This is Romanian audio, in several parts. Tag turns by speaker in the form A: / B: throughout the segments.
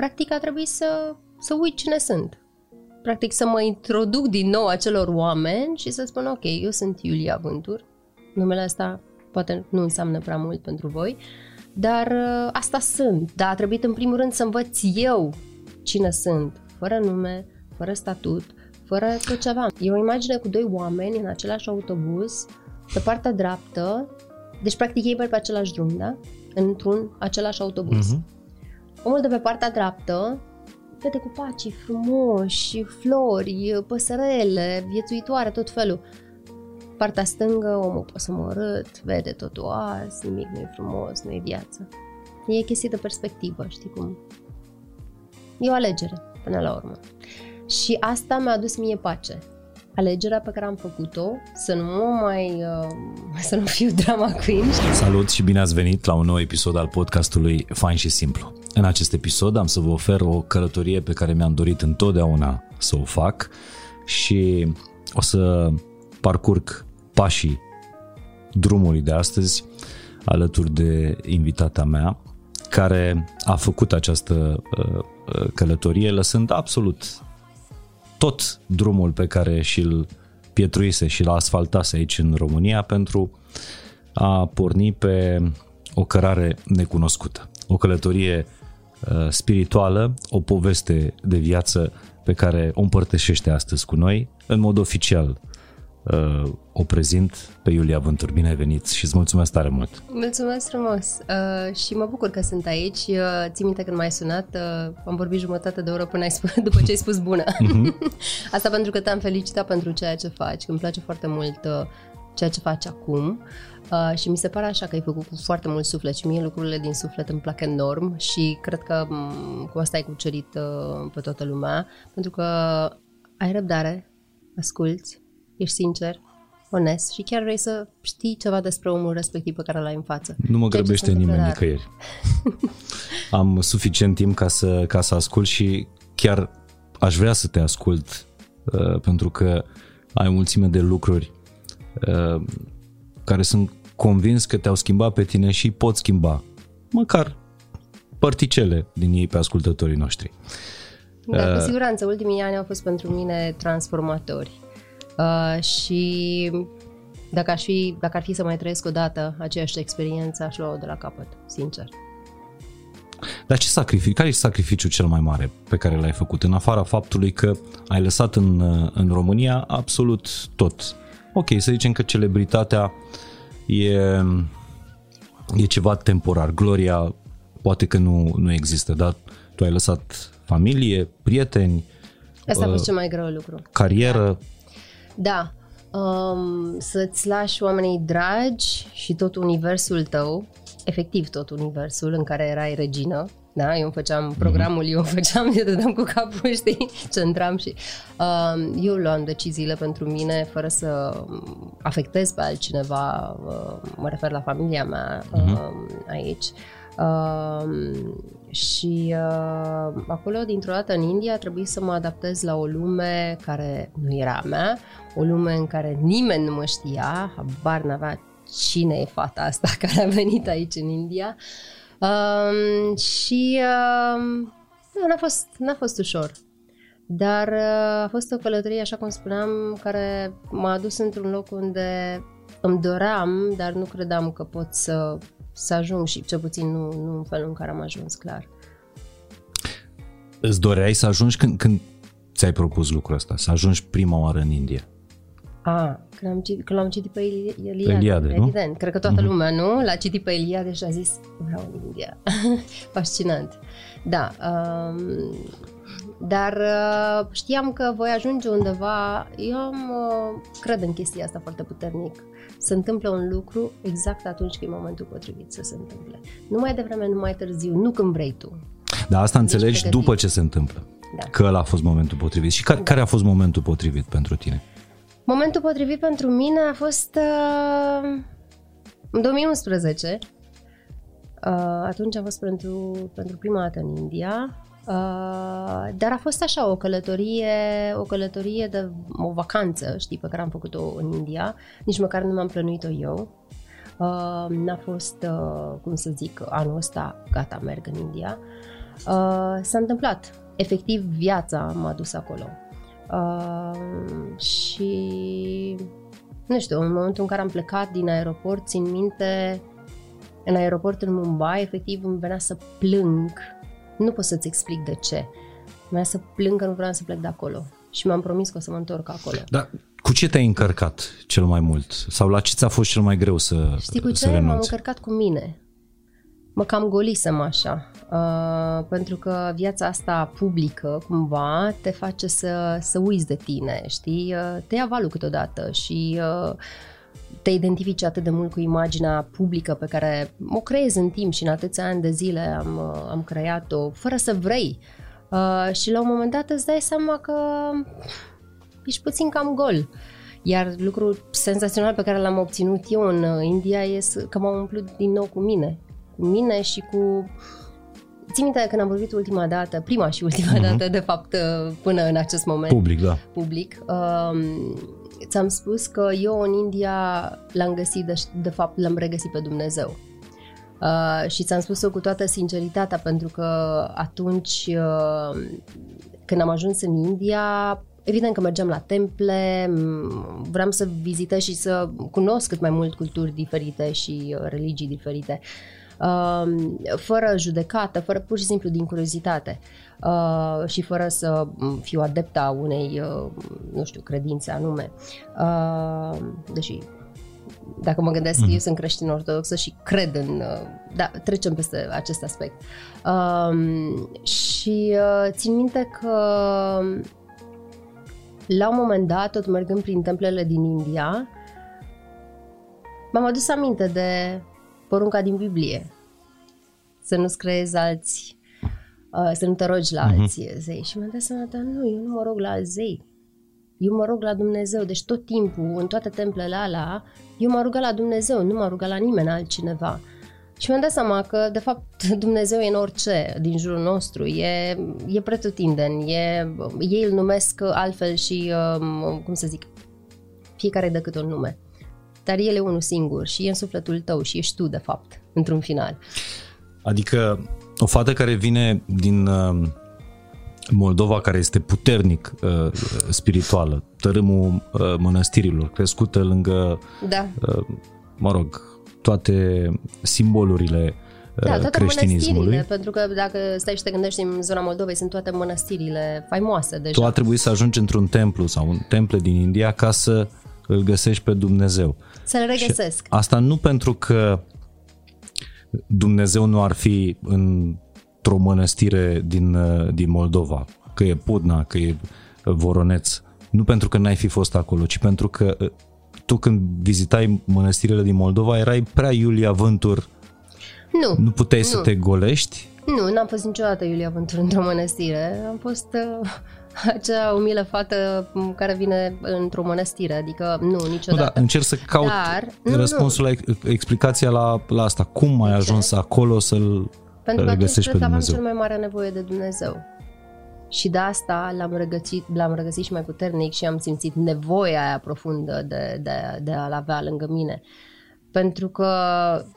A: practic a trebuit să, să uit cine sunt. Practic să mă introduc din nou acelor oameni și să spun, ok, eu sunt Iulia Vântur, numele ăsta poate nu înseamnă prea mult pentru voi, dar uh, asta sunt. Dar a trebuit în primul rând să învăț eu cine sunt, fără nume, fără statut, fără tot ce aveam. E o imagine cu doi oameni în același autobuz, pe partea dreaptă, deci practic ei merg pe același drum, da? Într-un același autobuz. Uh-huh. Omul de pe partea dreaptă vede cu pacii frumoși, flori, păsărele, viețuitoare, tot felul. Partea stângă, omul poate să mă vede totul ars, nimic nu e frumos, nu e viață. E chestie de perspectivă, știi cum? E o alegere, până la urmă. Și asta mi-a adus mie pace. Alegerea pe care am făcut-o, să nu mă mai, uh, să nu fiu drama queen.
B: Salut și bine ați venit la un nou episod al podcastului Fain și Simplu. În acest episod am să vă ofer o călătorie pe care mi-am dorit întotdeauna să o fac și o să parcurg pașii drumului de astăzi alături de invitata mea care a făcut această uh, uh, călătorie lăsând absolut tot drumul pe care și-l pietruise și l asfaltase aici în România pentru a porni pe o cărare necunoscută. O călătorie uh, spirituală, o poveste de viață pe care o împărtășește astăzi cu noi, în mod oficial uh, o prezint pe Iulia Vântur. Bine ai venit și îți mulțumesc tare mult!
A: Mulțumesc frumos uh, și mă bucur că sunt aici. Uh, ții minte când m-ai sunat, uh, am vorbit jumătate de oră până ai spus, după ce ai spus bună. Uh-huh. Asta pentru că te-am felicitat pentru ceea ce faci, că îmi place foarte mult uh, ceea ce faci acum. Uh, și mi se pare așa că ai făcut cu foarte mult suflet și mie lucrurile din suflet îmi plac enorm și cred că um, cu asta ai cucerit uh, pe toată lumea, pentru că ai răbdare, asculți, ești sincer, onest și chiar vrei să știi ceva despre omul respectiv pe care l-ai în față.
B: Nu mă grăbește nimeni nicăieri. Am suficient timp ca să, ca să ascult și chiar aș vrea să te ascult uh, pentru că ai o mulțime de lucruri uh, care sunt convins că te-au schimbat pe tine și pot schimba măcar părticele din ei pe ascultătorii noștri.
A: Da, cu uh, siguranță, ultimii ani au fost pentru mine transformatori. Uh, și dacă, aș fi, dacă ar fi să mai trăiesc o dată aceeași experiență, aș lua-o de la capăt, sincer.
B: Dar ce sacrificiu, care e sacrificiul cel mai mare pe care l-ai făcut, în afara faptului că ai lăsat în, în România absolut tot? Ok, să zicem că celebritatea e, e ceva temporar, gloria poate că nu, nu există, dar tu ai lăsat familie, prieteni,
A: Asta a fost uh, cel mai greu lucru.
B: Carieră. Da.
A: Da, um, să-ți lași oamenii dragi și tot universul tău, efectiv tot universul în care erai regină, da, eu îmi făceam mhm. programul, eu îmi făceam, eu dădeam cu capul, știi, centram și um, eu luam deciziile pentru mine fără să afectez pe altcineva, uh, mă refer la familia mea uh-huh. aici. Uh, și uh, acolo, dintr-o dată în India, a trebuit să mă adaptez la o lume care nu era a mea, o lume în care nimeni nu mă știa, habar n-avea cine e fata asta care a venit aici în India. Uh, și uh, n-a, fost, n-a fost ușor. Dar uh, a fost o călătorie, așa cum spuneam, care m-a adus într-un loc unde îmi doream, dar nu credeam că pot să să ajung și cel puțin nu, nu în felul în care am ajuns, clar.
B: Îți doreai să ajungi când, când ți-ai propus lucrul ăsta, să ajungi prima oară în India?
A: A, când, am citit, când l-am citit pe Eliade,
B: pe Eliade
A: evident. Nu? Cred că toată mm-hmm. lumea, nu? L-a citit pe Eliade și a zis, vreau în India. Fascinant. Da. Um, dar uh, știam că voi ajunge undeva, eu am, uh, cred în chestia asta foarte puternic se întâmplă un lucru exact atunci când e momentul potrivit să se întâmple. Nu mai devreme, nu mai târziu, nu când vrei tu.
B: Da, asta deci înțelegi pregătit. după ce se întâmplă. Da. Că ăla a fost momentul potrivit. Și care, da. care a fost momentul potrivit pentru tine?
A: Momentul potrivit pentru mine a fost uh, în 2011. Uh, atunci am fost pentru, pentru prima dată în India Uh, dar a fost așa o călătorie, o călătorie de o vacanță, știi, pe care am făcut-o în India, nici măcar nu m-am plănuit-o eu. Uh, n-a fost, uh, cum să zic, anul ăsta, gata, merg în India. Uh, s-a întâmplat. Efectiv, viața m-a dus acolo. Uh, și nu știu, în momentul în care am plecat din aeroport, țin minte, în aeroport în Mumbai, efectiv îmi venea să plâng. Nu pot să-ți explic de ce. Venea să plâng că nu vreau să plec de acolo. Și mi-am promis că o să mă întorc acolo.
B: Da, cu ce te-ai încărcat cel mai mult? Sau la ce ți-a fost cel mai greu să
A: Știi cu
B: să
A: ce?
B: renunți?
A: M-am încărcat cu mine. Mă cam golisem așa, uh, pentru că viața asta publică, cumva, te face să, să uiți de tine, știi? Uh, te ia valul câteodată și uh, te identifici atât de mult cu imaginea publică pe care o creezi în timp și în atâția ani de zile am, uh, am creat-o, fără să vrei. Uh, și la un moment dat îți dai seama că ești puțin cam gol. Iar lucrul senzațional pe care l-am obținut eu în uh, India este că m-am umplut din nou cu mine. Cu mine și cu... Țin minte când am vorbit ultima dată, prima și ultima uh-huh. dată, de fapt, uh, până în acest moment
B: Public, da.
A: public, um, ți-am spus că eu în India l-am găsit, de, de fapt l-am regăsit pe Dumnezeu. Uh, și ți-am spus-o cu toată sinceritatea pentru că atunci uh, când am ajuns în India, evident că mergeam la temple, m- vreau să vizitez și să cunosc cât mai mult culturi diferite și uh, religii diferite. Uh, fără judecată, fără pur și simplu din curiozitate uh, și fără să m, fiu adepta unei, uh, nu știu, credințe anume. Uh, deși dacă mă gândesc, mm. eu sunt creștin ortodoxă și cred în... uh, Da, trecem peste acest aspect. Um, și uh, țin minte că la un moment dat, tot mergând prin templele din India, m-am adus aminte de porunca din Biblie. Să nu-ți creezi alți, uh, să nu te rogi la
B: Mhm.
A: alții zei. Și mi-am dat seama, dar nu, eu nu mă rog la alți zei. Eu mă rog la Dumnezeu, deci tot timpul, în toate templele alea, eu mă rugat la Dumnezeu, nu mă rugat la nimeni altcineva. Și mi-am dat seama că, de fapt, Dumnezeu e în orice din jurul nostru, e, e pretutindeni, e, ei îl numesc altfel și, um, cum să zic, fiecare dă câte un nume. Dar el e unul singur și e în sufletul tău și ești tu, de fapt, într-un final.
B: Adică o fată care vine din uh, Moldova, care este puternic uh, spirituală, tărâmul uh, mănăstirilor, crescută lângă,
A: Da,
B: uh, mă rog, toate simbolurile uh,
A: da toate
B: creștinismului.
A: mănăstirile, pentru că dacă stai și te gândești în zona Moldovei, sunt toate mănăstirile faimoase deja.
B: Tu a trebuit să ajungi într-un templu sau un temple din India ca să îl găsești pe Dumnezeu.
A: Să-l regăsesc.
B: Și asta nu pentru că Dumnezeu nu ar fi într-o mănăstire din, uh, din Moldova, că e Pudna, că e Voroneț, nu pentru că n-ai fi fost acolo, ci pentru că uh, tu când vizitai mănăstirile din Moldova erai prea Iulia Vântur,
A: Nu,
B: nu puteai să
A: Nu.
B: te golești?
A: Nu, n-am fost niciodată Iulia Vântur într-o mănăstire. Am fost uh, acea umilă fată m, care vine într-o mănăstire, adică nu,
B: Nu, da,
A: niciodată.
B: încerc să caut
A: Dar, nu,
B: răspunsul la ex- explicația la, la asta. Cum ai
A: ce?
B: ajuns acolo să-l
A: Pentru că atunci
B: regăsești
A: cred
B: pe
A: că aveam
B: Dumnezeu?
A: cel mai mare nevoie de Dumnezeu. Și de asta l-am regăsit, l-am regăsit și mai puternic și am simțit nevoia aia profundă de, de, de a-l avea lângă mine. Pentru că,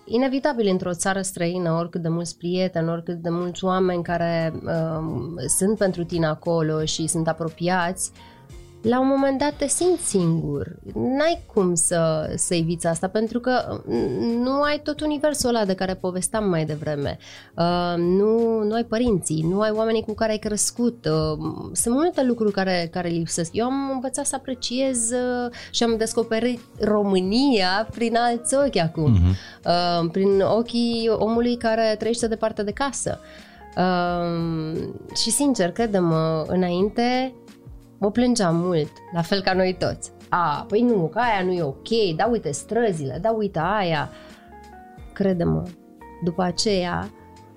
A: inevitabil, într-o țară străină, oricât de mulți prieteni, oricât de mulți oameni care um, sunt pentru tine acolo și sunt apropiați, la un moment dat te simți singur. N-ai cum să, să eviți asta, pentru că mm, nu ai tot universul ăla de care povesteam mai devreme. Uh, nu, nu ai părinții, nu ai oamenii cu care ai crescut. Uh, sunt multe lucruri care, care lipsesc. Eu am învățat să apreciez uh, și am descoperit România prin alți ochi acum.
B: Mhm.
A: Uh, prin ochii omului care trăiește departe de casă. Uh, și sincer, credem, înainte mă plângeam mult, la fel ca noi toți. A, păi nu, că aia nu e ok, da uite străzile, da uite aia. Crede-mă, după aceea,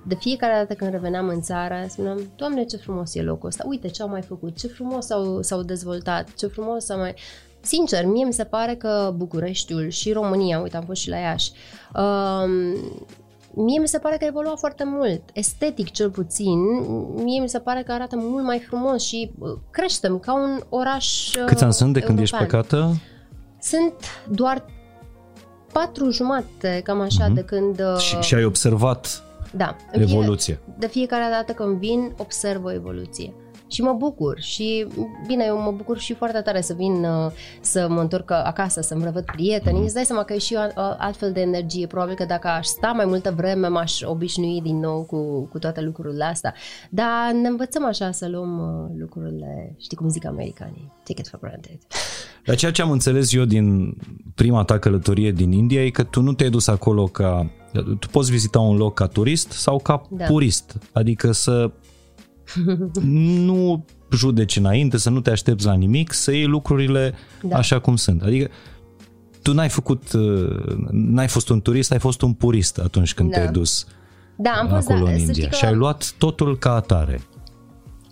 A: de fiecare dată când reveneam în țară, spuneam, Doamne, ce frumos e locul ăsta, uite ce au mai făcut, ce frumos s-au, s-au dezvoltat, ce frumos s-au mai... Sincer, mie mi se pare că Bucureștiul și România, uite, am fost și la Iași, um, mie mi se pare că a evoluat foarte mult, estetic cel puțin, mie mi se pare că arată mult mai frumos și uh, creștem ca un oraș uh,
B: Câți ani sunt de când ești
A: european.
B: plecată?
A: Sunt doar patru jumate, cam așa,
B: Mhm.
A: de când... uh,
B: Și, și ai observat
A: Da.
B: evoluție.
A: De fiecare dată când vin, observ o evoluție. Și mă bucur și bine, eu mă bucur și foarte tare să vin uh, să mă întorc acasă, să-mi revăd prietenii. Mm. Îți dai seama că e și o altfel de energie. Probabil că dacă aș sta mai multă vreme, m-aș obișnui din nou cu, cu toate lucrurile astea. Dar ne învățăm așa să luăm uh, lucrurile, știi cum zic americanii, take it for granted.
B: Dar ceea ce am înțeles eu din prima ta călătorie din India e că tu nu te-ai dus acolo ca... Tu poți vizita un loc ca turist sau ca da. purist. Adică să nu judeci înainte, să nu te aștepți la nimic, să iei lucrurile da. așa cum sunt. Adică tu n-ai făcut, uh, n-ai fost un turist, ai fost un purist atunci când da. te-ai dus
A: da, am fost,
B: acolo
A: da,
B: în India și ai luat totul ca atare.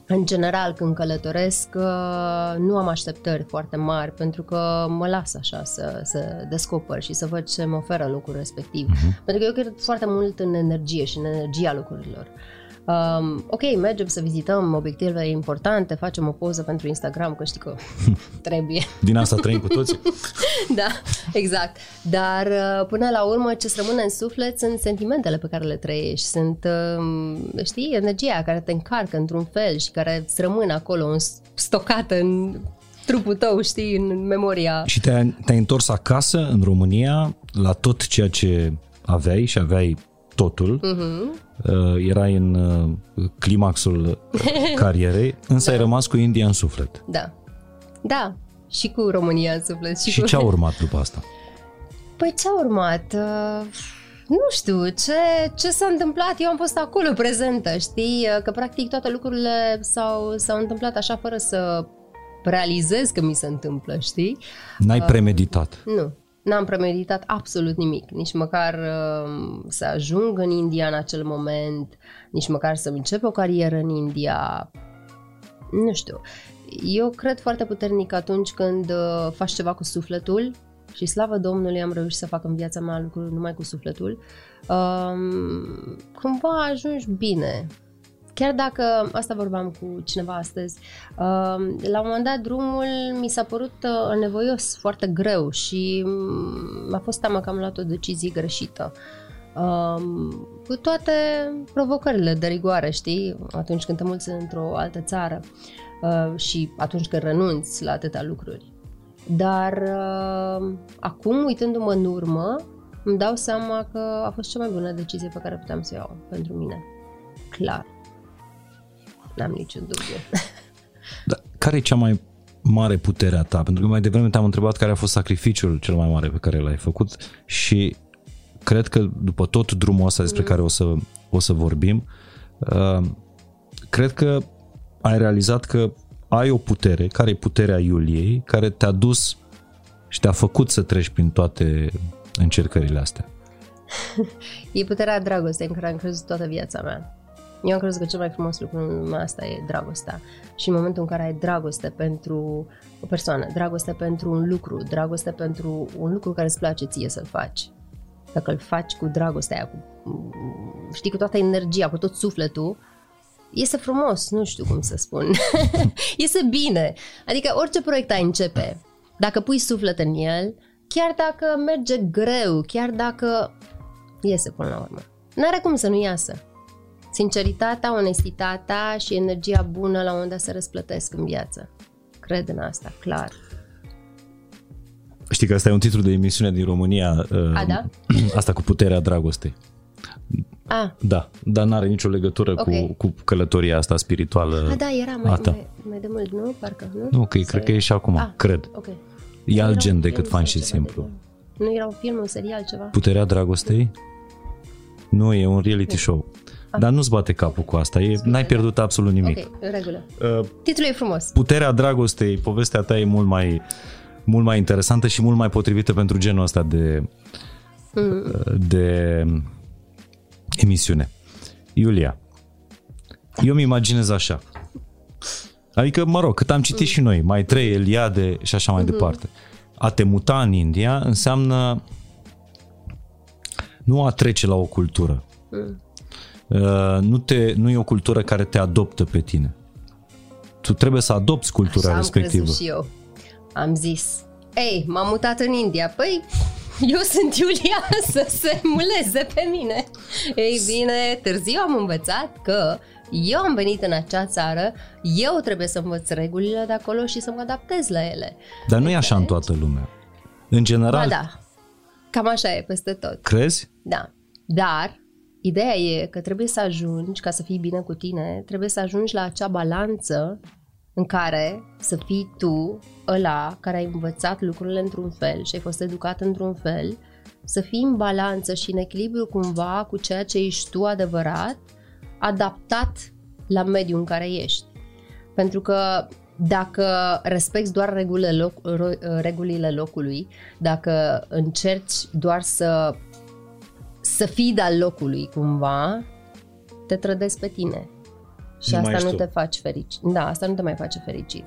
A: În general, când călătoresc, uh, nu am așteptări foarte mari, pentru că mă las așa să, să descoper și să văd ce mă oferă locul respectiv. Uh-huh. Pentru că eu cred foarte mult în energie și în energia lucrurilor. Uh, Um, ok, mergem să vizităm obiective importante, facem o poză pentru Instagram, că știi că trebuie.
B: Din asta trăim cu toți.
A: da, exact. Dar uh, până la urmă ce rămâne în suflet sunt sentimentele pe care le trăiești, sunt, uh, știi, energia care te încarcă într-un fel și care îți rămâne acolo stocată în trupul tău, știi, în memoria.
B: Și te-ai, te-ai întors acasă, în România, la tot ceea ce aveai și aveai totul, uh-huh. Erai în uh, climaxul carierei, însă da. ai rămas cu India în suflet.
A: Da. Da, și cu România în suflet.
B: Și,
A: și
B: cu... ce a urmat după asta?
A: Păi ce a urmat? Uh, nu știu, ce, ce s-a întâmplat, eu am fost acolo prezentă, știi, că practic toate lucrurile s-au, s-au întâmplat așa fără să realizez că mi se întâmplă, știi?
B: N-ai premeditat.
A: Uh, nu, N-am premeditat absolut nimic, nici măcar uh, să ajung în India în acel moment, nici măcar să încep o carieră în India. Nu știu. Eu cred foarte puternic atunci când uh, faci ceva cu sufletul și slavă Domnului am reușit să fac în viața mea lucruri numai cu sufletul, uh, cumva ajungi bine Chiar dacă, asta vorbeam cu cineva astăzi, uh, la un moment dat drumul mi s-a părut uh, nevoios, foarte greu și mm, m-a fost teamă că am luat o decizie greșită. Um, cu toate provocările de rigoare, știi, atunci când te mulți într-o altă țară uh, și atunci când renunți la atâtea lucruri. Dar uh, acum, uitându-mă în urmă, îmi dau seama că a fost cea mai bună decizie pe care puteam să o iau pentru mine. Clar n-am niciun dubiu.
B: Dar care e cea mai mare putere a ta? Pentru că mai devreme te-am întrebat care a fost sacrificiul cel mai mare pe care l-ai făcut și cred că după tot drumul ăsta despre mm. care o să, o să vorbim, uh, cred că ai realizat că ai o putere, care e puterea Iuliei, care te-a dus și te-a făcut să treci prin toate încercările astea.
A: e puterea dragostei în care am crezut toată viața mea. Eu am crezut că cel mai frumos lucru în lumea asta e dragostea. Și în momentul în care ai dragoste pentru o persoană, dragoste pentru un lucru, dragoste pentru un lucru care îți place ție să-l faci, dacă îl faci cu dragostea aia, cu, știi, cu toată energia, cu tot sufletul, iese frumos, nu știu cum să spun. iese bine. Adică orice proiect ai începe, dacă pui suflet în el, chiar dacă merge greu, chiar dacă iese până la urmă. N-are cum să nu iasă. Sinceritatea, onestitatea și energia bună la unde se răsplătesc în viață. Cred în asta, clar.
B: Știi că asta e un titlu de emisiune din România.
A: A, da?
B: Asta cu puterea dragostei.
A: A.
B: Da, dar n-are nicio legătură okay. cu, cu călătoria asta spirituală.
A: A, da, era mai, mai, mai de mult, nu? Parcă, nu?
B: Nu, că cred că e și acum, A, cred.
A: Okay.
B: E alt gen decât fain și simplu.
A: Nu era un film, un serial, ceva?
B: Puterea dragostei? Nu, e un reality show. Ah. Dar nu-ți bate capul cu asta, e, n-ai pierdut absolut nimic.
A: Ok, în regulă. Uh, Titlul e frumos.
B: Puterea dragostei, povestea ta e mult mai, mult mai interesantă și mult mai potrivită pentru genul ăsta de, mm. de emisiune. Iulia, eu mi imaginez așa. Adică, mă rog, cât am citit mm. și noi, mai trei Eliade și așa mai mm-hmm. departe. A te muta în India înseamnă nu a trece la o cultură. Mm. Uh, nu, te, nu e o cultură care te adoptă pe tine. Tu trebuie să adopți cultura
A: Așa
B: respectivă.
A: Am și eu. Am zis, ei, m-am mutat în India. Păi, eu sunt Iulia să se muleze pe mine. Ei bine, târziu am învățat că eu am venit în acea țară, eu trebuie să învăț regulile de acolo și să mă adaptez la ele.
B: Dar nu e așa în toată lumea. În general...
A: Ba da, cam așa e peste tot.
B: Crezi?
A: Da. Dar ideea e că trebuie să ajungi, ca să fii bine cu tine, trebuie să ajungi la acea balanță în care să fii tu ăla care ai învățat lucrurile într-un fel și ai fost educat într-un fel, să fii în balanță și în echilibru cumva cu ceea ce ești tu adevărat, adaptat la mediul în care ești. Pentru că dacă respecti doar regulile, loc, regulile locului, dacă încerci doar să, să fii de-al locului cumva, te trădezi pe tine. Și
B: Nu mai
A: asta
B: ești
A: nu
B: tu.
A: te faci fericit. Da, asta nu te mai face fericit.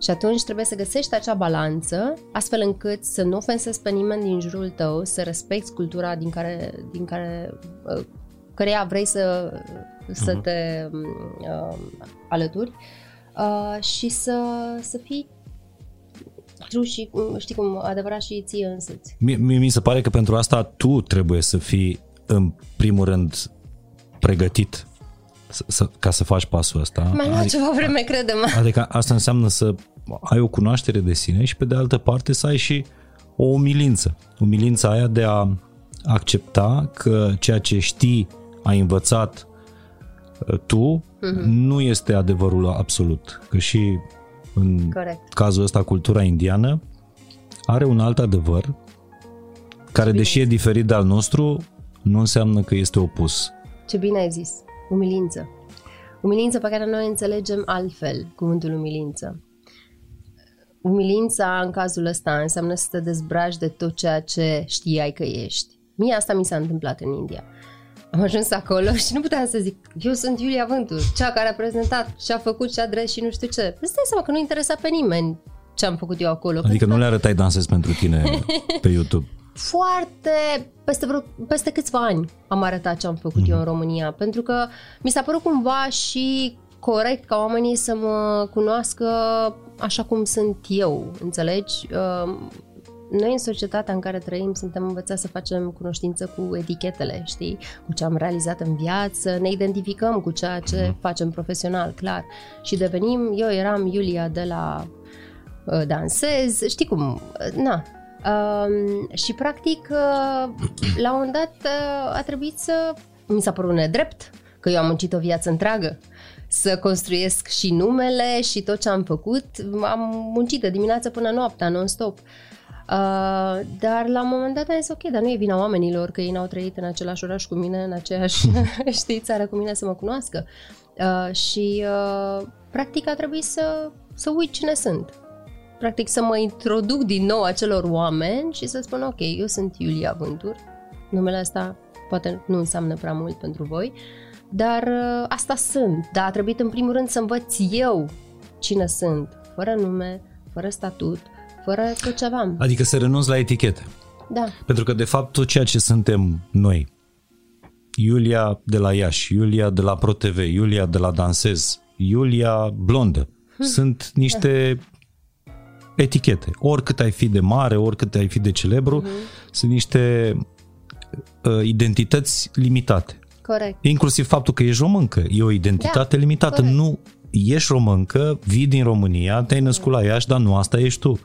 A: Și atunci trebuie să găsești acea balanță, astfel încât să nu ofensezi pe nimeni din jurul tău, să respecti cultura din care, din care uh, căreia vrei să, să
B: Mhm.
A: te uh, alături uh, și să, să fii true și, um, știi cum, adevărat și ție însuți.
B: Mie, mie mi se pare că pentru asta tu trebuie să fii în primul rând pregătit să, să, ca să faci pasul ăsta.
A: Mai luat
B: Adică,
A: ceva vreme, crede-mă.
B: adică asta înseamnă să ai o cunoaștere de sine și pe de altă parte să ai și o umilință. Umilința aia de a accepta că ceea ce știi, ai învățat uh, tu,
A: Mhm.
B: nu este adevărul absolut. Că și în
A: Corect.
B: cazul ăsta cultura indiană are un alt adevăr care
A: Bine
B: deși e diferit de al nostru, nu înseamnă că este opus.
A: Ce bine ai zis. Umilință. Umilință pe care noi înțelegem altfel, cuvântul umilință. Umilința, în cazul ăsta, înseamnă să te dezbraci de tot ceea ce știai că ești. Mie asta mi s-a întâmplat în India. Am ajuns acolo și nu puteam să zic, eu sunt Iulia Vântur, cea care a prezentat ce a făcut, ce a adres și nu știu ce. Îți dai seama că nu interesa pe nimeni ce am făcut eu acolo.
B: Adică nu le arătai dansez pentru tine pe YouTube.
A: foarte, peste, vreo, peste câțiva ani am arătat ce am făcut eu în România, pentru că mi s-a părut cumva și corect ca oamenii să mă cunoască așa cum sunt eu, înțelegi? Uh, Noi în societatea în care trăim suntem învățați să facem cunoștință cu etichetele, știi? Cu ce am realizat în viață, ne identificăm cu ceea ce facem profesional, clar. Și devenim, eu eram Iulia de la uh, dansez, știi cum, uh, na. Um, și practic, uh, la un moment dat uh, a trebuit să, mi s-a părut nedrept, că eu am muncit o viață întreagă să construiesc și numele și tot ce am făcut. Am muncit de dimineață până noaptea, non-stop. Uh, dar la un moment dat am zis, ok, dar nu e vina oamenilor că ei n-au trăit în același oraș cu mine, în aceeași, știi, țară cu mine să mă cunoască. Uh, și uh, practic a trebuit să, să uit cine sunt. Practic să mă introduc din nou acelor oameni și să spun, ok, eu sunt Iulia Vântur, numele ăsta poate nu înseamnă prea mult pentru voi, dar uh, asta sunt. Dar a trebuit în primul rând să învăț eu cine sunt, fără nume, fără statut, fără tot ce aveam.
B: Adică să renunți la etichete.
A: Da,
B: Pentru că, de fapt, tot ceea ce suntem noi, Iulia de la Iași, Iulia de la ProTV, Iulia de la Dansez, Iulia blondă, sunt niște etichete. Oricât ai fi de mare, oricât ai fi de celebru, sunt niște uh, identități limitate.
A: corect.
B: Inclusiv faptul că ești româncă. E o identitate
A: Da,
B: limitată.
A: corect.
B: Nu ești româncă, vii din România, te-ai născut la Iași, dar nu asta ești tu.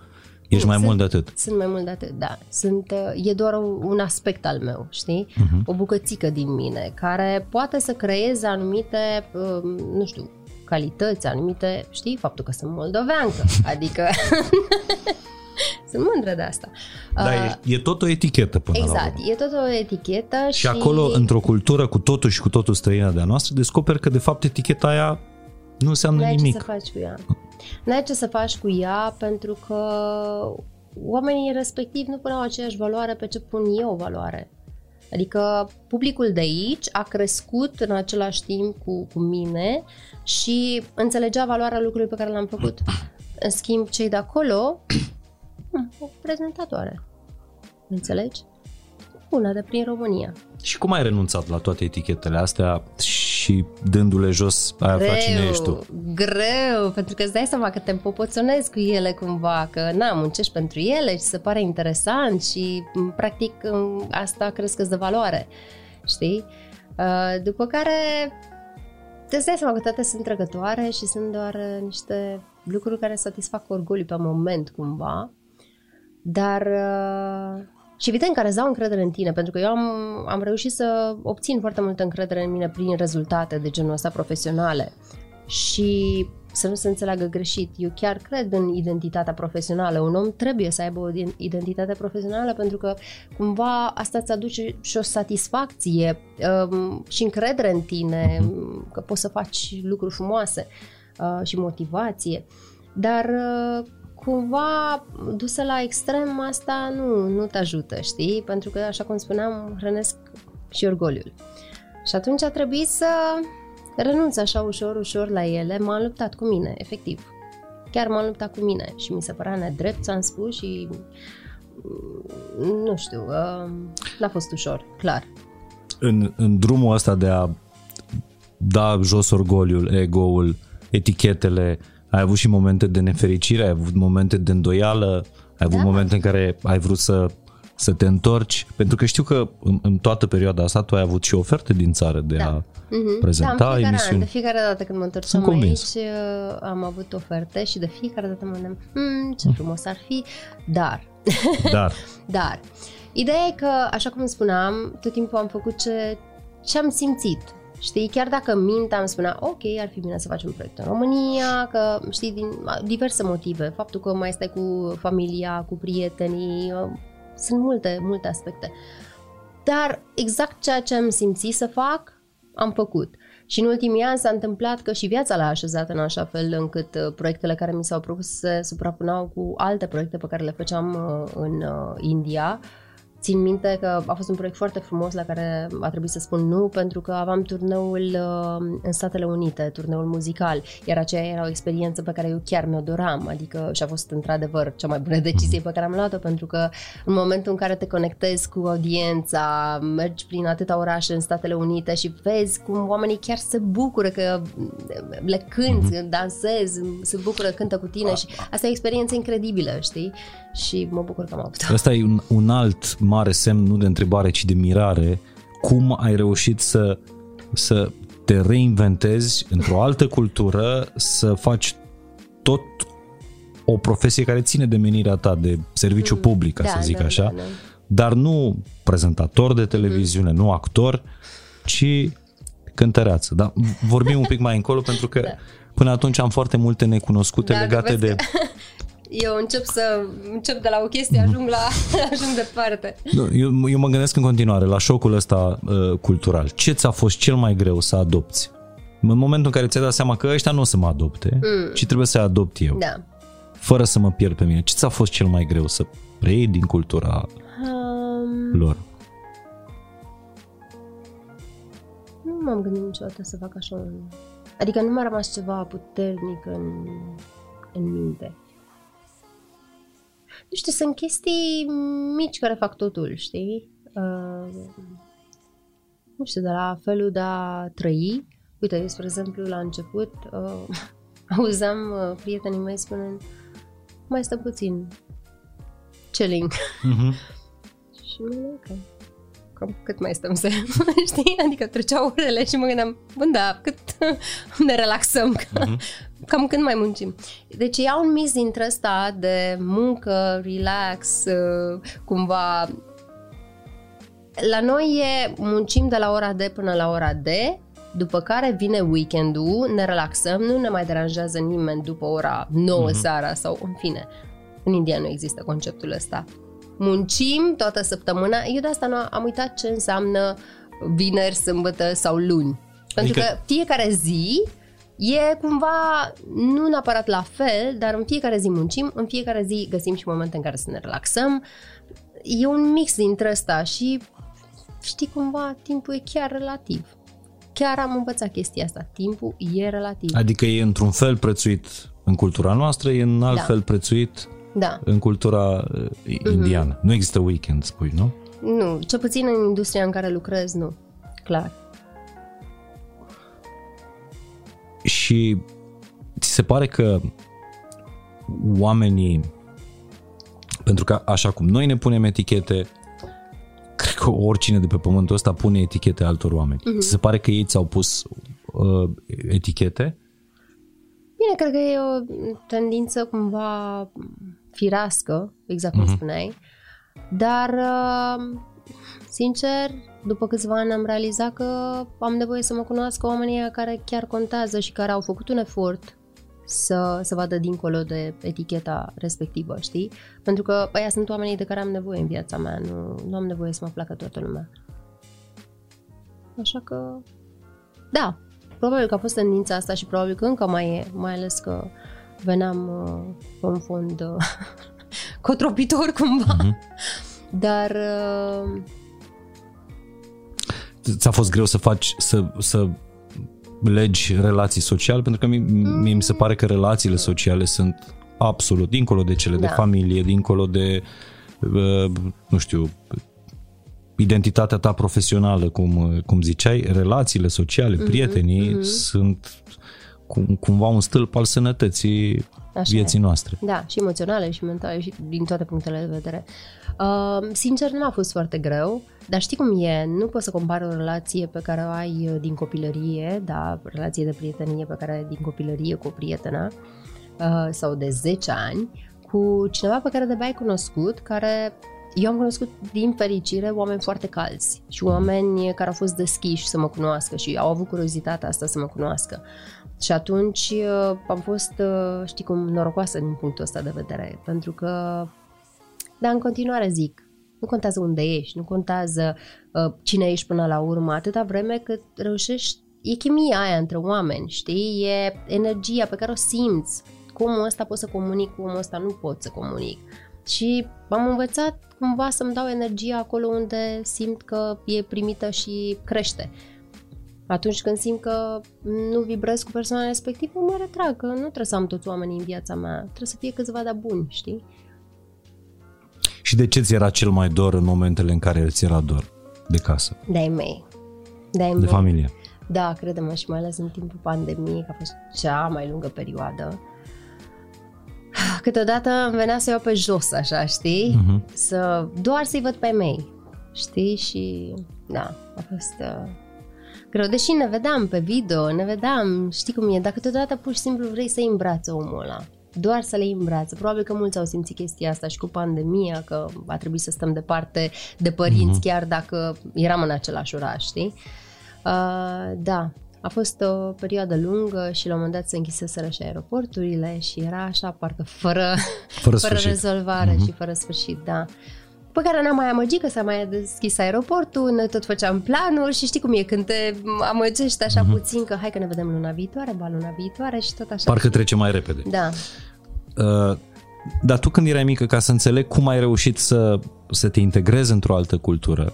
B: Ești mai
A: Sunt-
B: mult de atât.
A: Sunt mai mult de atât, da. Sunt, uh, e doar un un aspect al meu, știi?
B: Mhm.
A: O bucățică din mine care poate să creeze anumite, um, nu știu, calități, anumite, știi, faptul că sunt moldoveancă, adică sunt mândră de asta.
B: Da,
A: Uh,
B: e, e tot o etichetă până la
A: Exact,
B: urmă.
A: e tot o etichetă și,
B: Și acolo, într-o cultură cu totul și cu totul străină de-a noastră, descoperi că de fapt eticheta aia nu înseamnă
A: n-ai ce
B: nimic.
A: să faci cu ea. N-ai ce să faci cu ea pentru că oamenii respectiv nu puneau aceeași valoare pe ce pun eu valoare. Adică publicul de aici a crescut în același timp cu, cu mine și înțelegea valoarea lucrului pe care l-am făcut. În schimb, cei de acolo, hmm, o prezentatoare. Înțelegi? Una de prin România.
B: Și cum ai renunțat la toate etichetele astea și și dându-le jos ai aflat cine ești tu.
A: Greu, pentru că îți dai seama că te împopoțonezi cu ele cumva, că na, muncești pentru ele și se pare interesant și practic asta crezi că de valoare, știi? Uh, după care te dai seama că toate sunt trăgătoare și sunt doar niște lucruri care satisfac orgoliu pe moment cumva, dar uh, și evident care îți dau încredere în tine, pentru că eu am, am reușit să obțin foarte multă încredere în mine prin rezultate de genul ăsta profesionale. Și să nu se înțeleagă greșit, eu chiar cred în identitatea profesională. Un om trebuie să aibă o identitate profesională pentru că cumva asta îți aduce și o satisfacție um, și încredere în tine, mhm. că poți să faci lucruri frumoase uh, și motivație. Dar uh, cumva dusă la extrem asta nu, nu te ajută, știi? Pentru că, așa cum spuneam, hrănesc și orgoliul. Și atunci a trebuit să renunț așa ușor, ușor la ele. M-am luptat cu mine, efectiv. Chiar m-am luptat cu mine și mi se părea nedrept, ți-am spus, și mm, nu știu, uh, n-a fost ușor, clar.
B: În, în drumul ăsta de a da jos orgoliul, ego-ul, etichetele, ai avut și momente de nefericire, ai avut momente de îndoială, ai avut da. momente în care ai vrut să, să te întorci, pentru că știu că în, în toată perioada asta tu ai avut și oferte din țară de da. a mm-hmm. prezenta da,
A: fiecare
B: emisiuni.
A: An, de fiecare dată când mă întorceam aici uh, am avut oferte și de fiecare dată mă gândeam, hmm, ce frumos ar fi, dar...
B: Dar.
A: dar. Ideea e că, așa cum spuneam, tot timpul am făcut ce, ce am simțit Știi, chiar dacă mintea îmi spunea, ok, ar fi bine să facem proiect în România, că știi, din diverse motive, faptul că mai stai cu familia, cu prietenii, uh, sunt multe, multe aspecte. Dar exact ceea ce am simțit să fac, am făcut. Și în ultimii ani s-a întâmplat că și viața l-a așezat în așa fel încât uh, proiectele care mi s-au propus se suprapuneau cu alte proiecte pe care le făceam uh, în India Țin minte că a fost un proiect foarte frumos la care a trebuit să spun nu pentru că aveam turneul uh, în Statele Unite, turneul muzical, iar aceea era o experiență pe care eu chiar mi-o doram, adică și a fost într-adevăr cea mai bună decizie pe care am luat-o pentru că în momentul în care te conectezi cu audiența, mergi prin atâta orașe în Statele Unite și vezi cum oamenii chiar se bucură că le cânti, mm-hmm. dansezi, se bucură, cântă cu tine și asta e o experiență incredibilă, știi? Și mă bucur că am avut
B: Asta e un, un alt mare semn, nu de întrebare, ci de mirare, cum ai reușit să, să te reinventezi într-o altă cultură, să faci tot o profesie care ține de menirea ta, de serviciu mm, public, ca da, să zic da, așa, da, da. dar nu prezentator de televiziune, mm. nu actor, ci cântăreață. Dar vorbim un pic mai încolo pentru că da. până atunci am foarte multe necunoscute da, legate de...
A: eu încep să încep de la o chestie, ajung la ajung departe.
B: Eu, eu mă gândesc în continuare la șocul ăsta uh, cultural. Ce ți-a fost cel mai greu să adopți? În momentul în care ți-ai dat seama că ăștia nu o să mă adopte, mm. ci trebuie să adopt eu.
A: Da.
B: Fără să mă pierd pe mine. Ce ți-a fost cel mai greu să preiei din cultura um... lor?
A: Nu m-am gândit niciodată să fac așa un... Adică nu m-a rămas ceva puternic în, în minte nu știu, sunt chestii mici care fac totul, știi? Uh, nu știu, de la felul de a trăi. Uite, eu, spre exemplu, la început uh, auzeam uh, prietenii mei spunând mai stă puțin, chilling. Mm-hmm. și mă ok cam cât mai stăm să, știi? Adică treceau orele și mă gândeam, bun, da, cât ne relaxăm, uh-huh. Cam când mai muncim. Deci ia un mis dintre ăsta de muncă, relax, uh, cumva... La noi e muncim de la ora D până la ora D, după care vine weekendul, ne relaxăm, nu ne mai deranjează nimeni după ora 9 uh-huh. seara sau în fine. În India nu există conceptul ăsta muncim toată săptămâna. Eu de asta nu am uitat ce înseamnă vineri, sâmbătă sau luni. Pentru adică... că fiecare zi e cumva nu neapărat la fel, dar în fiecare zi muncim, în fiecare zi găsim și momente în care să ne relaxăm. E un mix dintre ăsta și știi cumva timpul e chiar relativ. Chiar am învățat chestia asta. Timpul e relativ.
B: Adică e într-un fel prețuit în cultura noastră, e în alt da. fel prețuit
A: da.
B: în cultura uh, indiană. Mm-hmm. Nu există weekend, spui, nu?
A: Nu, ce puțin în industria în care lucrez, nu. Clar.
B: Și ți se pare că oamenii, pentru că așa cum noi ne punem etichete, cred că oricine de pe pământul ăsta pune etichete altor oameni. Uh-huh. Ți se pare că ei ți-au pus uh, etichete?
A: Bine, cred că e o tendință cumva firească, exact cum uh-huh. spuneai, dar uh, sincer, după câțiva ani am realizat că am nevoie să mă cunoască oamenii care chiar contează și care au făcut un efort să, să vadă dincolo de eticheta respectivă, știi? Pentru că aia sunt oamenii de care am nevoie în viața mea, nu, nu am nevoie să mă placă toată lumea. Așa că, da, probabil că a fost tendința asta și probabil că încă mai e, mai ales că veneam uh, pe un fond uh, cotropitor cumva. Mm-hmm. Dar uh,
B: ți-a fost greu să faci, să, să legi relații sociale? Pentru că mie, mi se pare că relațiile sociale sunt absolut dincolo de cele da. de familie, dincolo de, uh, nu știu, identitatea ta profesională, cum, cum ziceai, relațiile sociale, mm-hmm, prietenii mm-hmm. sunt cum, cumva un stâlp al sănătății Așa vieții e. noastre.
A: Da, și emoționale și mentale și din toate punctele de vedere. Uh, sincer, nu a fost foarte greu, dar știi cum e, nu poți să compari o relație pe care o ai uh, din copilărie, da, relație de prietenie pe care ai din copilărie cu o prietenă uh, sau de 10 ani, cu cineva pe care de ai cunoscut, care eu am cunoscut, din fericire, oameni foarte calzi și oameni care au fost deschiși să mă cunoască și au avut curiozitatea asta să mă cunoască. Și atunci uh, am fost, uh, știi cum, norocoasă din punctul ăsta de vedere, pentru că, dar în continuare zic, nu contează unde ești, nu contează uh, cine ești până la urmă, atâta vreme cât reușești, e chimia aia între oameni, știi? E energia pe care o simți. Cu omul ăsta pot să comunic, cu omul ăsta nu pot să comunic. Și am învățat cumva să-mi dau energia acolo unde simt că e primită și crește. Atunci când simt că nu vibrez cu persoana respectivă, mă retrag, că nu trebuie să am toți oamenii în viața mea, trebuie să fie câțiva de buni, știi?
B: Și de ce ți era cel mai dor în momentele în care ți era dor de casă?
A: De-ai mei.
B: De-ai de mei. familie.
A: Da, credem și mai ales în timpul pandemiei, că a fost cea mai lungă perioadă. Câteodată îmi venea să iau pe jos, așa, știi? Uh-huh. Să, doar să-i văd pe mei, știi? Și, da, a fost... Uh, greu. Deși ne vedeam pe video, ne vedeam, știi cum e, dar câteodată pur și simplu vrei să-i îmbrață omul ăla. Doar să le îmbrață. Probabil că mulți au simțit chestia asta și cu pandemia, că a trebuit să stăm departe de părinți, mm-hmm. chiar dacă eram în același oraș, știi? Uh, da, a fost o perioadă lungă și la un moment dat se închiseseră și aeroporturile și era așa, parcă fără, fără, fără rezolvare mm-hmm. și fără sfârșit, da pe care n-am mai amăgit că s-a mai deschis aeroportul, ne tot făceam planuri și știi cum e când te amăgești așa mm-hmm. puțin că hai că ne vedem luna viitoare, ba luna viitoare și tot așa.
B: Parcă trece mai repede.
A: Da.
B: Uh, dar tu când erai mică, ca să înțeleg cum ai reușit să, să te integrezi într-o altă cultură,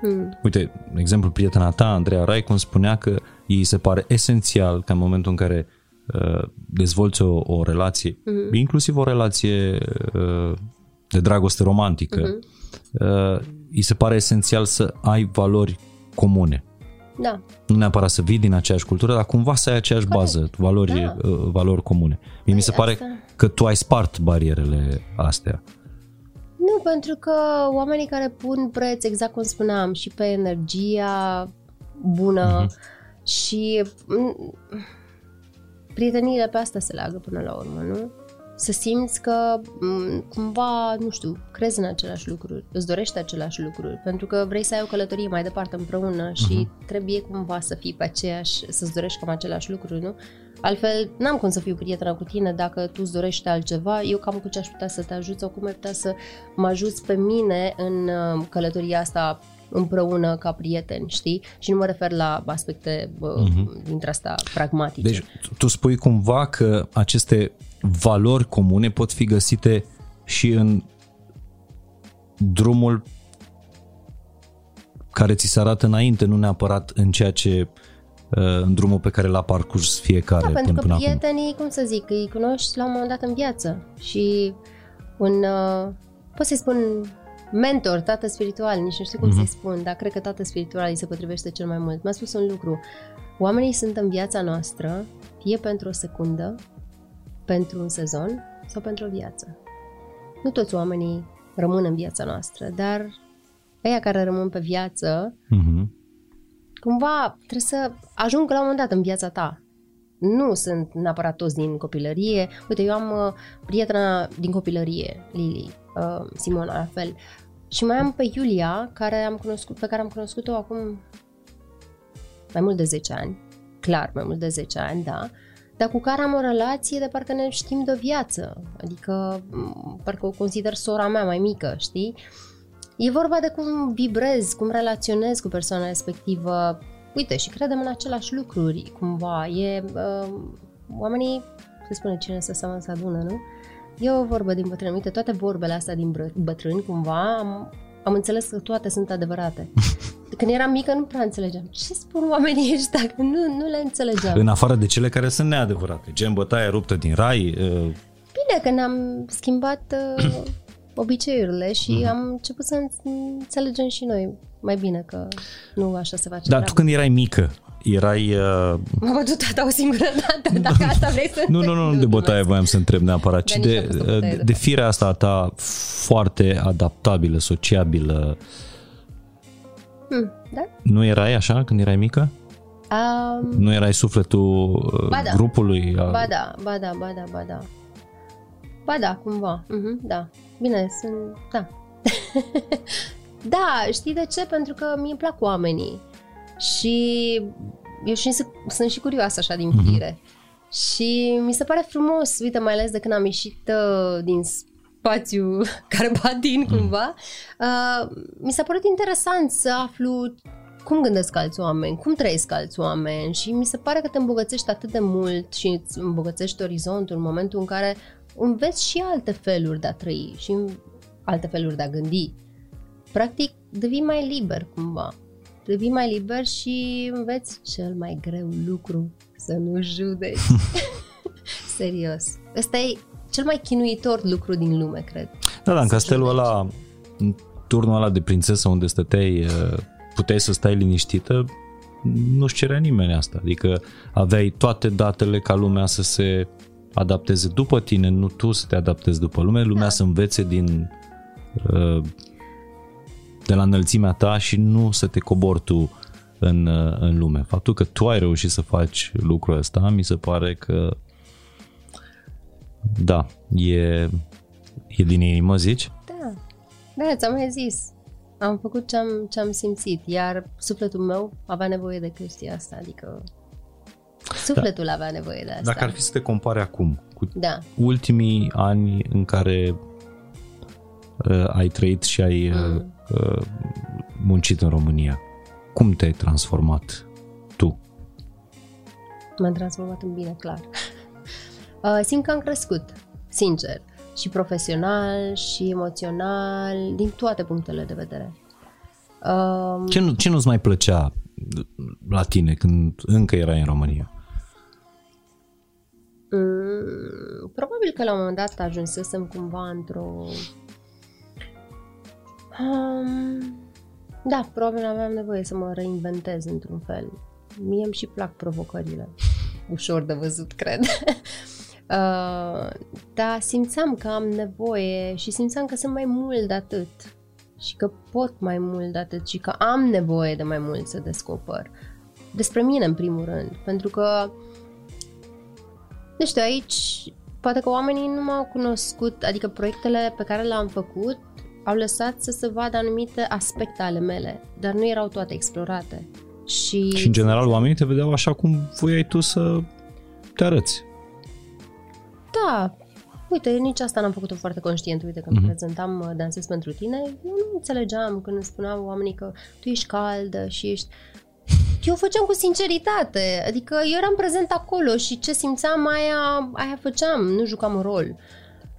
B: Hmm. Uite, exemplu, prietena ta, Andreea Raicun, spunea că îi se pare esențial ca în momentul în care uh, dezvolți o, o relație, hmm. inclusiv o relație uh, de dragoste romantică, uh-huh uh, îi se pare esențial să ai valori comune.
A: Da.
B: Nu neapărat să vii din aceeași cultură, dar cumva să ai aceeași Corect. bază, valori, da. uh, valori comune. Mie păi mi se pare asta... că tu ai spart barierele astea.
A: Nu, pentru că oamenii care pun preț, exact cum spuneam, și pe energia bună uh-huh. și prieteniile pe asta se leagă până la urmă, nu? Să simți că cumva, nu știu, crezi în același lucruri, îți dorești același lucruri, pentru că vrei să ai o călătorie mai departe împreună și uh-huh. trebuie cumva să fii pe aceeași, să-ți dorești cam același lucruri, nu? Altfel, n-am cum să fiu prietenă cu tine dacă tu îți dorești altceva, eu cam cu ce aș putea să te ajut sau cum ai putea să mă ajuți pe mine în uh, călătoria asta împreună ca prieteni, știi? Și nu mă refer la aspecte uh-huh. dintre asta pragmatice.
B: Deci tu spui cumva că aceste valori comune pot fi găsite și în drumul care ți se arată înainte, nu neapărat în ceea ce uh, în drumul pe care l-a parcurs fiecare
A: da,
B: până,
A: pentru că
B: până
A: prietenii,
B: acum.
A: cum să zic, îi cunoști la un moment dat în viață și un, uh, pot să-i spun mentor, tată spiritual, nici nu știu cum mm-hmm. să-i spun, dar cred că tată spiritual îi se potrivește cel mai mult. Mi-a spus un lucru, Oamenii sunt în viața noastră fie pentru o secundă, pentru un sezon sau pentru o viață. Nu toți oamenii rămân în viața noastră, dar ăia care rămân pe viață,
B: uh-huh.
A: cumva trebuie să ajungă la un moment dat în viața ta. Nu sunt neapărat toți din copilărie. Uite, eu am uh, prietena din copilărie, Lili, uh, Simona la fel. Și mai am pe Iulia, care am cunoscut, pe care am cunoscut-o acum mai mult de 10 ani. Clar, mai mult de 10 ani, da. Dar cu care am o relație de parcă ne știm de viață. Adică, m, parcă o consider sora mea mai mică, știi? E vorba de cum vibrez, cum relaționez cu persoana respectivă. Uite, și credem în același lucruri, cumva. E, uh, oamenii, se spune cine să seamă să adună, nu? E o vorbă din bătrâni. Uite, toate vorbele astea din bră- bătrâni, cumva, am, am înțeles că toate sunt adevărate. Când eram mică nu prea înțelegeam. Ce spun oamenii ăștia? Că nu, nu le înțelegeam.
B: În afară de cele care sunt neadevărate. Gen bătaia ruptă din rai. uh,
A: Bine că ne-am schimbat uh, obiceiurile și
B: Mhm.
A: am început să înțelegem și noi mai bine că nu așa se face
B: Dar
A: treaba.
B: tu când erai mică, erai... uh,
A: M-a bătut tata o singură dată, dacă asta vrei să
B: Nu, nu, nu, de bătaie voiam să întreb neapărat, ci
A: Dar nici
B: de,
A: n-a fost o bătaie,
B: de,
A: de
B: de
A: fapt.
B: firea asta a ta foarte adaptabilă, sociabilă.
A: Hmm, da?
B: Nu erai așa când erai mică?
A: Um,
B: Nu erai sufletul uh,
A: Ba da.
B: grupului? A...
A: ba da, ba da, ba da, ba da. Ba da, cumva. Mhm, da. Bine, sunt... Da. da, știi de ce? Pentru că mie îmi plac oamenii. Și eu și sunt și curioasă așa din
B: Mhm.
A: fire. Și mi se pare frumos, uite, mai ales de când am ieșit uh, din spațiu carpatin cumva, uh, mi s-a părut interesant să aflu cum gândesc alți oameni, cum trăiesc alți oameni și mi se pare că te îmbogățești atât de mult și îți îmbogățești orizontul în momentul în care înveți și alte feluri de a trăi și alte feluri de a gândi. Practic, devii mai liber cumva. Devii mai liber și înveți cel mai greu lucru, să nu judeci. Serios. Ăsta e cel mai chinuitor lucru din lume, cred.
B: Da, da, în
A: Să
B: castelul
A: judeci.
B: ăla, în turnul ăla de prințesă unde stăteai, uh, puteai să stai liniștită, nu-și cerea nimeni asta. Adică aveai toate datele ca lumea să se adapteze după tine, nu tu să te adaptezi după lume, lumea
A: Da.
B: să învețe din uh, de la înălțimea ta și nu să te cobori tu în, uh, în lume. Faptul că tu ai reușit să faci lucrul ăsta, mi se pare că da, e, e din inimă, zici?
A: Da, da, ți-am mai zis. Am făcut ce-am, ce-am simțit, iar sufletul meu avea nevoie de chestia asta, adică sufletul avea nevoie de asta.
B: Dacă ar fi să te compare acum cu
A: Da,
B: ultimii ani în care uh, ai trăit și ai uh,
A: Mm.
B: Uh, muncit în România, cum te-ai transformat tu?
A: m-am transformat în bine, clar. Uh, simt că am crescut, sincer, și profesional, și emoțional, din toate punctele de vedere. Uh,
B: Ce, nu, ce nu-ți mai plăcea la tine când încă erai în România?
A: Mm, probabil că la un moment dat ajunsesem cumva într-o... Um, da, probabil aveam nevoie să mă reinventez într-un fel. Mie îmi și plac provocările. Ușor de văzut, cred. uh, dar simțeam că am nevoie și simțeam că sunt mai mult de atât. Și că pot mai mult de atât și că am nevoie de mai mult să descoper. Despre mine, în primul rând. Pentru că nu știu, aici poate că oamenii nu m-au cunoscut, adică proiectele pe care le-am făcut au lăsat să se vadă anumite aspecte ale mele, dar nu erau toate explorate. Și,
B: Și în general oamenii te vedeau așa cum voiai tu să te arăți.
A: da, uite, nici asta n-am făcut-o foarte conștient. Uite, când
B: Mhm.
A: mm-hmm. prezentam uh, Dansez pentru tine, eu nu înțelegeam când îmi spuneau oamenii că tu ești caldă și ești... Eu o făceam cu sinceritate, adică eu eram prezent acolo și ce simțeam aia, aia făceam, nu jucam un rol.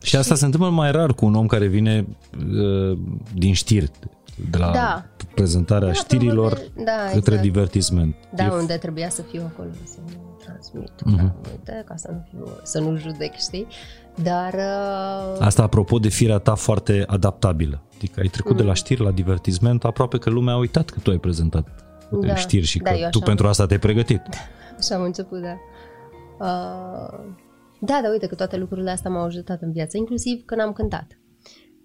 B: Și asta se întâmplă mai rar cu un om care vine uh, din știri, de la
A: Da.
B: prezentarea
A: Da,
B: știrilor
A: probabil, da,
B: către
A: exact.
B: divertisment.
A: Da,
B: E
A: unde trebuia să fiu acolo, să nu transmit,
B: Mhm.
A: mm-hmm. da, uite, ca să nu, fiu, să nu judec, știi? Dar, uh,
B: Asta apropo de firea ta foarte adaptabilă. Adică ai trecut
A: Mm.
B: de la știri la divertisment, aproape că lumea a uitat că tu ai prezentat da. știri și
A: da,
B: că tu pentru asta te-ai pregătit.
A: Așa am început, da. Uh, da, da, uite că toate lucrurile astea m-au ajutat în viață, inclusiv când am cântat.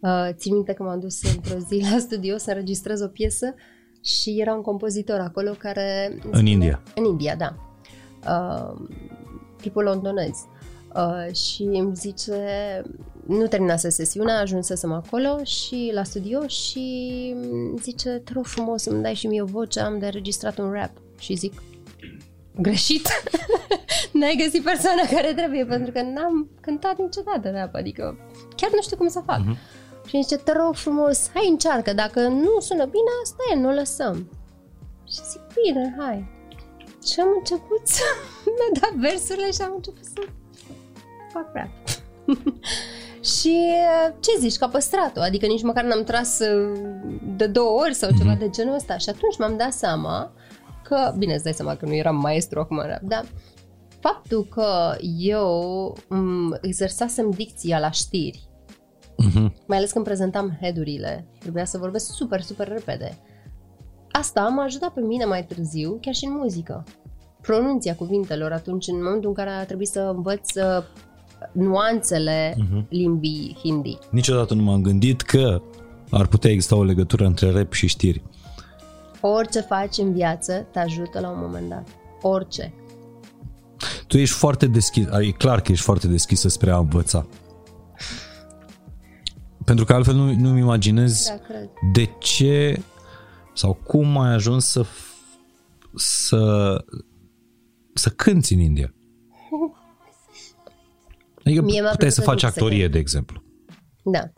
A: Uh, țin minte că m-am dus într-o zi la studio să înregistrez o piesă și era un compozitor acolo care...
B: În spune, India.
A: În India, da. Uh, tipul londonez. Uh, și îmi zice, nu terminase sesiunea, ajunsesem acolo și la studio și zice, te rog frumos să-mi dai și mie o voce, am de înregistrat un rap. Și zic, greșit. N-ai găsit persoana care trebuie, pentru că n-am cântat niciodată rap, adică chiar nu știu cum să fac. Uh-huh. Și zice, te rog frumos, hai încearcă, dacă nu sună bine, asta e, nu o lăsăm. Și zic, bine, hai. Și am început să mi-a dat versurile și am început să fac rap. și ce zici, că a păstrat-o, adică nici măcar n-am tras uh, de două ori sau ceva mm-hmm. de genul ăsta. Și atunci m-am dat seama că, bine, îți dai seama că nu eram maestru acum rap, dar faptul că eu exersasem dicția la știri, uh-huh. mai ales când prezentam headurile, trebuia să vorbesc super, super repede. Asta m-a ajutat pe mine mai târziu, chiar și în muzică. Pronunția cuvintelor atunci, în momentul în care a trebuit să învăț uh, nuanțele uh-huh. limbii hindi.
B: Niciodată nu m-am gândit că ar putea exista o legătură între rap și știri.
A: Orice faci în viață te ajută la un moment dat. Orice.
B: Tu ești foarte deschis, e clar că ești foarte deschisă spre a învăța. Pentru că altfel nu, nu-mi imaginez
A: da, cred.
B: de ce sau cum ai ajuns să să să cânti în India. Adică Mie puteai să faci actorie, să de exemplu.
A: Da.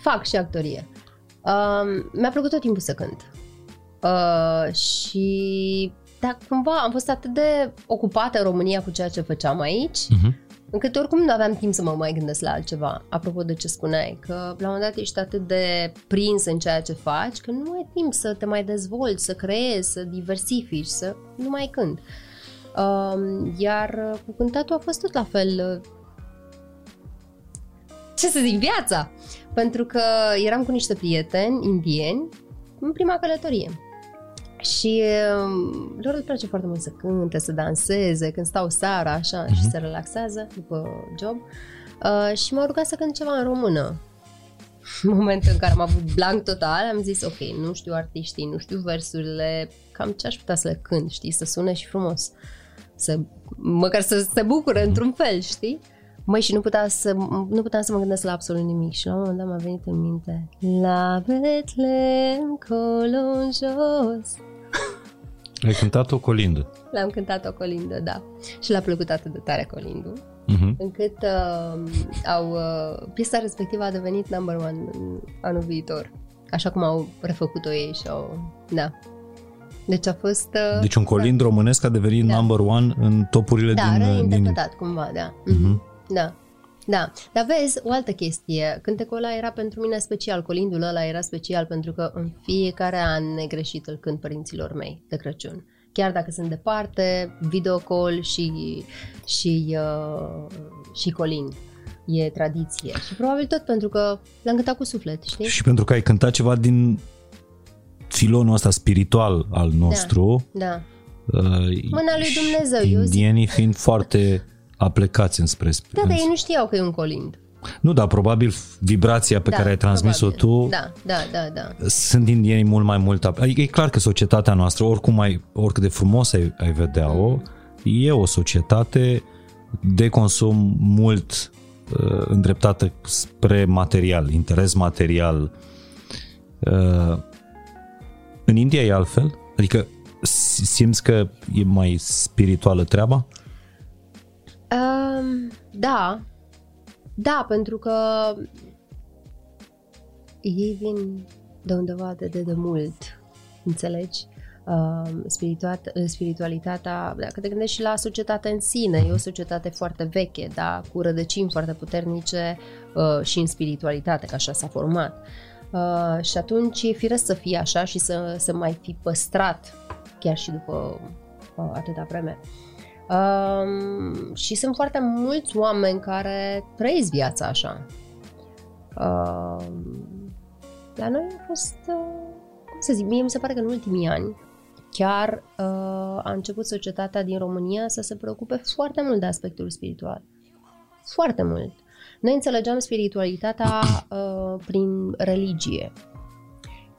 A: Fac și actorie. Uh, mi-a plăcut tot timpul să cânt. Uh, și dar cumva am fost atât de ocupată în România cu ceea ce făceam aici, uh-huh. încât oricum nu aveam timp să mă mai gândesc la altceva. Apropo de ce spuneai, că la un moment dat ești atât de prins în ceea ce faci, că nu ai timp să te mai dezvolți, să creezi, să diversifici, să nu mai cânt. Uh, iar cu cântatul a fost tot la fel ce să zic, viața. Pentru că eram cu niște prieteni indieni în prima călătorie. Și um, lor le place foarte mult să cânte, să danseze, când stau seara așa uh-huh. și se relaxează după job. Uh, și m-au rugat să cânt ceva în română. În momentul în care am avut blank total, am zis, ok, nu știu artiștii, nu știu versurile, cam ce aș putea să le cânt, știi, să sune și frumos. Să, măcar să se bucure într-un fel, știi? Măi, și nu, putea să, nu puteam să mă gândesc la absolut nimic și la un moment dat m-a venit în minte La Betlehem, colo în jos
B: Ai cântat o colindă
A: L-am cântat o colindă, da Și l-a plăcut atât de tare colindul uh-huh. Încât uh, au, uh, piesa respectivă a devenit number one în anul viitor Așa cum au refăcut-o ei și au... Da, deci a fost... Uh,
B: deci un colind da. românesc a devenit da. number one în topurile
A: da,
B: din...
A: Da, reinterpretat din... cumva, da. Uh-huh. Da. Da, dar vezi, o altă chestie, cântecul ăla era pentru mine special, colindul ăla era special pentru că în fiecare an negreșit îl cânt părinților mei de Crăciun. Chiar dacă sunt departe, video call și, și, uh, și colind. E tradiție. Și probabil tot pentru că l-am cântat cu suflet, știi?
B: Și pentru că ai cântat ceva din filonul ăsta spiritual al nostru.
A: Da, da. Uh, Mâna lui Dumnezeu.
B: Indienii fiind foarte aplecați înspre...
A: Da, dar ei nu știau că e un colind.
B: Nu, dar probabil vibrația pe da, care ai transmis-o tu
A: da, da, da, da.
B: sunt indieni mult mai mult. Adică e clar că societatea noastră, oricum ai, oricât de frumos ai, ai vedea-o, mm. e o societate de consum mult uh, îndreptată spre material, interes material. Uh, în India e altfel? Adică simți că e mai spirituală treaba?
A: Um, da. Da, pentru că ei vin de undeva de, de, de mult, înțelegi? Uh, spiritualitatea, dacă te gândești și la societatea în sine, e o societate foarte veche, da, cu rădăcini foarte puternice uh, și în spiritualitate, că așa s-a format. Uh, și atunci e firesc să fie așa și să, să mai fi păstrat chiar și după uh, atâta vreme. Uh, Um, și sunt foarte mulți oameni care trăiesc viața așa. Um, la noi a fost, uh, cum să zic, mie mi se pare că în ultimii ani chiar uh, a început societatea din România să se preocupe foarte mult de aspectul spiritual. Foarte mult. Noi înțelegeam spiritualitatea uh, prin religie.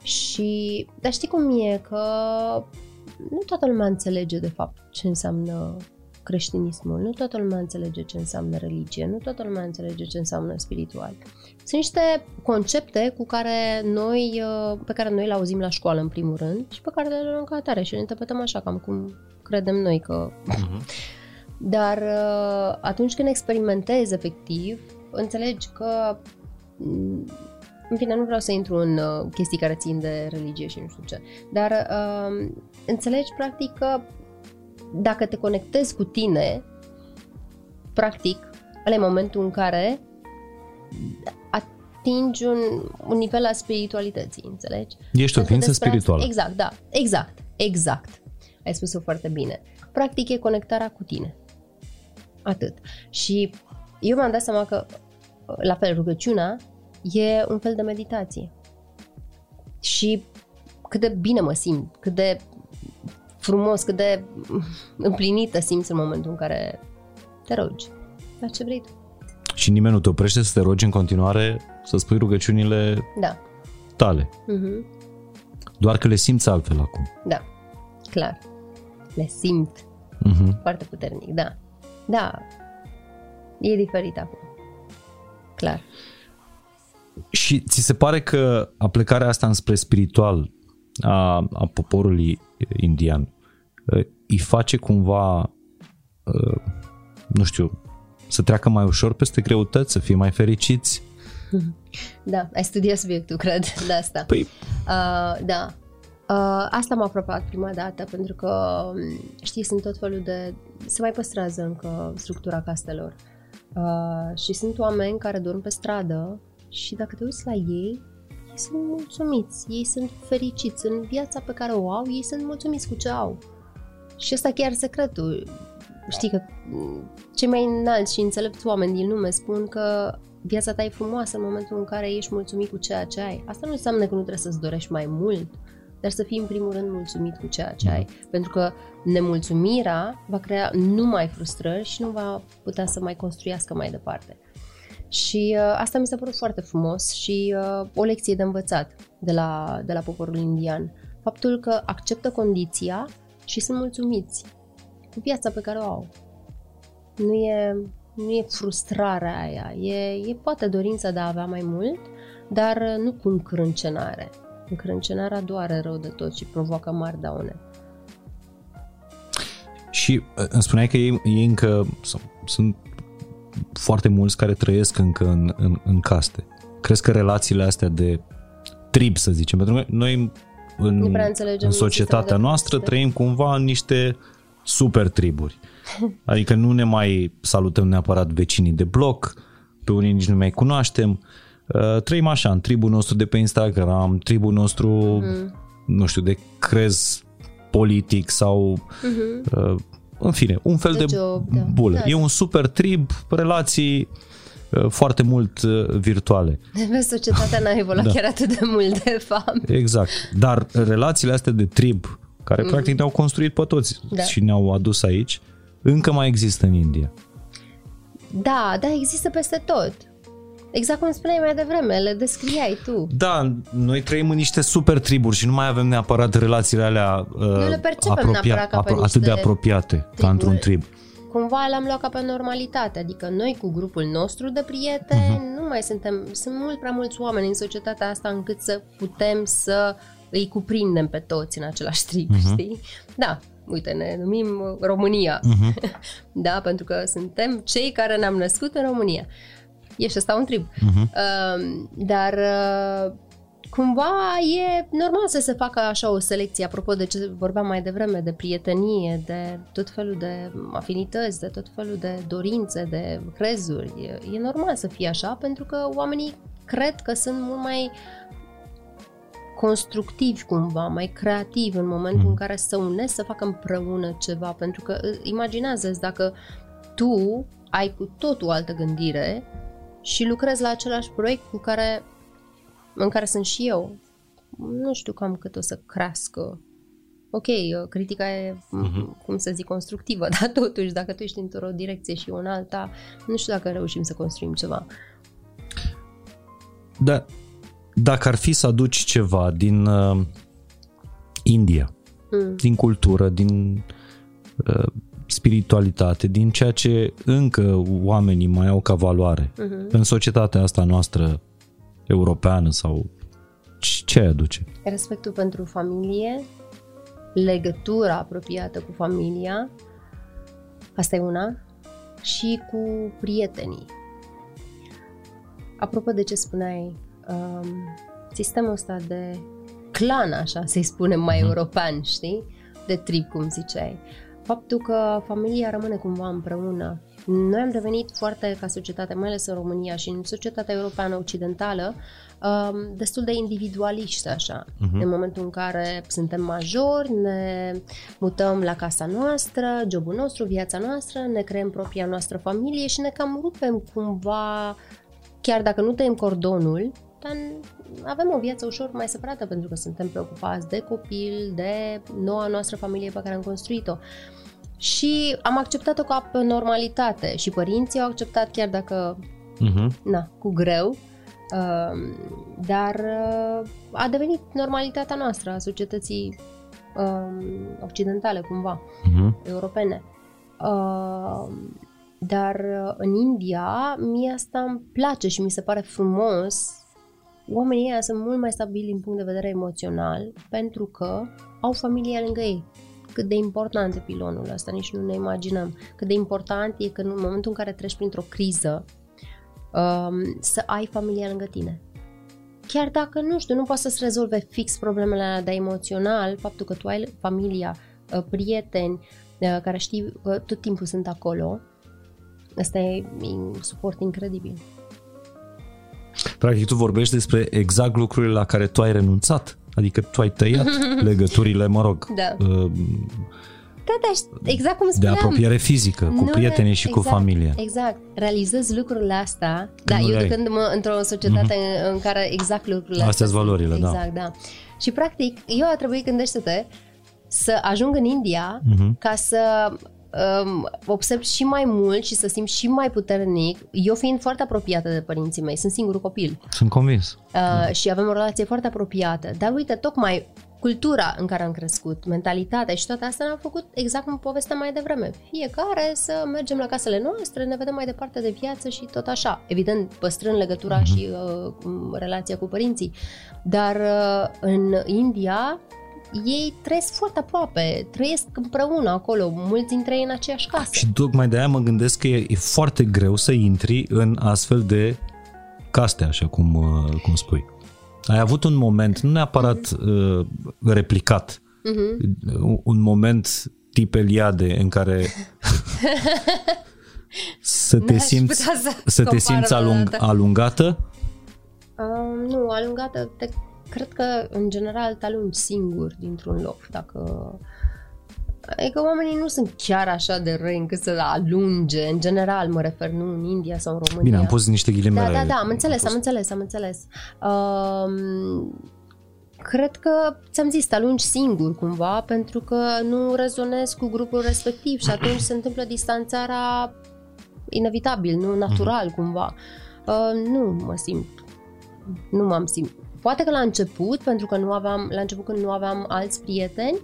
A: Și, dar știi cum e? Că nu toată lumea înțelege de fapt ce înseamnă creștinismul, nu toată lumea înțelege ce înseamnă religie, nu toată lumea înțelege ce înseamnă spiritual. Sunt niște concepte cu care noi, uh, pe care noi le auzim la școală în primul rând și pe care le luăm ca atare și le interpretăm așa, cam cum credem noi că... Uh-huh. Dar uh, atunci când experimentezi efectiv, înțelegi că mm, în fine, nu vreau să intru în uh, chestii care țin de religie și nu știu ce, dar uh, înțelegi practic că dacă te conectezi cu tine, practic, ăla e momentul în care atingi un, un nivel al spiritualității, înțelegi?
B: Ești o ființă spirituală.
A: Exact, da, exact, exact. Ai spus-o foarte bine. Practic e conectarea cu tine. Atât. Și eu mi-am dat seama că, la fel, rugăciunea e un fel de meditație. Și cât de bine mă simt, cât de frumos, cât de împlinită simți în momentul în care te rogi. La ce vrei tu.
B: Și nimeni nu te oprește să te rogi în continuare, să spui rugăciunile
A: da.
B: tale. Uh-huh. Doar că le simți altfel acum.
A: Da, clar. Le simt uh-huh. foarte puternic, da. Da, e diferit acum. Clar.
B: Și ți se pare că aplicarea asta înspre spiritual a, a poporului indian îi face cumva, nu știu, să treacă mai ușor peste greutăți, să fie mai fericiți?
A: Da, ai studiat subiectul, cred, de asta.
B: Păi...
A: Uh, da. Uh, asta m-a apropiat prima dată, pentru că, știi, sunt tot felul de... Se mai păstrează încă structura castelor. Uh, și sunt oameni care dorm pe stradă și dacă te uiți la ei, ei sunt mulțumiți, ei sunt fericiți în viața pe care o au, ei sunt mulțumiți cu ce au. Și ăsta chiar secretul. Știi că cei mai înalți și înțelepți oameni din lume spun că viața ta e frumoasă în momentul în care ești mulțumit cu ceea ce ai. Asta nu înseamnă că nu trebuie să-ți dorești mai mult, dar să fii în primul rând mulțumit cu ceea ce ai. Pentru că nemulțumirea va crea numai frustrări și nu va putea să mai construiască mai departe. Și uh, asta mi s-a părut foarte frumos și uh, o lecție de învățat de la, de la poporul indian. Faptul că acceptă condiția și sunt mulțumiți cu viața pe care o au. Nu e, nu e frustrarea aia, e, e poate dorința de a avea mai mult, dar nu cu încrâncenare. Încrâncenarea doare rău de tot și provoacă mari daune.
B: Și uh, îmi spuneai că ei, ei încă sunt foarte mulți care trăiesc încă în, în, în caste. Crezi că relațiile astea de trib, să zicem, pentru că noi în, în societatea noastră trăim cumva în niște super triburi. Adică nu ne mai salutăm neapărat vecinii de bloc, pe unii nici nu mai cunoaștem. Uh, trăim așa, în tribul nostru de pe Instagram, tribul nostru, mm. nu știu, de crez politic sau mm-hmm. uh, în fine, un fel de, de job, da. bulă. Da. E un super trib, relații uh, foarte mult uh, virtuale.
A: Vezi, societatea n-a evoluat da. chiar atât de mult, de fapt.
B: Exact. Dar relațiile astea de trib, care mm. practic ne-au construit pe toți da. și ne-au adus aici, încă mai există în India.
A: Da, da, există peste tot. Exact cum spuneai mai devreme, le descriai tu.
B: Da, noi trăim în niște super triburi și nu mai avem neapărat relațiile alea uh, nu le apropia, ca apro- atât de apropiate triburi. ca într-un trib.
A: Cumva le-am luat ca pe normalitate, adică noi cu grupul nostru de prieteni uh-huh. nu mai suntem, sunt mult prea mulți oameni în societatea asta încât să putem să îi cuprindem pe toți în același trib, uh-huh. știi? Da, uite, ne numim România, uh-huh. da, pentru că suntem cei care ne-am născut în România. E și ăsta un trib. Uh-huh. Uh, dar uh, cumva e normal să se facă așa o selecție, apropo de ce vorbeam mai devreme, de prietenie, de tot felul de afinități, de tot felul de dorințe, de crezuri. E, e normal să fie așa, pentru că oamenii cred că sunt mult mai constructivi cumva, mai creativi în momentul mm. în care să unesc, să facă împreună ceva, pentru că imaginează dacă tu ai cu totul altă gândire și lucrez la același proiect cu care, în care sunt și eu. Nu știu cam cât o să crească ok, critica e, uh-huh. cum să zic, constructivă, dar totuși, dacă tu ești într-o direcție și în alta, nu știu dacă reușim să construim ceva.
B: Da, dacă ar fi să aduci ceva din uh, India, mm. din cultură, din uh, spiritualitate, din ceea ce încă oamenii mai au ca valoare uh-huh. în societatea asta noastră europeană sau ce aduce?
A: Respectul pentru familie, legătura apropiată cu familia, asta e una, și cu prietenii. Apropo de ce spuneai, um, sistemul ăsta de clan, așa să-i spunem mai uh-huh. european, știi? De trip, cum ziceai. Faptul că familia rămâne cumva împreună. Noi am devenit foarte, ca societate, mai ales în România și în societatea europeană occidentală, um, destul de individualiști așa. Uh-huh. În momentul în care suntem majori, ne mutăm la casa noastră, jobul nostru, viața noastră, ne creăm propria noastră familie și ne cam rupem cumva, chiar dacă nu tăiem cordonul, dar avem o viață ușor mai separată pentru că suntem preocupați de copil, de noua noastră familie pe care am construit-o. Și am acceptat-o ca pe normalitate și părinții au acceptat chiar dacă, uh-huh. na, cu greu, uh, dar uh, a devenit normalitatea noastră, a societății uh, occidentale, cumva, uh-huh. europene. Uh, dar uh, în India, mie asta îmi place și mi se pare frumos oamenii ăia sunt mult mai stabili din punct de vedere emoțional pentru că au familia lângă ei. Cât de important e pilonul ăsta, nici nu ne imaginăm. Cât de important e că în momentul în care treci printr-o criză, um, să ai familia lângă tine. Chiar dacă, nu știu, nu poți să-ți rezolve fix problemele alea de emoțional, faptul că tu ai familia, uh, prieteni uh, care știi că tot timpul sunt acolo, ăsta e un suport incredibil.
B: Practic tu vorbești despre exact lucrurile la care tu ai renunțat. Adică tu ai tăiat legăturile, mă rog,
A: da. Uh, da, da, exact cum spuneam.
B: De apropiere fizică, cu nu prietenii și exact, cu familia.
A: Exact. Realizezi lucrurile astea. Da, eu ducându-mă într-o societate mm-hmm. în care exact lucrurile astea.
B: Astea sunt valorile,
A: exact, da. Exact, da. Și practic, eu a trebuit, gândește-te, să ajung în India mm-hmm. ca să um, observ și mai mult și să simt și mai puternic, eu fiind foarte apropiată de părinții mei, sunt singurul copil.
B: Sunt convins.
A: Uh, și avem o relație foarte apropiată. Dar uite, tocmai cultura în care am crescut, mentalitatea și toate astea ne-au făcut exact cum povesteam mai devreme. Fiecare să mergem la casele noastre, ne vedem mai departe de viață și tot așa. Evident, păstrând legătura mm-hmm. și uh, relația cu părinții. Dar uh, în India ei trăiesc foarte aproape, trăiesc împreună acolo, mulți dintre ei în aceeași casă.
B: Și tocmai de aia mă gândesc că e, e foarte greu să intri în astfel de caste, așa cum, uh, cum spui. Ai avut un moment, nu neapărat uh-huh. uh, replicat, uh-huh. un moment tip Eliade în care să te simți, să, să te simți alung, alungată?
A: Uh, nu, alungată te cred că, în general, te alungi singur dintr-un loc. Dacă... Adică oamenii nu sunt chiar așa de răi încât să alunge, în general mă refer, nu în India sau în România.
B: Bine, am pus niște ghilimele.
A: Da, da, da, am înțeles, am, am înțeles, am înțeles. Um, cred că, ți-am zis, te alungi singur cumva pentru că nu rezonezi cu grupul respectiv și atunci se întâmplă distanțarea inevitabil, nu natural mm-hmm. cumva. Uh, nu mă simt, nu m-am simt, Poate că la început, pentru că nu aveam, la început când nu aveam alți prieteni,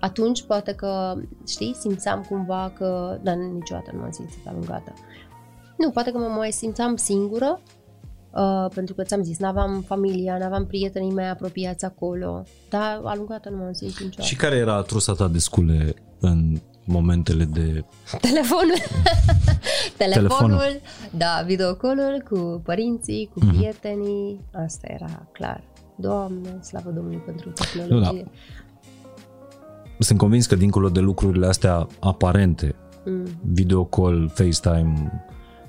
A: atunci poate că, știi, simțeam cumva că, dar niciodată nu m-am simțit alungată. Nu, poate că mă mai simțeam singură, uh, pentru că ți-am zis, n-aveam familia, n-aveam prietenii mei apropiați acolo, dar alungată nu m-am simțit niciodată.
B: Și care era trusa ta de scule în momentele de...
A: Telefonul. Telefonul, Telefonul, da, videocolul cu părinții, cu mm-hmm. prietenii, asta era clar. Doamne, slavă Domnului pentru tehnologie. Da.
B: Sunt convins că dincolo de lucrurile astea aparente, mm. videocall, FaceTime,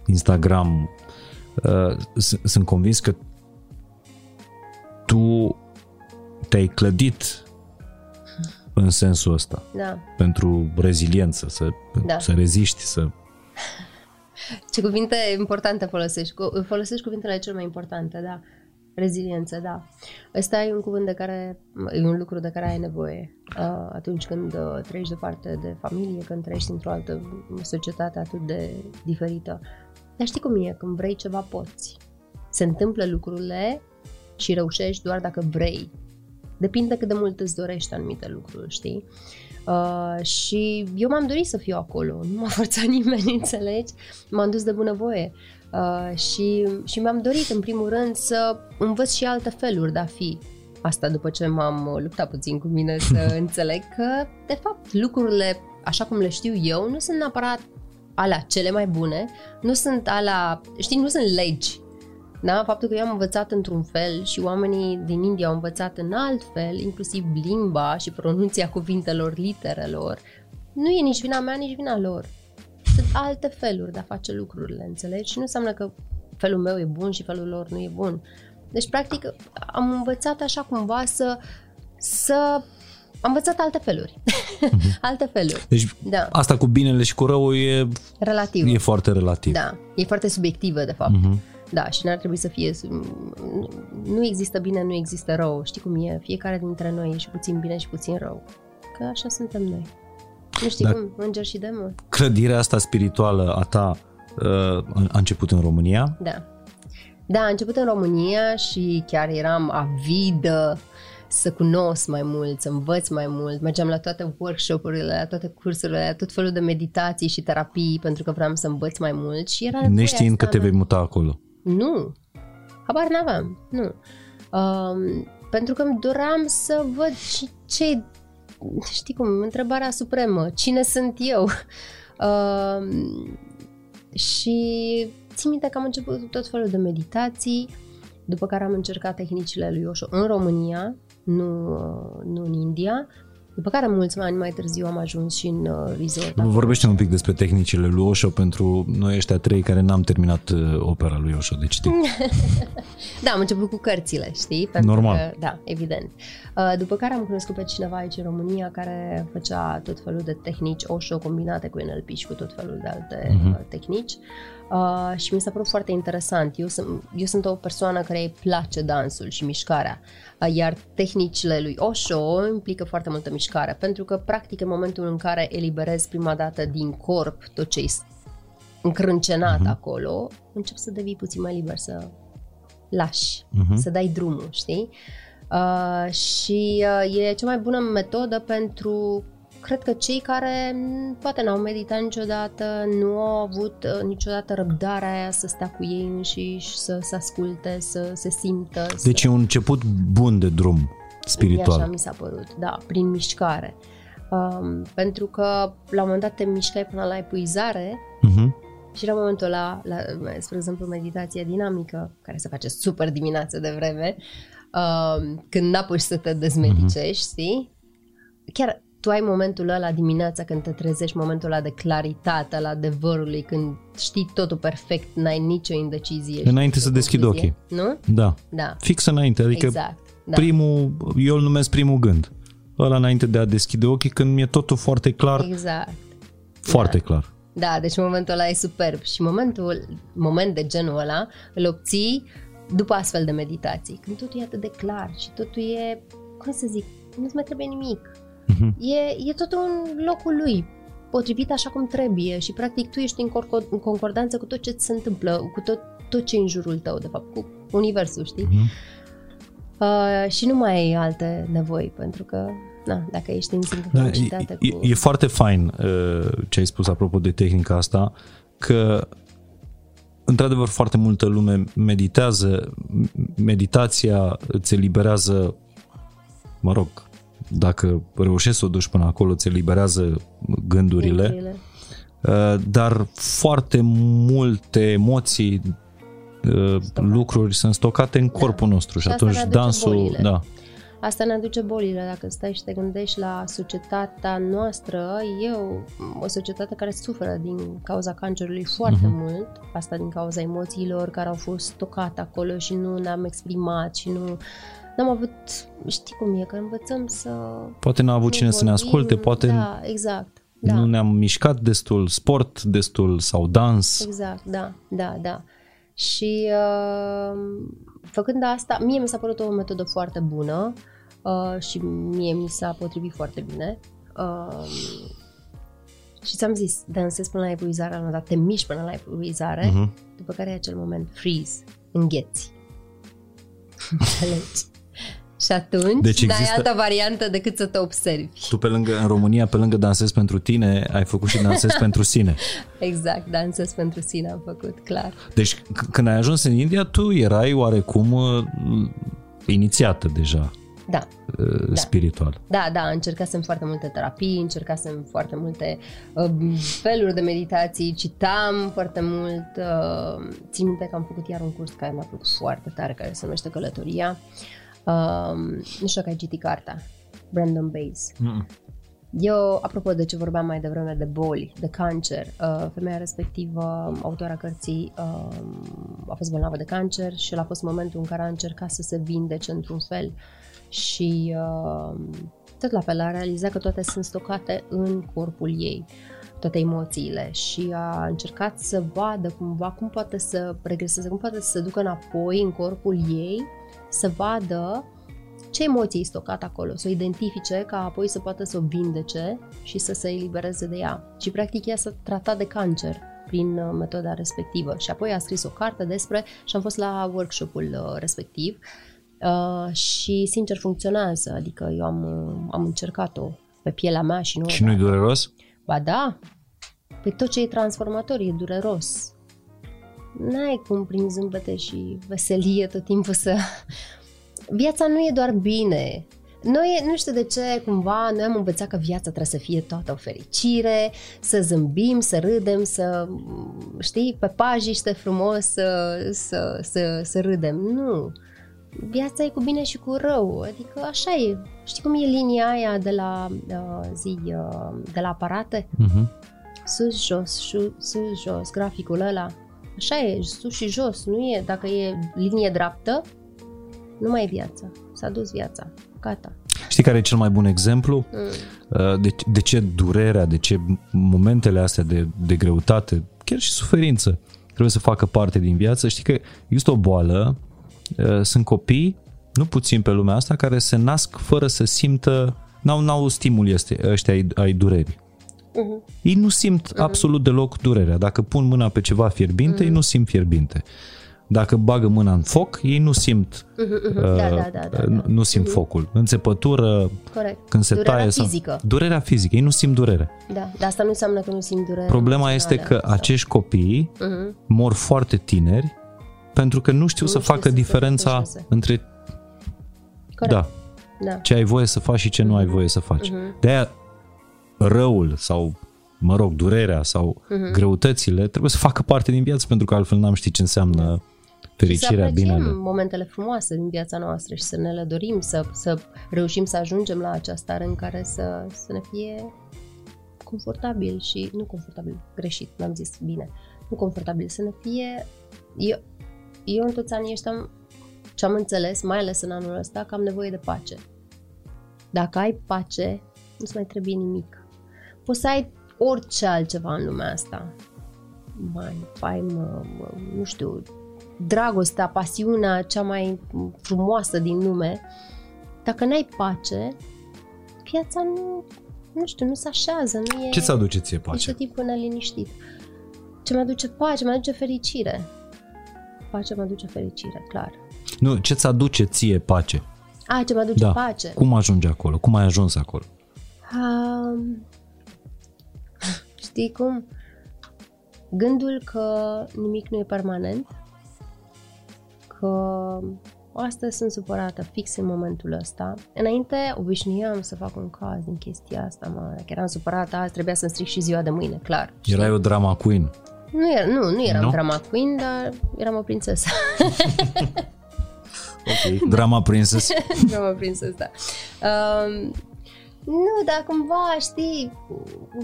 B: Instagram, uh, sunt convins că tu te-ai clădit în sensul ăsta.
A: Da.
B: Pentru reziliență, să, da. să reziști, să...
A: Ce cuvinte importante folosești. Folosești cuvintele cele mai importante, da. Reziliență, da. Ăsta e un cuvânt de care, e un lucru de care ai nevoie uh, atunci când uh, trăiești departe de familie, când trăiești într-o altă societate atât de diferită. Dar știi cum e, când vrei ceva poți. Se întâmplă lucrurile și reușești doar dacă vrei. Depinde cât de mult îți dorești anumite lucruri, știi? Uh, și eu m-am dorit să fiu acolo, nu m-a forțat nimeni, înțelegi? M-am dus de bunăvoie. Uh, și, și mi-am dorit, în primul rând, să învăț și alte feluri de a fi. Asta după ce m-am luptat puțin cu mine să înțeleg că, de fapt, lucrurile, așa cum le știu eu, nu sunt neapărat alea cele mai bune, nu sunt alea, știi, nu sunt legi. Da? Faptul că eu am învățat într-un fel și oamenii din India au învățat în alt fel, inclusiv limba și pronunția cuvintelor, literelor, nu e nici vina mea, nici vina lor sunt alte feluri de a face lucrurile, înțelegi? Și nu înseamnă că felul meu e bun și felul lor nu e bun. Deci, practic, am învățat așa cumva să, să am învățat alte feluri. Mm-hmm. alte feluri.
B: Deci da. asta cu binele și cu rău e
A: relativ.
B: E foarte relativ.
A: Da, e foarte subiectivă de fapt. Mm-hmm. Da, și n-ar trebui să fie nu există bine, nu există rău. Știi cum e? Fiecare dintre noi e și puțin bine și puțin rău. Că așa suntem noi. Nu știi Dar cum, înger și demon.
B: Clădirea asta spirituală a ta uh, a început în România?
A: Da. Da, a început în România și chiar eram avidă să cunosc mai mult, să învăț mai mult. Mergeam la toate workshop-urile, la toate cursurile, la tot felul de meditații și terapii pentru că vreau să învăț mai mult și era
B: Neștiind că te vei muta acolo.
A: Nu. Habar n-aveam. Nu. Um, pentru că îmi doream să văd și ce știi cum, întrebarea supremă, cine sunt eu? Uh, și țin minte că am început tot felul de meditații, după care am încercat tehnicile lui Osho în România, nu, nu în India, după care mulți ani mai târziu am ajuns și în uh, resort.
B: Vorbește un pic despre tehnicile lui Osho pentru noi ăștia trei care n-am terminat uh, opera lui Osho de citit.
A: da, am început cu cărțile, știi? Pentru
B: Normal.
A: Că, da, evident. Uh, după care am cunoscut pe cineva aici în România care făcea tot felul de tehnici Osho combinate cu NLP și cu tot felul de alte uh-huh. tehnici. Uh, și mi s-a părut foarte interesant. Eu sunt, eu sunt o persoană care îi place dansul și mișcarea, uh, iar tehnicile lui Osho implică foarte multă mișcare, pentru că, practic, în momentul în care eliberezi prima dată din corp tot ce e încrâncenat uh-huh. acolo, încep să devii puțin mai liber, să lași, uh-huh. să dai drumul, știi? Uh, și uh, e cea mai bună metodă pentru cred că cei care poate n-au meditat niciodată, nu au avut uh, niciodată răbdarea aia să stea cu ei înșiși, să se asculte, să se simtă.
B: Deci
A: să...
B: e un început bun de drum spiritual.
A: Așa mi s-a părut, da, prin mișcare. Um, pentru că la un moment dat te mișcai până la epuizare uh-huh. și la momentul ăla, la, spre exemplu, meditația dinamică, care se face super dimineață de vreme, um, când n-apuci să te dezmedicești, uh-huh. știi? Chiar tu ai momentul ăla dimineața când te trezești, momentul ăla de claritate al adevărului, când știi totul perfect, n-ai nicio indecizie.
B: Înainte să deschid ochii.
A: Nu?
B: Da.
A: da.
B: Fix înainte, adică exact. Da. primul, eu îl numesc primul gând. Ăla înainte de a deschide ochii, când mi-e totul foarte clar.
A: Exact.
B: Foarte
A: da.
B: clar.
A: Da, deci momentul ăla e superb și momentul, moment de genul ăla îl obții după astfel de meditații, când totul e atât de clar și totul e, cum să zic, nu-ți mai trebuie nimic Uh-huh. E, e tot în locul lui, potrivit așa cum trebuie și practic tu ești în, cor- în concordanță cu tot ce ți se întâmplă, cu tot, tot ce e în jurul tău, de fapt, cu universul, știi? Uh-huh. Uh, și nu mai ai alte nevoi, pentru că na, dacă ești în sincronitate da,
B: cu... E, e foarte fain uh, ce ai spus apropo de tehnica asta, că într-adevăr foarte multă lume meditează, meditația îți eliberează, mă rog, dacă reușești să o duci până acolo, ți eliberează gândurile, gândurile. Uh, dar foarte multe emoții, uh, Stocate. lucruri sunt stocate în da. corpul da. nostru și, și atunci dansul, bolile. da.
A: Asta ne aduce bolile, dacă stai și te gândești la societatea noastră, e o, o societate care suferă din cauza cancerului foarte uh-huh. mult, asta din cauza emoțiilor care au fost stocate acolo și nu ne-am exprimat și nu n-am avut, știi cum e, că învățăm să...
B: Poate n-a avut cine vorbim, să ne asculte, poate
A: da, exact,
B: da. nu ne-am mișcat destul, sport destul sau dans.
A: Exact, da, da, da. Și uh, făcând asta, mie mi s-a părut o metodă foarte bună uh, și mie mi s-a potrivit foarte bine. Uh, și ți-am zis, dansez până la epuizare, am dat te miști până la epuizare, uh-huh. după care e acel moment freeze, îngheți. Înțelegi? Și atunci deci există... n-ai altă variantă decât să te observi.
B: Tu pe lângă, în România, pe lângă dansez pentru tine, ai făcut și dansez pentru sine.
A: Exact, dansez pentru sine am făcut, clar.
B: Deci c- când ai ajuns în India, tu erai oarecum uh, inițiată deja.
A: Da.
B: Uh, spiritual.
A: Da, da, încercasem foarte multe terapii, încercasem foarte multe uh, feluri de meditații, citam foarte mult. Uh, țin minte că am făcut iar un curs care m-a plăcut foarte tare, care se numește Călătoria. Uh, nu știu dacă ai citit cartea, Brandon Bays. Mm-mm. Eu, apropo de ce vorbeam mai devreme de boli, de cancer, uh, femeia respectivă, autora cărții, uh, a fost bolnavă de cancer și el a fost momentul în care a încercat să se vindece într-un fel și uh, tot la fel a realizat că toate sunt stocate în corpul ei toate emoțiile și a încercat să vadă cumva cum poate să regreseze, cum poate să se ducă înapoi în corpul ei, să vadă ce emoții e stocat acolo, să o identifice ca apoi să poată să o vindece și să se elibereze de ea. Și practic ea s-a tratat de cancer prin uh, metoda respectivă și apoi a scris o carte despre și am fost la workshopul uh, respectiv uh, și sincer funcționează, adică eu am, am încercat-o pe pielea mea și nu...
B: Și nu-i dureros?
A: Ba da, Păi tot ce e transformator e dureros. N-ai cum prin zâmbete și veselie tot timpul să... Viața nu e doar bine. Noi, nu știu de ce, cumva, noi am învățat că viața trebuie să fie toată o fericire, să zâmbim, să râdem, să, știi, pe pajiște frumos să, să, să, să râdem. Nu. Viața e cu bine și cu rău, adică așa e. Știi cum e linia aia de la uh, zi, uh, de la aparate? Uh-huh sus, jos, sus, jos, graficul ăla. Așa e, sus și jos, nu e, dacă e linie dreaptă, nu mai e viața, s-a dus viața, gata.
B: Știi care e cel mai bun exemplu? Mm. Uh, de, de ce durerea, de ce momentele astea de, de greutate, chiar și suferință, trebuie să facă parte din viață? Știi că există o boală, uh, sunt copii, nu puțin pe lumea asta, care se nasc fără să simtă, n-au, n-au stimul este, ăștia ai, ai durerii. Uh-huh. Ei nu simt uh-huh. absolut deloc durerea. Dacă pun mâna pe ceva fierbinte, uh-huh. ei nu simt fierbinte. Dacă bagă mâna în foc, ei nu simt uh-huh, uh-huh. Uh, da, da, da, da, da. nu simt uh-huh. focul. Înțepătură, Corect. când se
A: durerea
B: taie
A: fizică.
B: Sau, durerea fizică, ei nu simt durere.
A: Da, dar asta nu înseamnă că nu simt durere.
B: Problema este că asta. acești copii uh-huh. mor foarte tineri pentru că nu știu nu să știu facă să diferența se între Corect. Da. Da. Ce ai voie să faci și ce uh-huh. nu ai voie să faci. Uh-huh. De-aia răul sau, mă rog, durerea sau uh-huh. greutățile trebuie să facă parte din viață pentru că altfel n-am ști ce înseamnă fericirea, și să binele.
A: momentele frumoase din viața noastră și să ne le dorim, să, să reușim să ajungem la această stare în care să, să ne fie confortabil și, nu confortabil, greșit, n-am zis bine, nu confortabil, să ne fie, eu, eu în toți anii ăștia ce am înțeles, mai ales în anul ăsta, că am nevoie de pace. Dacă ai pace, nu-ți mai trebuie nimic poți să ai orice altceva în lumea asta. Mai, faimă, nu știu, dragostea, pasiunea cea mai frumoasă din lume, dacă n-ai pace, viața nu, nu știu, nu se așează, nu e...
B: Ce ți aduce ție pace?
A: Ești timpul neliniștit. Ce mă aduce pace? Mă aduce fericire. Pace mă aduce fericire, clar.
B: Nu, ce ți aduce ție pace?
A: A, ce mă aduce da. pace?
B: Cum ajungi acolo? Cum ai ajuns acolo?
A: Um, Știi cum? Gândul că nimic nu e permanent, că astăzi sunt supărată fix în momentul ăsta. Înainte obișnuiam să fac un caz din chestia asta, mă, dacă eram supărată, azi trebuia să-mi stric și ziua de mâine, clar.
B: Erai o drama queen.
A: Nu, era, nu, nu eram no? drama queen, dar eram o prințesă.
B: ok, drama princess.
A: drama princess, da. Um, nu, dar cumva, știi,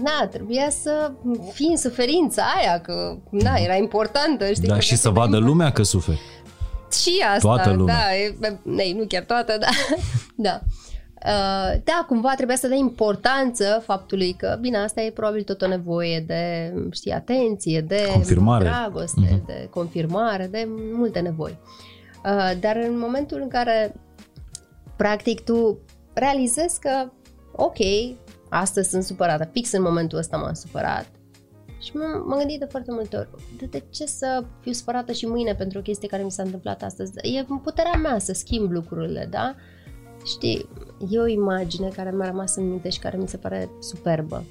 A: na, trebuia să fii în suferința aia, că, na, era importantă, știi?
B: Da, și să vadă lumea că suferi.
A: Și asta, toată lumea. da, e, nu chiar toată, da. da. Uh, da, cumva trebuia să dai importanță faptului că, bine, asta e probabil tot o nevoie de, știi, atenție, de
B: Confirmare.
A: dragoste,
B: Mhm.
A: de confirmare, de multe nevoi. Uh, dar în momentul în care, practic, tu realizezi că, ok, astăzi sunt supărată, fix în momentul ăsta m-am supărat, și m- m-am gândit de foarte multe ori, de, de ce să fiu supărată și mâine pentru o chestie care mi s-a întâmplat astăzi? E în puterea mea să schimb lucrurile, da? Știi, e o imagine care mi-a rămas în minte și care mi se pare superbă.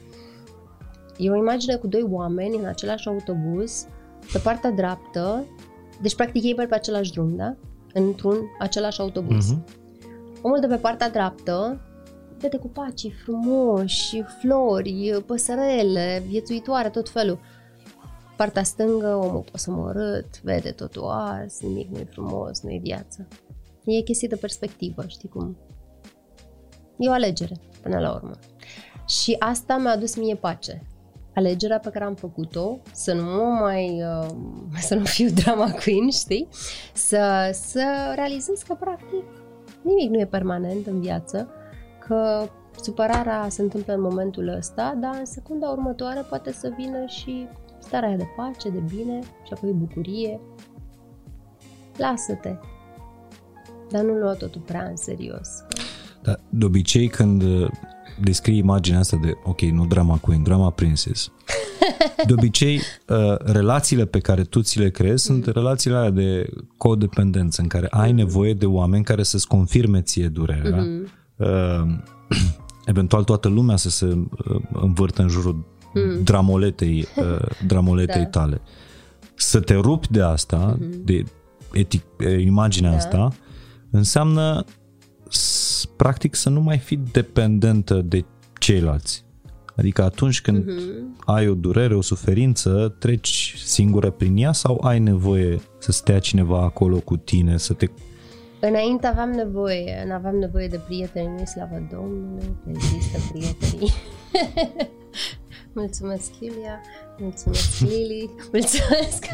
A: E o imagine cu doi oameni în același autobuz, pe partea dreaptă, deci practic ei merg pe același drum, da? Într-un același autobuz.
B: Mhm.
A: Omul de pe partea dreaptă vede copacii frumoși, flori, păsărele, viețuitoare, tot felul. Partea stângă, omul posomorât, vede totul ars, nimic nu e frumos, nu e viață. E chestie de perspectivă, știi cum? E o alegere, până la urmă. Și asta mi-a adus mie pace. Alegerea pe care am făcut-o, să nu mă mai, uh, să nu fiu drama queen, știi? Să, să realizez că, practic, nimic nu e permanent în viață, că supărarea se întâmplă în momentul ăsta, dar în secunda următoare poate să vină și starea aia de pace, de bine și apoi bucurie. Lasă-te, dar nu lua totul prea în serios.
B: Da, de obicei când uh, descrii imaginea asta de, ok, nu drama queen, drama princess, de obicei uh, relațiile pe care tu ți le creezi sunt relațiile alea de codependență în care ai nevoie de oameni care să-ți confirme ție durerea.
A: Mhm.
B: Uh, eventual toată lumea să se uh, învârtă în jurul dramoletei, uh, dramoletei
A: Da.
B: tale. Să te rupi de asta, de etic, eh, imaginea
A: Da.
B: asta, înseamnă s- practic să nu mai fii dependentă de ceilalți. Adică atunci când ai o durere, o suferință, treci singură prin ea sau ai nevoie să stea cineva acolo cu tine, să te...
A: Înainte aveam nevoie, nu aveam nevoie de prieteni, nu slavă Domnului, că există prietenii. mulțumesc, Iulia, mulțumesc, Lili, mulțumesc.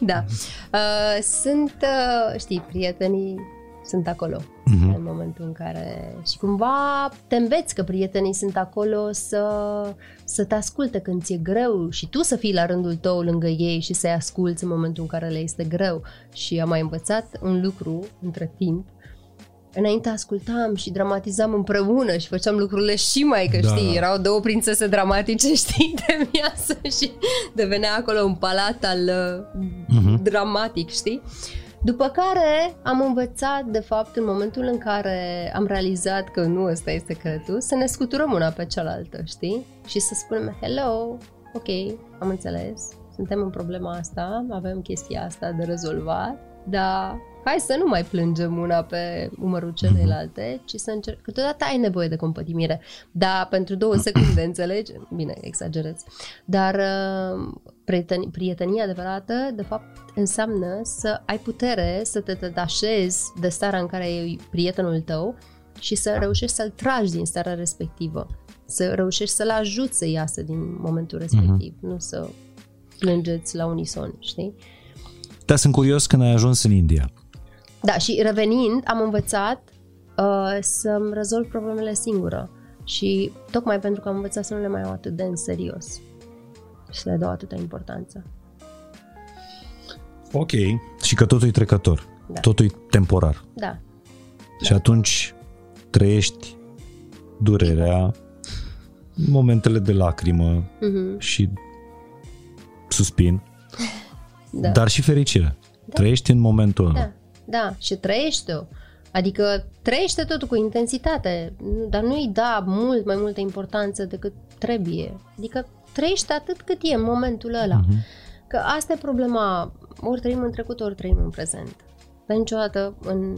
A: da, uh, sunt, uh, știi, prietenii sunt acolo
B: Mhm.
A: în momentul în care și cumva te înveți că prietenii sunt acolo să, să te asculte când ți-e greu și tu să fii la rândul tău lângă ei și să-i asculți în momentul în care le este greu. Și am mai învățat un lucru între timp. Înainte ascultam și dramatizam împreună și făceam lucrurile și mai, că
B: Da.
A: știi, erau două prințese dramatice, știi, de viață și devenea acolo un palat al uh,
B: Mhm.
A: dramatic, știi? După care am învățat, de fapt, în momentul în care am realizat că nu ăsta este secretul, să ne scuturăm una pe cealaltă, știi? Și să spunem, hello, ok, am înțeles, suntem în problema asta, avem chestia asta de rezolvat, dar hai să nu mai plângem una pe umărul celeilalte, ci să încerc... Câteodată ai nevoie de compătimire, dar pentru două secunde, înțelegi? Bine, exagerez. Dar uh, prieteni, prietenia adevărată, de fapt, înseamnă să ai putere să te detașezi de starea în care e prietenul tău și să reușești să-l tragi din starea respectivă. Să reușești să-l ajuți să iasă din momentul respectiv, uh-huh. nu să plângeți la unison, știi?
B: Da, sunt curios când ai ajuns în India.
A: Da, și revenind, am învățat uh, să-mi rezolv problemele singură. Și tocmai pentru că am învățat să nu le mai iau atât de în serios și să le dau atâta importanță.
B: Ok. Și că totul e trecător.
A: Da.
B: Totul e temporar.
A: Da,
B: Și atunci trăiești durerea, momentele de lacrimă
A: Mhm.
B: și suspin,
A: da.
B: dar și fericire. Trăiești în momentul ăla.
A: Da, da, și trăiește-o. Adică trăiește totul cu intensitate, nu- dar nu-i da mult mai multă importanță decât trebuie. Adică trăiește atât cât e în momentul ăla.
B: Mhm.
A: Că asta e problema, ori trăim în trecut, ori trăim în prezent. Dar niciodată în...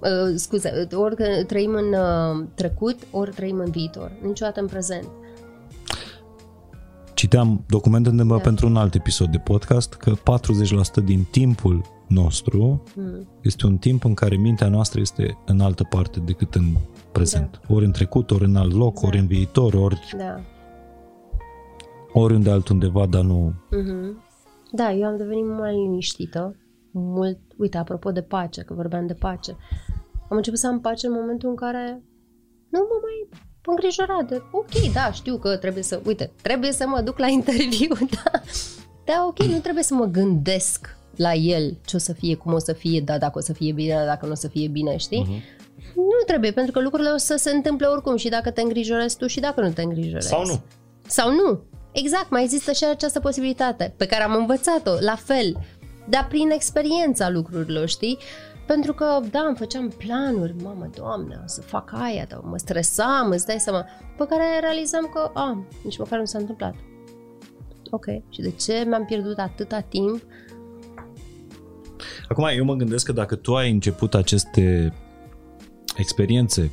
A: Uh, scuze, ori că trăim în uh, trecut, ori trăim în viitor. Niciodată în prezent.
B: Citeam documentându-mă
A: Da.
B: pentru un alt episod de podcast că 40% din timpul nostru
A: Mm.
B: este un timp în care mintea noastră este în altă parte decât în prezent. Ori în trecut, ori în alt loc,
A: Da.
B: ori în viitor, ori
A: Da.
B: Oriunde altundeva, dar nu...
A: Mhm. Da, eu am devenit mult mai liniștită. Mult, uite, apropo de pace, că vorbeam de pace. Am început să am pace în momentul în care nu mă mai îngrijora de, ok, da, știu că trebuie să, uite, trebuie să mă duc la interviu, da, da, ok, nu trebuie să mă gândesc la el ce o să fie, cum o să fie, da, dacă o să fie bine, da, dacă nu o să fie bine, știi? Uh-huh. Nu trebuie, pentru că lucrurile o să se întâmple oricum și dacă te îngrijorezi tu și dacă nu te îngrijorezi.
B: Sau nu.
A: Sau nu. Exact, mai există și această posibilitate pe care am învățat-o, la fel, dar prin experiența lucrurilor, știi? Pentru că, da, îmi făceam planuri, mamă, doamne, o să fac aia, dar mă stresam, îți dai seama, pe care realizam că, a, nici măcar nu s-a întâmplat. Ok, și de ce mi-am pierdut atâta timp?
B: Acum, eu mă gândesc că dacă tu ai început aceste experiențe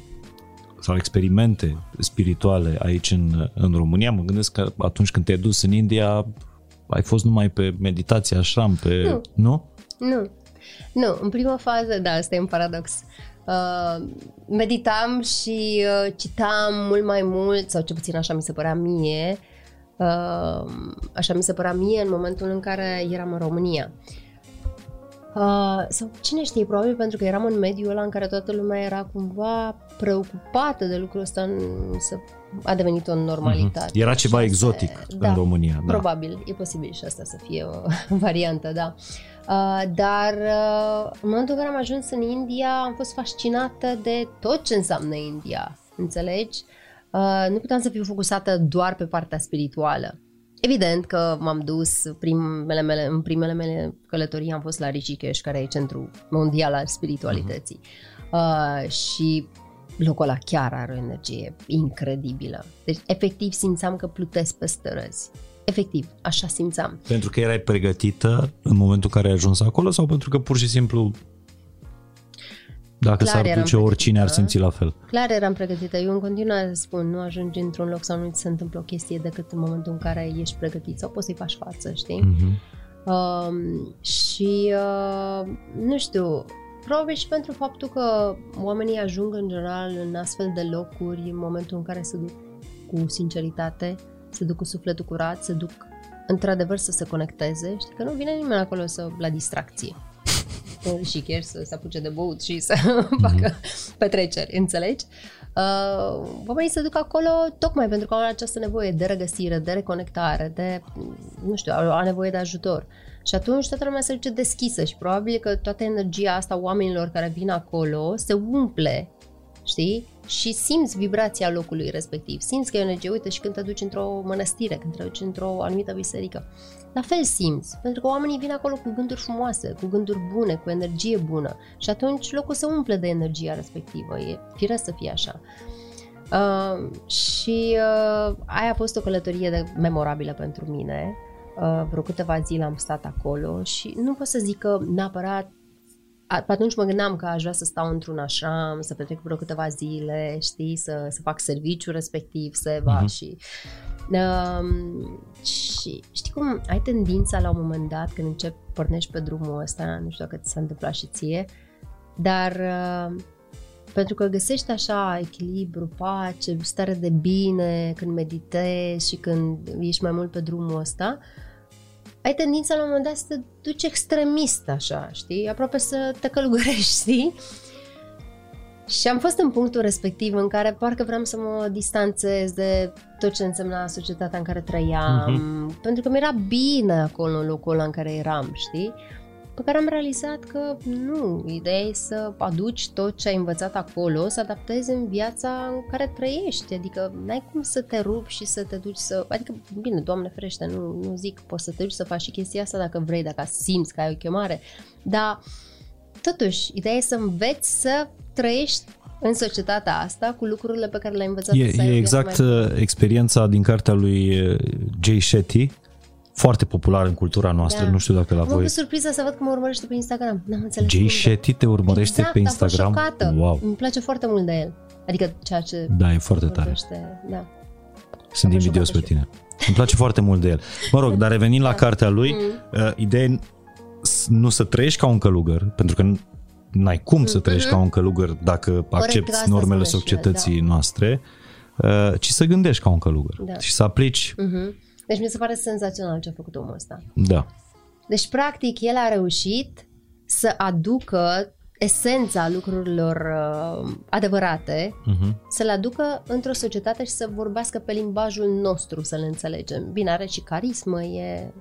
B: sau experimente spirituale aici în, în România, mă gândesc că atunci când te-ai dus în India, ai fost numai pe meditație așa, pe...
A: Nu.
B: Nu?
A: Nu. Nu, în prima fază, da, asta e un paradox. Uh, meditam și uh, citam mult mai mult, sau ce puțin așa mi se părea mie, uh, așa mi se părea mie în momentul în care eram în România. Uh, sau cine știe, probabil pentru că eram în mediul ăla în care toată lumea era cumva preocupată de lucrul ăsta, să a devenit o normalitate.
B: Mm-hmm. Era ceva exotic
A: da,
B: în România.
A: Da. Probabil, e posibil și asta să fie o variantă, da. Uh, dar uh, în momentul în care am ajuns în India am fost fascinată de tot ce înseamnă India, înțelegi? Uh, nu puteam să fiu focusată doar pe partea spirituală. Evident că m-am dus primele mele, în primele mele călătorii am fost la Rishikesh, care e centrul mondial al spiritualității. Uh-huh. Uh, și locul ăla chiar are o energie incredibilă. Deci efectiv simțeam că plutesc pe străzi. Efectiv, așa simțeam.
B: Pentru că erai pregătită în momentul în care ai ajuns acolo sau pentru că pur și simplu dacă Clar s-ar duce oricine ar simți la fel.
A: Clar eram pregătită. Eu în continuare spun, nu ajungi într-un loc sau nu ți se întâmplă o chestie decât în momentul în care ești pregătit sau poți să-i faci față, știi? Mm-hmm. Uh, și uh, nu știu, probabil și pentru faptul că oamenii ajung în general în astfel de locuri în momentul în care se duc cu sinceritate, se duc cu sufletul curat, se duc într-adevăr să se conecteze, știi că nu vine nimeni acolo să la distracție și chiar să se apuce de băut și să mm-hmm. facă petreceri, înțelegi? Uh, oamenii se duc acolo tocmai pentru că au această nevoie de regăsire, de reconectare, de, nu știu, au, au nevoie de ajutor. Și atunci toată lumea se duce deschisă și probabil că toată energia asta oamenilor care vin acolo se umple, știi? Și simți vibrația locului respectiv. Simți că e o energie, uite, și când te duci într-o mănăstire, când te duci într-o anumită biserică. La fel simți, pentru că oamenii vin acolo cu gânduri frumoase, cu gânduri bune, cu energie bună și atunci locul se umple de energia respectivă. E firesc să fie așa. Uh, și uh, aia a fost o călătorie de, memorabilă pentru mine. Uh, vreo câteva zile am stat acolo și nu pot să zic că neapărat pe atunci mă gândeam că aș vrea să stau într-un așa, să petrec vreo câteva zile, știi, să, să fac serviciu respectiv, să uh-huh. și... Um, și știi cum ai tendința la un moment dat când începi, pornești pe drumul ăsta, nu știu dacă ți s-a întâmplat și ție, dar uh, pentru că găsești așa echilibru, pace, stare de bine când meditezi și când ești mai mult pe drumul ăsta, uh, ai tendința la un moment dat să te duci extremist așa, știi? Aproape să te călugărești, știi? Și am fost în punctul respectiv în care parcă vreau să mă distanțez de tot ce însemna societatea în care trăiam, uh-huh. pentru că mi-era bine acolo în locul ăla în care eram, știi? Pe care am realizat că nu, ideea e să aduci tot ce ai învățat acolo, să adaptezi în viața în care trăiești, adică n-ai cum să te rupi și să te duci să, adică bine, Doamne ferește, nu, nu zic, poți să te duci să faci și chestia asta dacă vrei, dacă simți că ai o chemare, dar totuși, ideea e să înveți să trăiești în societatea asta cu lucrurile pe care le-ai învățat.
B: E, e exact mai... Uh, experiența din cartea lui uh, Jay Shetty, foarte popular în cultura noastră, da. nu știu dacă la voi.
A: Mă surpriză să văd că mă urmărește pe Instagram. N-am înțeles.
B: Jay Shetty te urmărește
A: exact,
B: pe Instagram?
A: Am Wow. Îmi place foarte mult de el. Adică ceea ce
B: Da, e foarte tare.
A: Da.
B: Sunt invidios pe tine. Îmi place foarte mult de el. Mă rog, dar revenind da. la cartea lui, mm. uh, ideea nu să trăiești ca un călugăr, pentru că n-ai cum mm-hmm. să trăiești ca un călugăr dacă accepti normele societății da. noastre, uh, ci să gândești ca un călugăr da. și să aplici
A: mm-hmm deci mi se pare senzațional ce a făcut omul ăsta.
B: Da.
A: Deci, practic, el a reușit să aducă esența lucrurilor uh, adevărate,
B: Uh-huh.
A: să le aducă într-o societate și să vorbească pe limbajul nostru, să le înțelegem. Bine, are și carismă, e...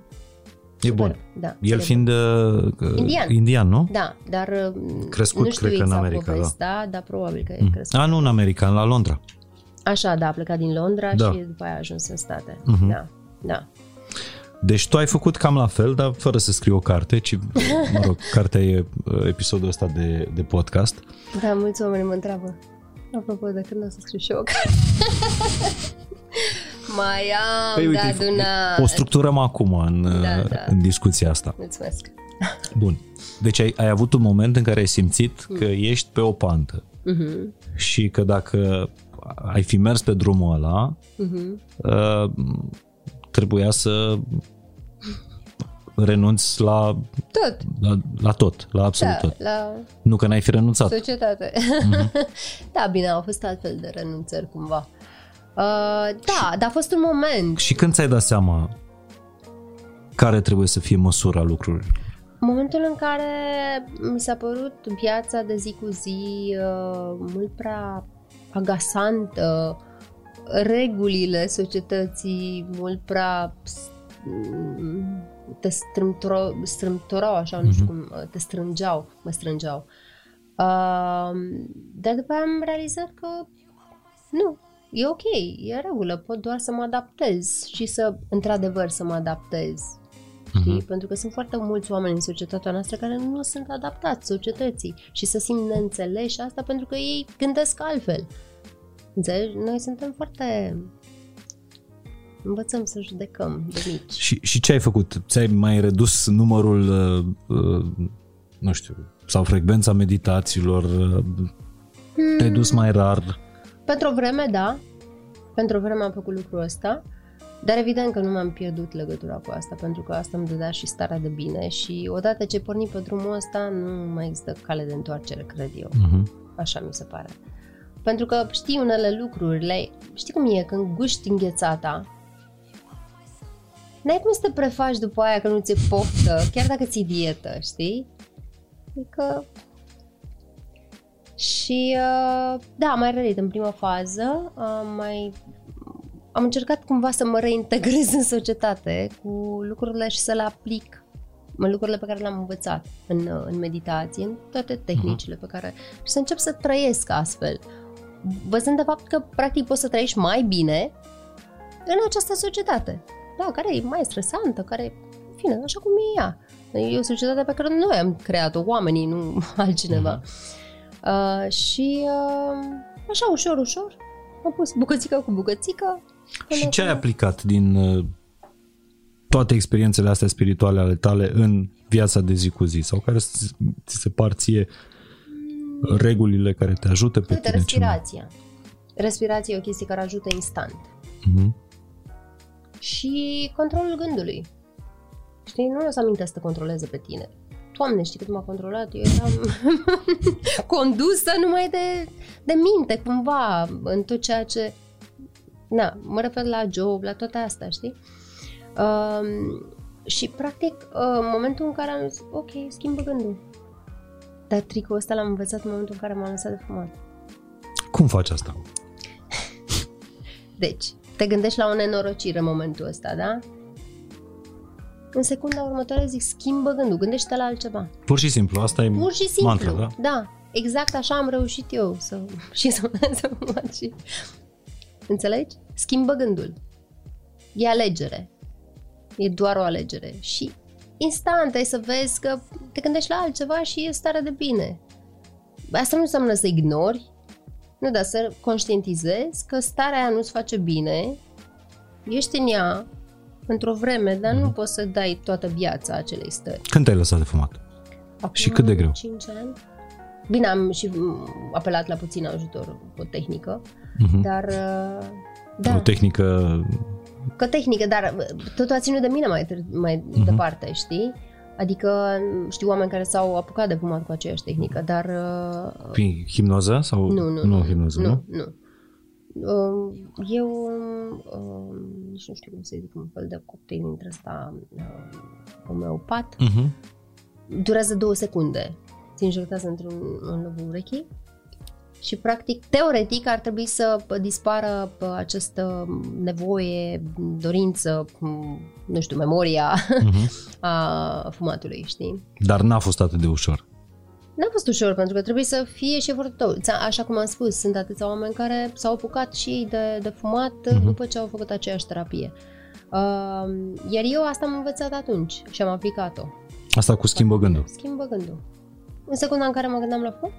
B: E bun.
A: super, Da,
B: El
A: e
B: fiind uh,
A: Indian.
B: indian, nu?
A: Da, dar uh,
B: Crescut,
A: nu știu
B: cred că, în
A: exact
B: America, da.
A: povestea, dar probabil că e
B: Mm.
A: crescut.
B: A, nu în America, la Londra.
A: Așa, da, a plecat din Londra
B: Da.
A: și după aia a ajuns în state.
B: Mhm.
A: Da, da.
B: Deci tu ai făcut cam la fel, dar fără să scrii o carte, ci, mă rog, cartea e uh, episodul ăsta de, de podcast.
A: Da, mulți oameni mă întreabă. Apropo, de când o să scriu și eu o carte? Mai am
B: Păi
A: de
B: uite,
A: adunat.
B: o structurăm acum în,
A: Da,
B: uh,
A: da.
B: în discuția asta.
A: Mulțumesc.
B: Bun. Deci ai, ai avut un moment în care ai simțit că ești pe o pantă
A: Mhm,
B: și că dacă ai fi mers pe drumul ăla,
A: mhm.
B: uh, trebuia să renunți la,
A: Tot.
B: la, la tot, la absolut
A: Da,
B: tot.
A: la
B: Nu că n-ai fi renunțat.
A: societate.
B: Mhm.
A: da, bine, au fost altfel de renunțări cumva. Uh, da, dar a fost un moment.
B: Și când ți-ai dat seama care trebuie să fie măsura lucrurilor?
A: Momentul în care mi s-a părut viața de zi cu zi uh, mult prea agasantă, regulile societății mult prea mm, te strâmtoro, strâmtorau așa, nu știu cum, te strângeau, mă strângeau. Uh, dar după aia am realizat că nu, e ok, e în regulă, pot doar să mă adaptez și să, într-adevăr, să mă adaptez. Știi?
B: Mhm.
A: Pentru că sunt foarte mulți oameni în societatea noastră care nu sunt adaptați societății și să simt neînțeleși asta pentru că ei gândesc altfel. Înțelegi? Noi suntem foarte... Învățăm să judecăm de mici.
B: Și, și ce ai făcut? Ți-ai mai redus numărul, uh, uh, nu știu, sau frecvența meditațiilor? Uh, te-ai dus mai rar?
A: Pentru o vreme, da. Pentru o vreme am făcut lucrul ăsta. Dar evident că nu m-am pierdut legătura cu asta, pentru că asta îmi dădea și starea de bine și odată ce porni pe drumul ăsta, nu mai există cale de întoarcere, cred eu.
B: Uh-huh.
A: Așa mi se pare. Pentru că știi unele lucruri, le, știi cum e, când guști înghețata, n-ai cum să te prefaci după aia că nu ți-e poftă, chiar dacă ți dietă, știi? Adică... Și uh, da, am mai rărit în prima fază, am mai am încercat cumva să mă reintegrez în societate cu lucrurile și să le aplic în lucrurile pe care le-am învățat în, uh, în meditație, în toate tehnicile pe care... și să încep să trăiesc astfel, văzând de fapt că practic poți să trăiești mai bine în această societate, da, care e mai stresantă, care e, în fine, așa cum e ea. E o societate pe care noi am creat-o, oamenii, nu altcineva. Uh, și uh, așa, ușor, ușor, am pus bucățică cu bucățică. până
B: Și ce ai
A: acum.
B: aplicat din uh, toate experiențele astea spirituale ale tale în viața de zi cu zi? Sau care ți ți se par ție regulile care te ajută pe
A: Uite,
B: tine cel mai-
A: respirația. Respirația e o chestie care ajută instant.
B: Mhm.
A: Și controlul gândului. Știi, nu o să amintesc să te controleze pe tine. Doamne, știi cât m-a controlat? Eu eram condusă numai de, de minte, cumva, în tot ceea ce... Na, mă refer la job, la toate astea, știi? Um, și, practic, uh, în momentul în care am zis, ok, schimbă gândul. Dar tricul ăsta l-am învățat în momentul în care m-am lăsat de fumat.
B: Cum faci asta?
A: Deci, te gândești la o nenorocire în momentul ăsta, da? În secunda următoare zic, schimbă gândul, gândește la altceva.
B: Pur și simplu, asta e
A: Pur și simplu.
B: mantra, da?
A: da? Exact așa am reușit eu să și să, să mă fac și... Înțelegi? Schimbă gândul. E alegere. E doar o alegere. Și instant ai să vezi că te gândești la altceva și e stare de bine. Asta nu înseamnă să ignori, nu, dar să conștientizezi că starea aia nu-ți face bine, ești în ea într-o vreme, dar nu poți să dai toată viața acelei stări.
B: Când te-ai lăsat de fumat?
A: Acum
B: Și cât de greu?
A: 5 ani. Bine, am și m, apelat la puțin ajutor cu tehnică,
B: Mhm.
A: dar... uh,
B: O
A: Da,
B: tehnică...
A: cu tehnică, dar uh, totul a ținut de mine mai, târ- mai
B: Mhm.
A: departe, știi? Adică știu oameni care s-au apucat de fumat cu aceeași tehnică, dar... uh,
B: Prin hipnoză? Sau...
A: Nu, nu,
B: nu hipnoză, nu?
A: nu. nu. Uh, Eu, uh, nici nu știu cum să zic, un fel de cocktail dintre ăsta uh, homeopat.
B: Mhm.
A: Durează două secunde. ți injectează într-un în lobul urechii și practic, teoretic ar trebui să dispară această nevoie, dorință, nu știu, memoria uh-huh. a fumatului, știi?
B: Dar n-a fost atât de ușor.
A: N-a fost ușor, pentru că trebuie să fie și efortul tău. Așa cum am spus, sunt atâția oameni care s-au apucat și de, de fumat uh-huh. după ce au făcut aceeași terapie. Uh, iar eu asta am învățat atunci și am aplicat-o.
B: Asta cu schimbă gândul.
A: Schimbă gândul. În secunda în care mă gândeam la fumat,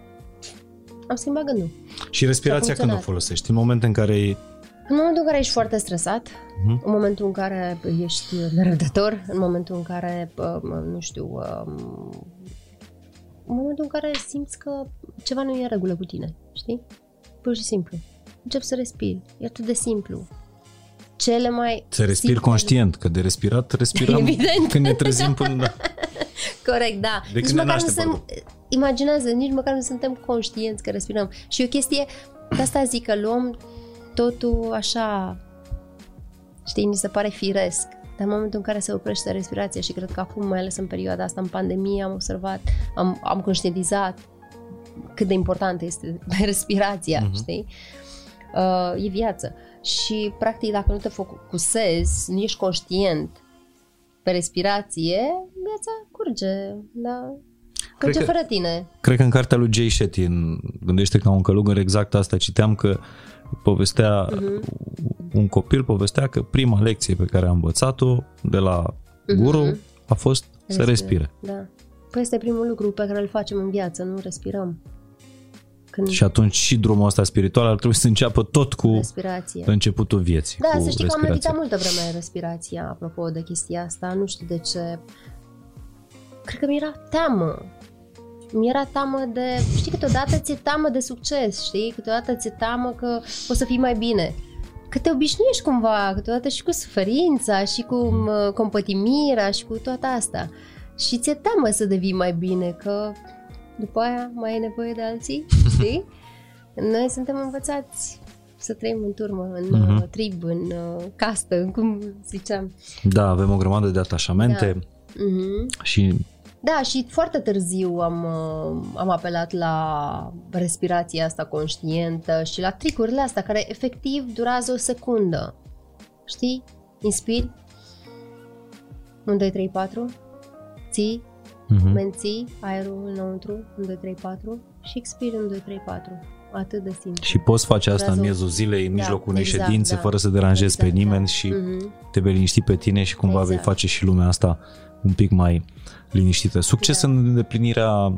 A: am schimbat gândul.
B: Și respirația când o folosești? În momentul în care
A: în momentul în care ești foarte stresat, uh-huh. în momentul în care ești nerăbdător, în momentul în care, nu știu, în momentul în care simți că ceva nu e în regulă cu tine, știi? Pur și simplu. Încep să respiri. E atât de simplu. Cele mai...
B: Să respiri simple... conștient, că de respirat respirăm Evident. când ne trezim până... Da.
A: Corect, da.
B: De nici măcar nu sunt,
A: imaginează, nici măcar nu suntem conștienți că respirăm. Și o chestie, de asta zic că luăm totul așa, știi, mi se pare firesc. Dar în momentul în care se oprește respirația și cred că acum, mai ales în perioada asta, în pandemie, am observat, am, am conștientizat cât de importantă este respirația, uh-huh. știi? Uh, e viață. Și, practic, dacă nu te focusezi, nu ești conștient pe respirație, viața curge, da? Curge cred fără că, tine.
B: Cred că în cartea lui Jay Shetty, în Gândește ca un călugăr, exact asta citeam că povestea, uh-huh. un copil povestea că prima lecție pe care a învățat-o de la uh-huh. guru a fost Respire. să respire.
A: Da. Păi este primul lucru pe care îl facem în viață, nu respirăm.
B: Când... Și atunci și drumul ăsta spiritual ar trebui să înceapă tot cu
A: respirație.
B: începutul vieții.
A: Da, să știi că am meditat multă vreme respirația, apropo de chestia asta, nu știu de ce. Cred că mi-era teamă mi-era teamă de, știi, câteodată ți-e teamă de succes, știi, câteodată ți-e teamă că poți să fii mai bine. Că te obișnuiești cumva, câteodată și cu suferința, și cu uh, compătimirea, și cu toată asta. Și ți-e teamă să devii mai bine, că după aia mai ai nevoie de alții, știi? Noi suntem învățați să trăim în turmă, în uh-huh. trib, în uh, castă, în cum ziceam.
B: Da, avem o grămadă de atașamente da. uh-huh. și
A: da, și foarte târziu am, uh, am apelat la respirația asta conștientă și la tricurile astea care efectiv durează o secundă. Știi? Inspiri. 1, 2, 3, 4. Ții. Uh-huh. Menții aerul înăuntru. 1, 2, 3, 4. Și expiri 1, 2, 3, 4. Atât de simplu.
B: Și poți face asta Durează în miezul zilei, în da, mijlocul unei exact, ședințe, da. fără să deranjezi exact, pe nimeni da. și uh-huh. te vei liniști pe tine și cumva exact. vei face și lumea asta un pic mai liniștită. Succes da. în îndeplinirea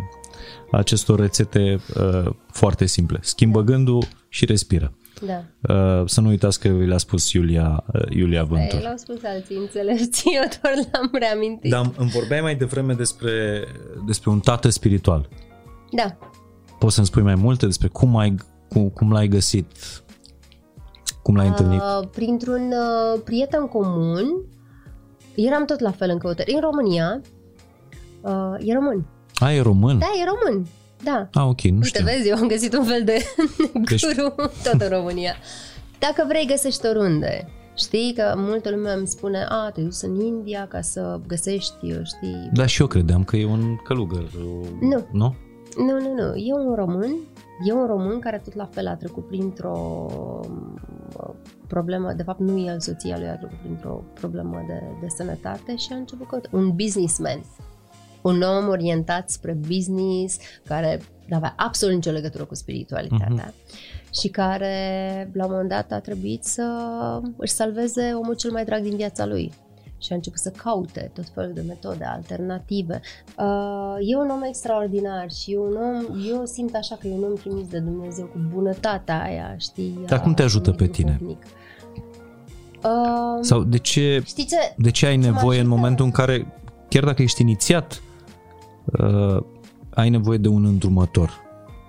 B: acestor rețete uh, foarte simple. Schimbă da. gândul și respiră.
A: Da.
B: Uh, să nu uitați că vi l-a spus Iulia, uh, Iulia Vântur.
A: L-au spus alții înțelepți, eu doar l-am reamintit.
B: Dar îmi vorbeai mai devreme despre, despre un tată spiritual.
A: Da.
B: Poți să-mi spui mai multe despre cum, ai, cum, cum l-ai găsit, cum l-ai uh, întâlnit?
A: Printr-un uh, prieten comun, eram tot la fel în căutări. În România, Uh, e român.
B: A, e român?
A: Da, e român. Da.
B: A, ok, nu știu.
A: Te vezi, eu am găsit un fel de deci... guru tot în România. Dacă vrei, găsești oriunde. Știi că multă lume îmi spune, a, te duci în India ca să găsești, știi...
B: Da, și eu credeam că e un călugăr.
A: Nu.
B: Nu?
A: Nu, nu, nu. E un român, e un român care tot la fel a trecut printr-o problemă, de fapt nu el, soția lui a trecut printr-o problemă de, de sănătate și a început că un businessman un om orientat spre business, care nu avea absolut nicio legătură cu spiritualitatea uh-huh. și care la un moment dat a trebuit să își salveze omul cel mai drag din viața lui și a început să caute tot felul de metode alternative. Uh, e un om extraordinar și e un om, eu simt așa că e un om trimis de Dumnezeu cu bunătatea aia, știi?
B: Dar cum te ajută pe tine? Uh, Sau de ce, știi ce, de ce ai ce nevoie în momentul în care, chiar dacă ești inițiat uh, ai nevoie de un îndrumător.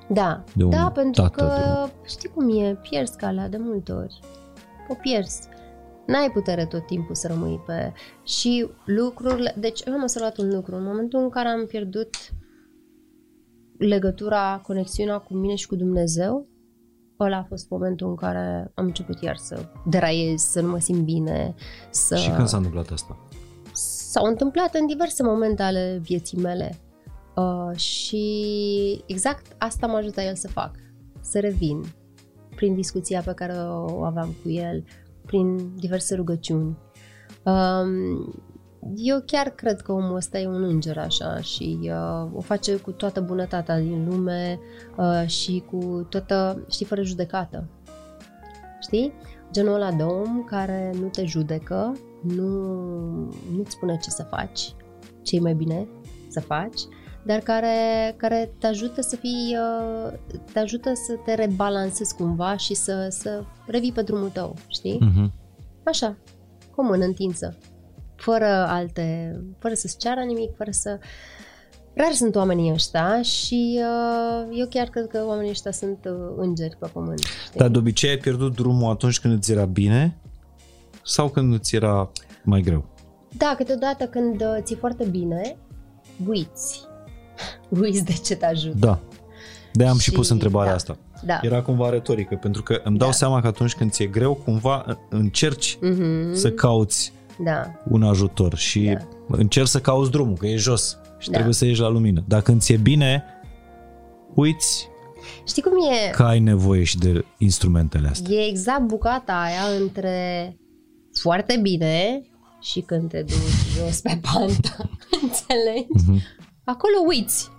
A: Da, de un da, pentru tată, că de un... știi cum e, pierzi calea de multe ori. O pierzi. N-ai putere tot timpul să rămâi pe... Și lucrurile... Deci eu am observat un lucru. În momentul în care am pierdut legătura, conexiunea cu mine și cu Dumnezeu, ăla a fost momentul în care am început iar să deraiez, să nu mă simt bine, să...
B: Și când s-a întâmplat asta?
A: S-au întâmplat în diverse momente ale vieții mele Uh, și exact asta mă ajută el să fac, să revin prin discuția pe care o aveam cu el, prin diverse rugăciuni. Um, eu chiar cred că omul ăsta e un înger așa și uh, o face cu toată bunătatea din lume uh, și cu toată, știi, fără judecată. Știi? Genul ăla de om care nu te judecă, nu, nu-ți spune ce să faci, ce e mai bine să faci, dar care, care te ajută să fii, uh, te ajută să te rebalancezi cumva și să, să revii pe drumul tău, știi?
B: Mhm.
A: Așa, cu o mână întinsă, fără alte, fără să-ți ceară nimic, fără să... Rar sunt oamenii ăștia și uh, eu chiar cred că oamenii ăștia sunt uh, îngeri pe pământ. Știi?
B: Dar de obicei ai pierdut drumul atunci când îți era bine sau când îți era mai greu?
A: Da, câteodată când uh, ți-e foarte bine, uiți. Uiți de ce te ajută.
B: Da. de am și, și
A: Și-
B: pus întrebarea
A: da.
B: asta.
A: Da.
B: Era cumva retorică, pentru că îmi dau
A: Da.
B: seama că atunci când ți-e greu, cumva încerci
A: Mhm.
B: să cauți
A: Da,
B: un ajutor și
A: Da.
B: încerci să cauți drumul, că e jos și
A: Da.
B: trebuie să ieși la lumină. Dar când ți-e bine, uiți
A: știi cum e?
B: că ai nevoie și de instrumentele astea.
A: E exact bucata aia între foarte bine și când te duci jos pe pantă, înțelegi?
B: Mhm.
A: Acolo uiți.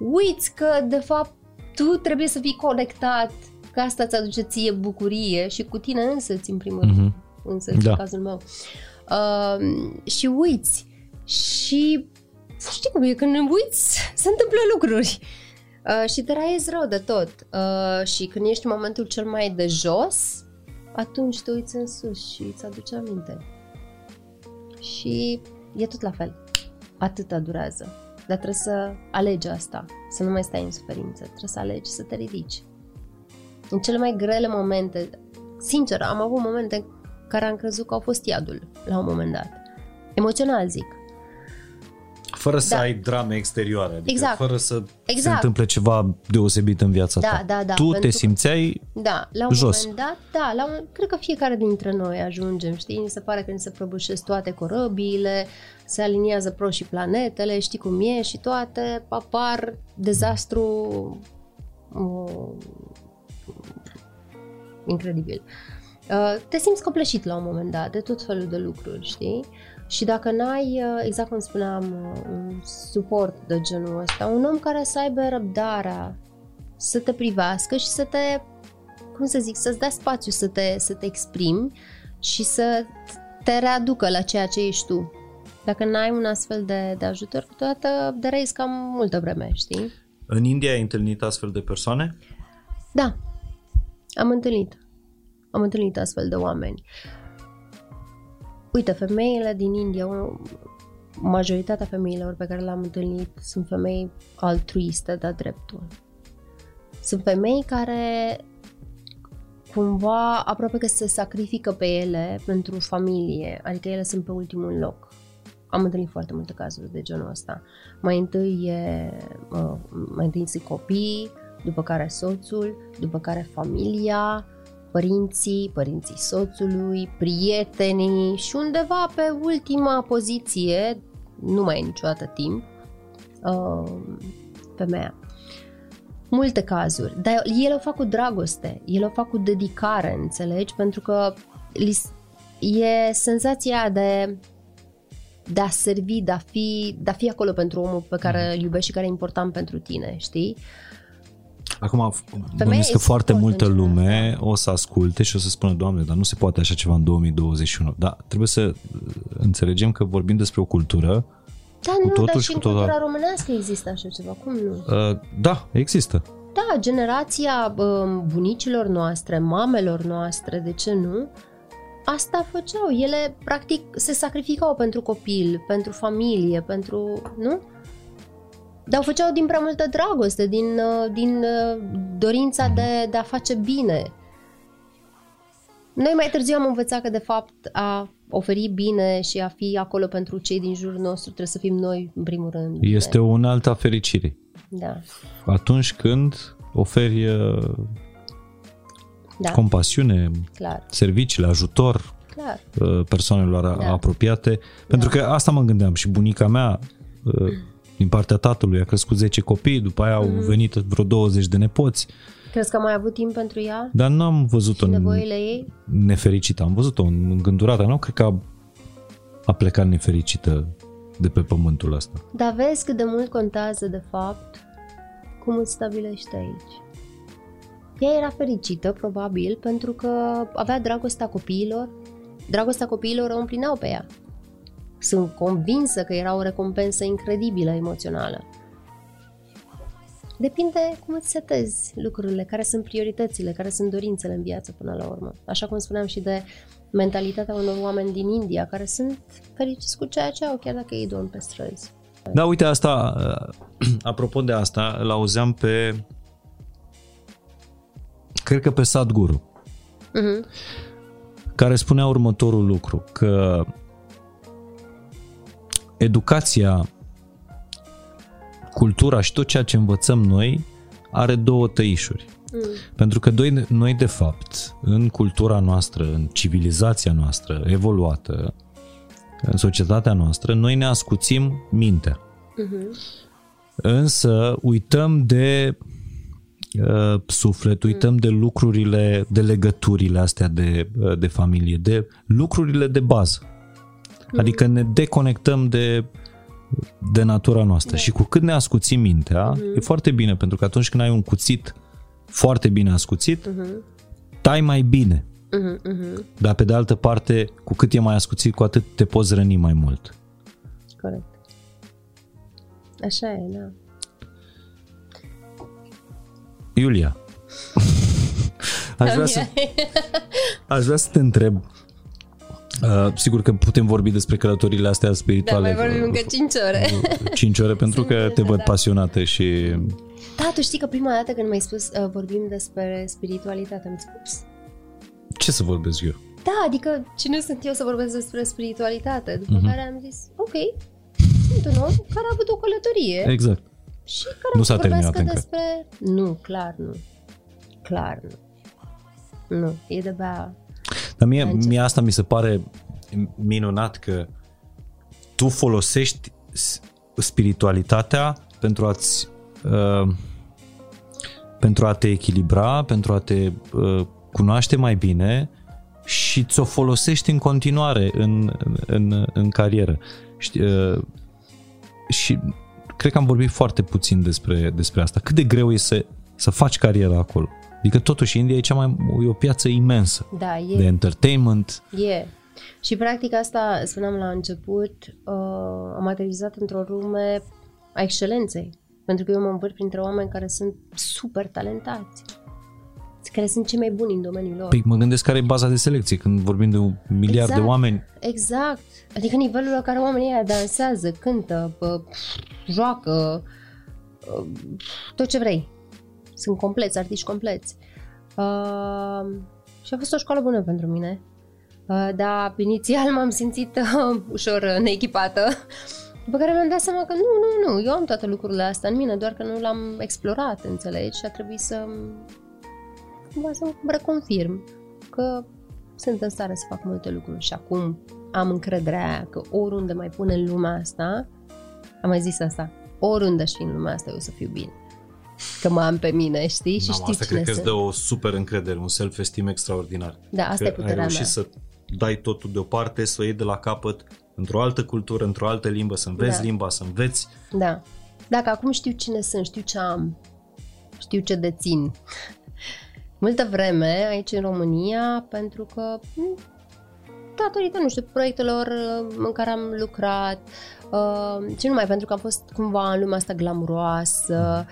A: Uiți că, de fapt, tu trebuie să fii conectat, că asta îți aduce ție bucurie și cu tine însăți, în primul rând,
B: Mhm.
A: însă
B: Da.
A: în cazul meu. Uh, și uiți. Și știi cum e, când uiți, se întâmplă lucruri. Uh, și te raiezi rău de tot. Uh, și când ești în momentul cel mai de jos, atunci te uiți în sus și îți aduce aminte. Și e tot la fel. Atâta durează. Dar trebuie să alegi asta, să nu mai stai în suferință. Trebuie să alegi să te ridici. În cele mai grele momente, sincer, am avut momente în care am crezut că au fost iadul la un moment dat. Emoțional zic.
B: Fără să
A: Da.
B: ai drame exterioare, adică
A: Exact.
B: fără să se
A: Exact.
B: întâmple ceva deosebit în viața
A: Da,
B: ta.
A: da, da,
B: tu te
A: pentru că-
B: simțeai
A: Da, la un
B: Jos.
A: moment dat, da, la un, cred că fiecare dintre noi ajungem, știi, mi se pare că ni se prăbușesc toate corăbiile, se aliniază pro și planetele, știi cum e și toate, apar dezastru uh, incredibil. Uh, te simți copleșit la un moment dat de tot felul de lucruri, știi? Și dacă n-ai, uh, exact cum spuneam, uh, un suport de genul ăsta, un om care să aibă răbdarea să te privească și să te, cum să zic, să-ți dea spațiu să te, să te exprimi și să te readucă la ceea ce ești tu. Dacă n-ai un astfel de, de ajutor, câteodată derezi cam multă vreme, știi?
B: În India ai întâlnit astfel de persoane?
A: Da, am întâlnit. Am întâlnit astfel de oameni. Uite, femeile din India, o- majoritatea femeilor pe care le-am întâlnit sunt femei altruiste de dreptul. Sunt femei care cumva aproape că se sacrifică pe ele pentru familie, adică ele sunt pe ultimul loc. Am întâlnit foarte multe cazuri de genul ăsta. Mai întâi e, uh, mai întâi sunt copii, după care soțul, după care familia, părinții, părinții soțului, prietenii și undeva pe ultima poziție, nu mai e niciodată timp, uh, femeia. Multe cazuri, dar ele o fac cu dragoste, ele o fac cu dedicare, înțelegi? Pentru că li s- e senzația de de a servi, de a fi, de a fi acolo pentru omul pe care îl iubești și care e important pentru tine, știi?
B: Acum, bănuiesc că
A: e
B: foarte
A: suport
B: multă
A: în genul
B: lume o să asculte și o să spună, Doamne, dar nu se poate așa ceva în 2021. Da, trebuie să uh, înțelegem că vorbim despre o cultură.
A: Da,
B: Cu
A: nu,
B: totul
A: dar
B: și
A: și
B: cu
A: în
B: totul.
A: cultura românească există așa ceva, cum nu?
B: Uh, da, există.
A: Da, generația um, bunicilor noastre, mamelor noastre, de ce nu? Asta făceau. Ele, practic, se sacrificau pentru copil, pentru familie, pentru... Nu? Dar o făceau din prea multă dragoste, din, uh, din uh, dorința de, de a face bine. Noi mai târziu am învățat că, de fapt, a oferi bine și a fi acolo pentru cei din jurul nostru trebuie să fim noi, în primul rând.
B: Este o unealtă a fericirii.
A: Da,
B: Atunci când oferi uh,
A: da,
B: compasiune,
A: clar,
B: serviciile, ajutor
A: clar.
B: uh, persoanelor a-
A: Da.
B: apropiate. Pentru că asta mă gândeam și bunica mea uh, din partea tatălui, a crescut 10 copii, după aia au venit vreo 20 de nepoți,
A: Crezi că am mai avut timp pentru ea?
B: dar n-am văzut-o
A: Și
B: în
A: nevoile ei?
B: nefericită. Am văzut-o îngândurată, nu cred că a, a plecat nefericită de pe pământul ăsta.
A: Dar vezi cât de mult contează, de fapt, cum îți stabilești aici. Ea era fericită, probabil, pentru că avea dragostea copiilor. Dragostea copiilor o împlineau pe ea. Sunt convinsă că era o recompensă incredibilă emoțională. Depinde cum îți setezi lucrurile, care sunt prioritățile, care sunt dorințele în viață până la urmă. Așa cum spuneam și de mentalitatea unor oameni din India care sunt fericiți cu ceea ce au, chiar dacă ei dorm pe străzi.
B: Da, uite, asta, apropo de asta, îl auzeam pe, cred că pe Sadhguru,
A: Mhm.
B: care spunea următorul lucru, că educația, cultura și tot ceea ce învățăm noi are două tăișuri.
A: Mm.
B: Pentru că noi, noi, de fapt, în cultura noastră, în civilizația noastră evoluată, în societatea noastră, noi ne ascuțim mintea.
A: Mhm.
B: Însă uităm de uh, suflet, uităm de lucrurile, de legăturile astea de, uh, de familie, de lucrurile de bază. Adică ne deconectăm de, de natura noastră și cu cât ne ascuțim mintea, e foarte bine, pentru că atunci când ai un cuțit foarte bine ascuțit, tai mai bine.
A: Mhm, mhm.
B: Dar pe de altă parte, cu cât e mai ascuțit, cu atât te poți răni mai mult.
A: Corect. Așa e, da.
B: Iulia, aș vrea, să, aș vrea să te întreb Uh, sigur că putem vorbi despre călătorile astea
A: Da,
B: spirituale
A: mai vorbim încă 5 ore.
B: 5 ore pentru că
A: Sunt
B: te văd
A: da.
B: pasionată și
A: Da, tu știi că prima dată când mi-ai spus uh, vorbim despre spiritualitate, am spus.
B: ce să vorbesc eu?
A: Da, adică cine sunt eu să vorbesc despre spiritualitate? După
B: Mhm.
A: care am zis, ok, sunt un om care a avut o călătorie
B: Exact.
A: Și care
B: Nu
A: o
B: s-a
A: să
B: terminat
A: vorbească
B: încă.
A: despre... Nu, clar nu. Clar nu. Nu, e de-abia...
B: Dar mie,
A: Început.
B: mie asta mi se pare minunat că tu folosești s- spiritualitatea pentru a-ți uh, pentru a te echilibra, pentru a te uh, cunoaște mai bine și ți-o folosești în continuare în, în, în carieră. Știi, uh, și cred că am vorbit foarte puțin despre, despre asta. Cât de greu e să, să faci carieră acolo. Adică totuși India e, cea mai, e o piață imensă
A: Da, e...
B: de entertainment.
A: E. Și practic asta, spuneam la început, uh, am aterizat într-o lume a excelenței. Pentru că eu mă învârt printre oameni care sunt super talentați. Care sunt cei mai buni în domeniul lor.
B: Păi mă gândesc care e baza de selecție când vorbim de un miliard
A: Exact.
B: de oameni.
A: Exact. Adică nivelul la care oamenii ăia dansează, cântă, bă, joacă, uh, tot ce vrei. Sunt compleți, artiști compleți. Uh, și a fost o școală bună pentru mine. Uh, dar inițial m-am simțit uh, ușor uh, neechipată. După care mi-am dat seama că nu, nu, nu, eu am toate lucrurile astea în mine, doar că nu l-am explorat, înțelegi? Și a trebuit să cumva să îmi reconfirm că sunt în stare să fac multe lucruri și acum am încrederea aia că oriunde mai pun în lumea asta, am mai zis asta, oriunde aș fi în lumea asta eu o să fiu bine. Că mă am pe mine, știi? Și
B: Mamă,
A: știi
B: asta
A: cine
B: cred că îți
A: sunt.
B: dă o super încredere, un self-esteem extraordinar.
A: Da, asta
B: că
A: e
B: ai
A: puterea
B: reușit
A: mea.
B: să dai totul deoparte, să o iei de la capăt într-o altă cultură, într-o altă limbă, să înveți
A: Da.
B: limba, să înveți.
A: Da. Dacă acum știu cine sunt, știu ce am, știu ce dețin. Multă vreme aici în România, pentru că m, datorită, nu știu, proiectelor uh, în care am lucrat uh, și numai pentru că am fost cumva în lumea asta glamuroasă.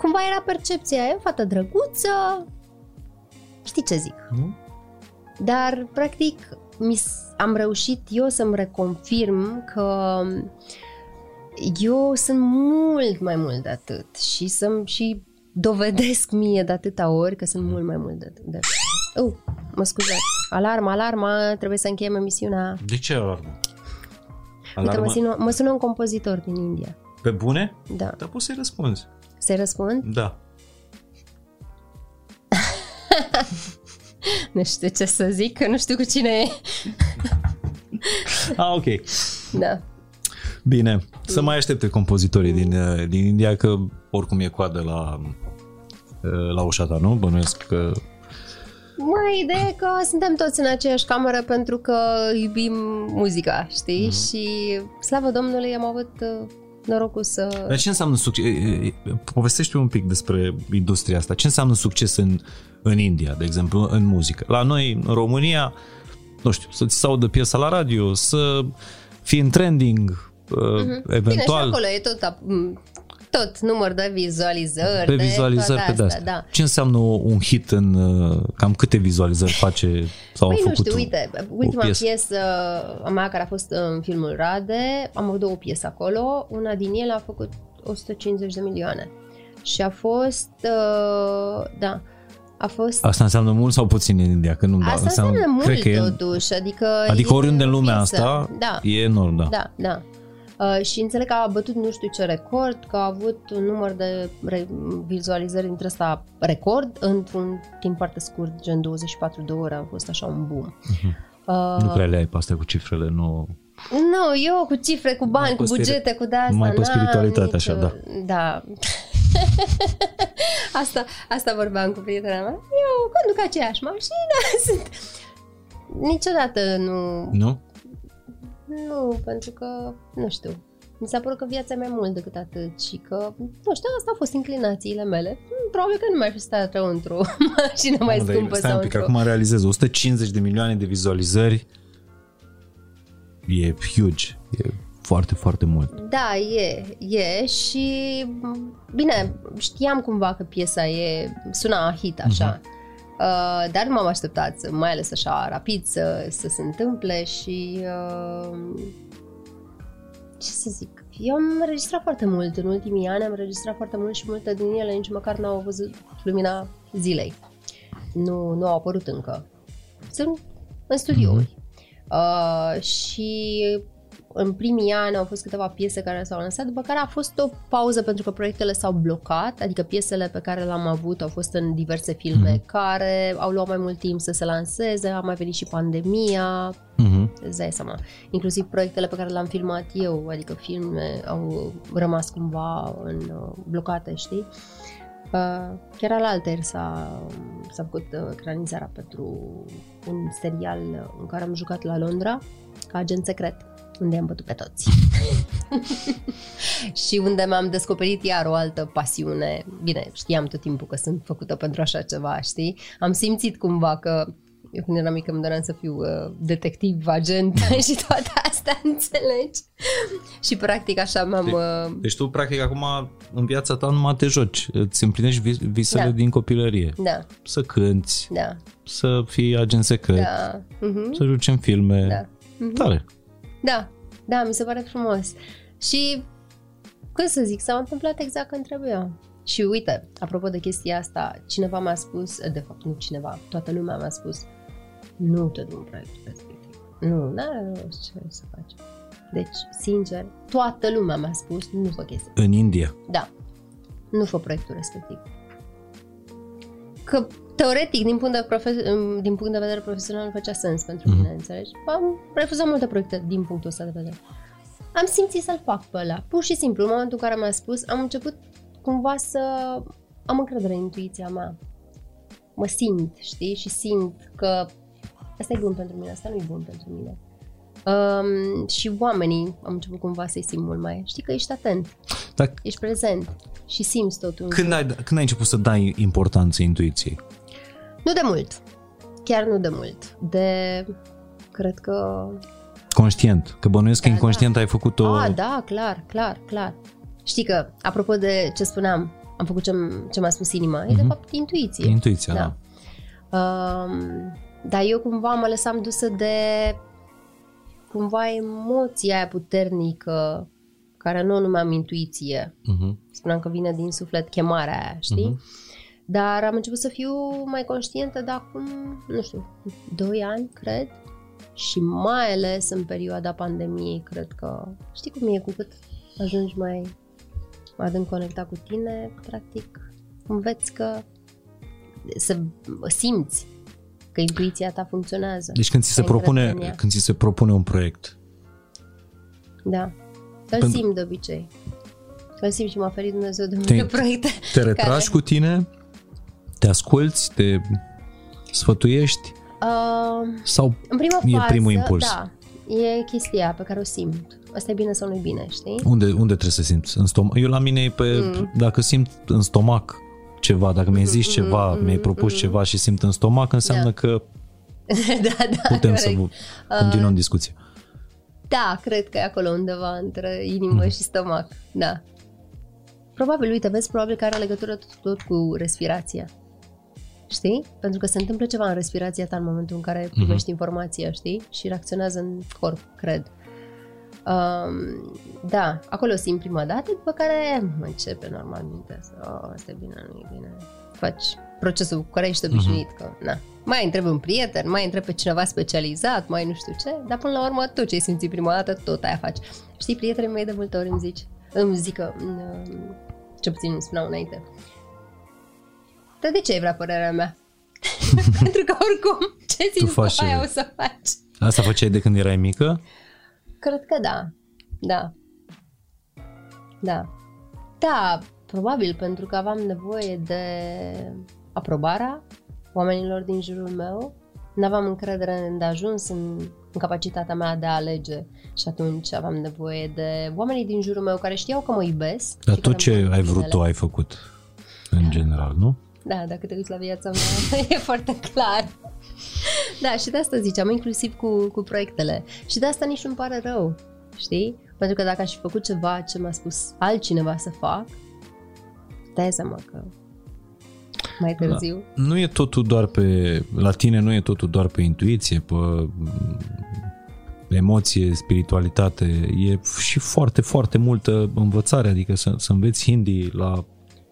A: Cumva era percepția, e o fată drăguță, știi ce zic.
B: Nu?
A: Dar, practic, mi s- am reușit eu să-mi reconfirm că eu sunt mult mai mult de atât și să-mi și dovedesc mie de atâta ori că sunt mult mai mult de atât. De... Uh, mă scuzați. Alarma, alarma, trebuie să încheiem emisiunea.
B: De ce alarmă?
A: Uite,
B: Alarmă?
A: mă, sună, mă sună un compozitor din India.
B: Pe bune?
A: Da.
B: Dar poți să-i răspunzi.
A: Să-i răspund?
B: Da.
A: Nu știu ce să zic, că nu știu cu cine e.
B: Ah, ok.
A: Da.
B: Bine, să mai aștepte compozitorii din, uh, din India, că oricum e coadă la, uh, la ușa ta, nu? Bănuiesc că...
A: Mai ideea e că suntem toți în aceeași cameră pentru că iubim muzica, știi? Mm-hmm. Și slavă Domnului am avut uh, norocul să...
B: Dar ce înseamnă succes? Povestește un pic despre industria asta. Ce înseamnă succes în, în India, de exemplu, în muzică? La noi, în România, nu știu, să-ți se audă piesa la radio, să fii în trending, mm-hmm. eventual... Bine, și
A: acolo e tot, tot număr de vizualizări.
B: Pe vizualizări, pe de asta. Da. Ce înseamnă un hit în... Uh, cam câte vizualizări face sau
A: păi
B: a făcut
A: nu știu, uite, ultima piesă? piesă a mea care a fost în filmul Rade, am avut două piese acolo, una din ele a făcut 150 de milioane. Și a fost, uh, da, a fost...
B: Asta înseamnă mult sau puțin în India? Că nu,
A: Asta înseamnă, înseamnă mult cred că totuși. Adică,
B: adică oriunde în lumea asta da. e enorm, da.
A: Da, da. Uh, și înțeleg că a bătut nu știu ce record, că a avut un număr de re- vizualizări dintre asta record într-un timp foarte scurt, gen 24 de ore, a fost așa un boom. Uh-huh.
B: Uh, nu prea le ai pe astea cu cifrele, nu...
A: Nu, eu cu cifre, cu bani, cu bugete, cu de-asta.
B: Mai pe spiritualitate, așa, da.
A: Da. asta, asta vorbeam cu prietena mea. Eu conduc aceeași mașină, sunt... Niciodată nu...
B: Nu?
A: Nu, pentru că, nu știu, mi s-a părut că viața mea mult decât atât și că, nu știu, asta au fost inclinațiile mele. Hmm, probabil că nu mai fi stat într-o mașină mai Am scumpă
B: stai sau un pic, acum realizez 150 de milioane de vizualizări e huge, e foarte, foarte mult.
A: Da, e, e și bine, știam cumva că piesa e, suna hit așa, uh-huh. Uh, dar nu m-am așteptat, mai ales așa rapid, să, să se întâmple și uh, ce să zic, eu am înregistrat foarte mult în ultimii ani, am înregistrat foarte mult și multe din ele nici măcar nu au văzut lumina zilei. Nu, nu au apărut încă. Sunt în studiouri. Mm-hmm. Uh, și în primii ani au fost câteva piese care s-au lansat, după care a fost o pauză pentru că proiectele s-au blocat, adică piesele pe care le-am avut au fost în diverse filme mm-hmm. care au luat mai mult timp să se lanseze, a mai venit și pandemia, mm-hmm. îți dai seama. Inclusiv proiectele pe care le-am filmat eu, adică filme au rămas cumva în uh, blocate, știi? Uh, chiar al alter s-a, s-a făcut uh, ecranizarea pentru un serial în care am jucat la Londra ca agent secret unde am bătut pe toți. și unde m-am descoperit iar o altă pasiune. Bine, știam tot timpul că sunt făcută pentru așa ceva, știi? Am simțit cumva că eu când eram mică îmi doream să fiu uh, detectiv, agent și toate astea, înțelegi? și practic așa m-am... Uh...
B: Deci tu practic acum în viața ta numai te joci, îți împlinești vis- visele da. din copilărie.
A: Da.
B: Să cânti,
A: da.
B: să fii agent secret,
A: da. uh-huh.
B: să joci în filme. Da. Uh-huh. Tare.
A: Da, da, mi se pare frumos. Și, cum să zic, s-a întâmplat exact când trebuia. Și uite, apropo de chestia asta, cineva mi-a spus, de fapt nu cineva, toată lumea mi-a spus, nu te du în proiectul respectiv. Nu, n-are rost ce să faci. Deci, sincer, toată lumea mi-a spus, nu fă chestia.
B: În India?
A: Da. Nu fă proiectul respectiv. Că teoretic, din punct, de profe- din punct de vedere profesional, nu făcea sens pentru mm-hmm. mine, înțelegi? Am refuzat multe proiecte din punctul ăsta de vedere. Am simțit să-l fac pe ăla. Pur și simplu, în momentul în care mi-a spus, am început cumva să am încredere în intuiția mea. Mă simt, știi? Și simt că asta e bun pentru mine, asta nu e bun pentru mine. Um, și oamenii am început cumva să-i simt mult mai. Știi că ești atent, Dar ești prezent și simți totul.
B: Când ai, când ai început să dai importanță intuiției?
A: Nu de mult. Chiar nu de mult. De, cred că...
B: Conștient. Că bănuiesc da, că inconștient da. ai făcut-o...
A: Ah, da, clar, clar, clar. Știi că, apropo de ce spuneam, am făcut ce, ce mi-a spus inima, mm-hmm. e de mhm. fapt intuiție.
B: Intuiția, da.
A: da. Um, dar eu cumva mă lăsam dusă de cumva emoția aia puternică care nu o numeam intuiție. Uh-huh. Spuneam că vine din suflet chemarea aia, știi? Uh-huh. Dar am început să fiu mai conștientă de acum, nu știu, 2 ani, cred. Și mai ales în perioada pandemiei, cred că, știi cum e, cu cât ajungi mai adânc conectat cu tine, practic, înveți că să simți că intuiția ta funcționează.
B: Deci când ți se, propune, când ți se propune un proiect,
A: da. Îl
B: Pentru-
A: simt de obicei. Îl simt și m-a ferit Dumnezeu de
B: Te-
A: multe proiecte.
B: Te retragi
A: care-
B: cu tine? Te asculți? Te sfătuiești?
A: Uh,
B: Sau
A: în prima
B: E
A: fază,
B: primul impuls.
A: da, e chestia pe care o simt. Asta e bine sau nu e bine, știi?
B: unde, unde trebuie să simți? În stomac? Eu la mine e pe,
A: Mm.
B: dacă simt în stomac ceva, dacă mi-ai zis ceva, mi-ai propus ceva și simt în stomac, înseamnă
A: Da.
B: că
A: da, da,
B: putem să
A: corect.
B: continuăm discuția.
A: Da, cred că e acolo undeva între inimă și stomac. Da. Probabil, uite, vezi, probabil că are legătură tot, tot cu respirația. Știi? Pentru că se întâmplă ceva în respirația ta în momentul în care primești informația, știi? Și reacționează în corp, cred. Um, da, acolo o simt prima dată, după care mă începe normal mintea să, oh, asta e bine, nu e bine. Faci procesul cu care ești obișnuit, că, na. Mai întrebi un prieten, mai întrebi pe cineva specializat, mai nu știu ce, dar până la urmă tu ce ai simțit prima dată, tot aia faci. Știi, prietenii mei de multe ori îmi zici, îmi zică, um, ce puțin îmi spuneau înainte, dar de ce ai vrea părerea mea? Pentru că oricum, ce simți
B: faci
A: cu aia
B: ce
A: o să faci.
B: Asta făceai de când erai mică?
A: Cred că da. Da. Da. Da, probabil pentru că aveam nevoie de aprobarea oamenilor din jurul meu. N-aveam încredere în de ajuns în, în capacitatea mea de a alege și atunci aveam nevoie de oamenii din jurul meu care știau că mă iubesc.
B: Dar
A: și
B: tot
A: care
B: ce
A: îmi plac
B: ai vrut
A: binele.
B: tu ai făcut în general, nu?
A: Da, dacă te uiți la viața mea, e foarte clar. Da, și de asta ziceam, inclusiv cu, cu proiectele. Și de asta nici nu-mi pare rău, știi? Pentru că dacă aș fi făcut ceva ce mi-a spus altcineva să fac, dai seama că mai târziu.
B: Nu e totul doar pe... La tine nu e totul doar pe intuiție, pe mm, emoție, spiritualitate. E și foarte, foarte multă învățare, adică să, să înveți hindi la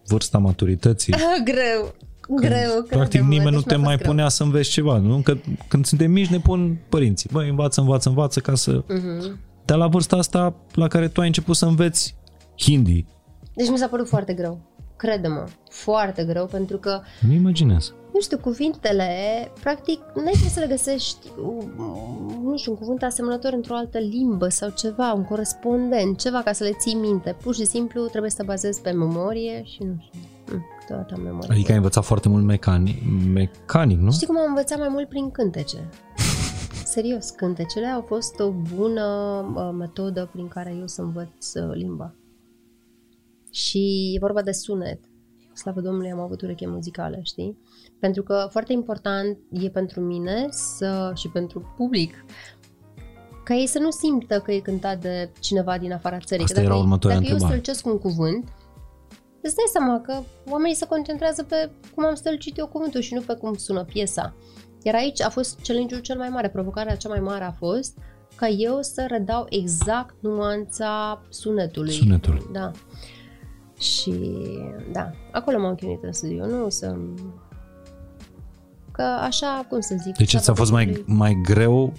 B: vârsta maturității.
A: greu, greu.
B: Practic
A: crede-mă,
B: nimeni nu
A: deci
B: te
A: mi-a
B: mai
A: fost greu.
B: punea să înveți ceva, nu? Că când suntem mici ne pun părinții. Băi, învață, învață, învață ca să...
A: Mhm.
B: Dar la vârsta asta la care tu ai început să înveți hindi,
A: Deci mi s-a părut foarte greu. Crede-mă, foarte greu, pentru că
B: nu imaginez.
A: Nu știu, cuvintele, practic, nu ai trebuie să le găsești, um, nu știu, un cuvânt asemănător într-o altă limbă sau ceva, un corespondent, ceva ca să le ții minte. Pur și simplu trebuie să te bazezi pe memorie și nu știu, mm, câteodată am memorie.
B: Adică ai învățat foarte mult mecanic, mecanic nu?
A: Știi cum am învățat mai mult prin cântece? Serios, cântecele au fost o bună uh, metodă prin care eu să învăț uh, limba. Și e vorba de sunet. Slavă Domnului, am avut ureche muzicală, știi? Pentru că foarte important e pentru mine să, și pentru public ca ei să nu simtă că e cântat de cineva din afara țării.
B: Asta
A: Că dacă,
B: era următoarea
A: dacă eu
B: întrebare.
A: stălcesc un cuvânt, îți dai seama că oamenii se concentrează pe cum am stălcit eu cuvântul și nu pe cum sună piesa. Iar aici a fost challenge-ul cel mai mare, provocarea cea mai mare a fost ca eu să redau exact nuanța sunetului.
B: Sunetul.
A: Da. Și da, acolo m-am chinuit în studio, nu să... Că așa, cum să zic...
B: Deci ți-a fost mai,
A: Domnului-
B: mai greu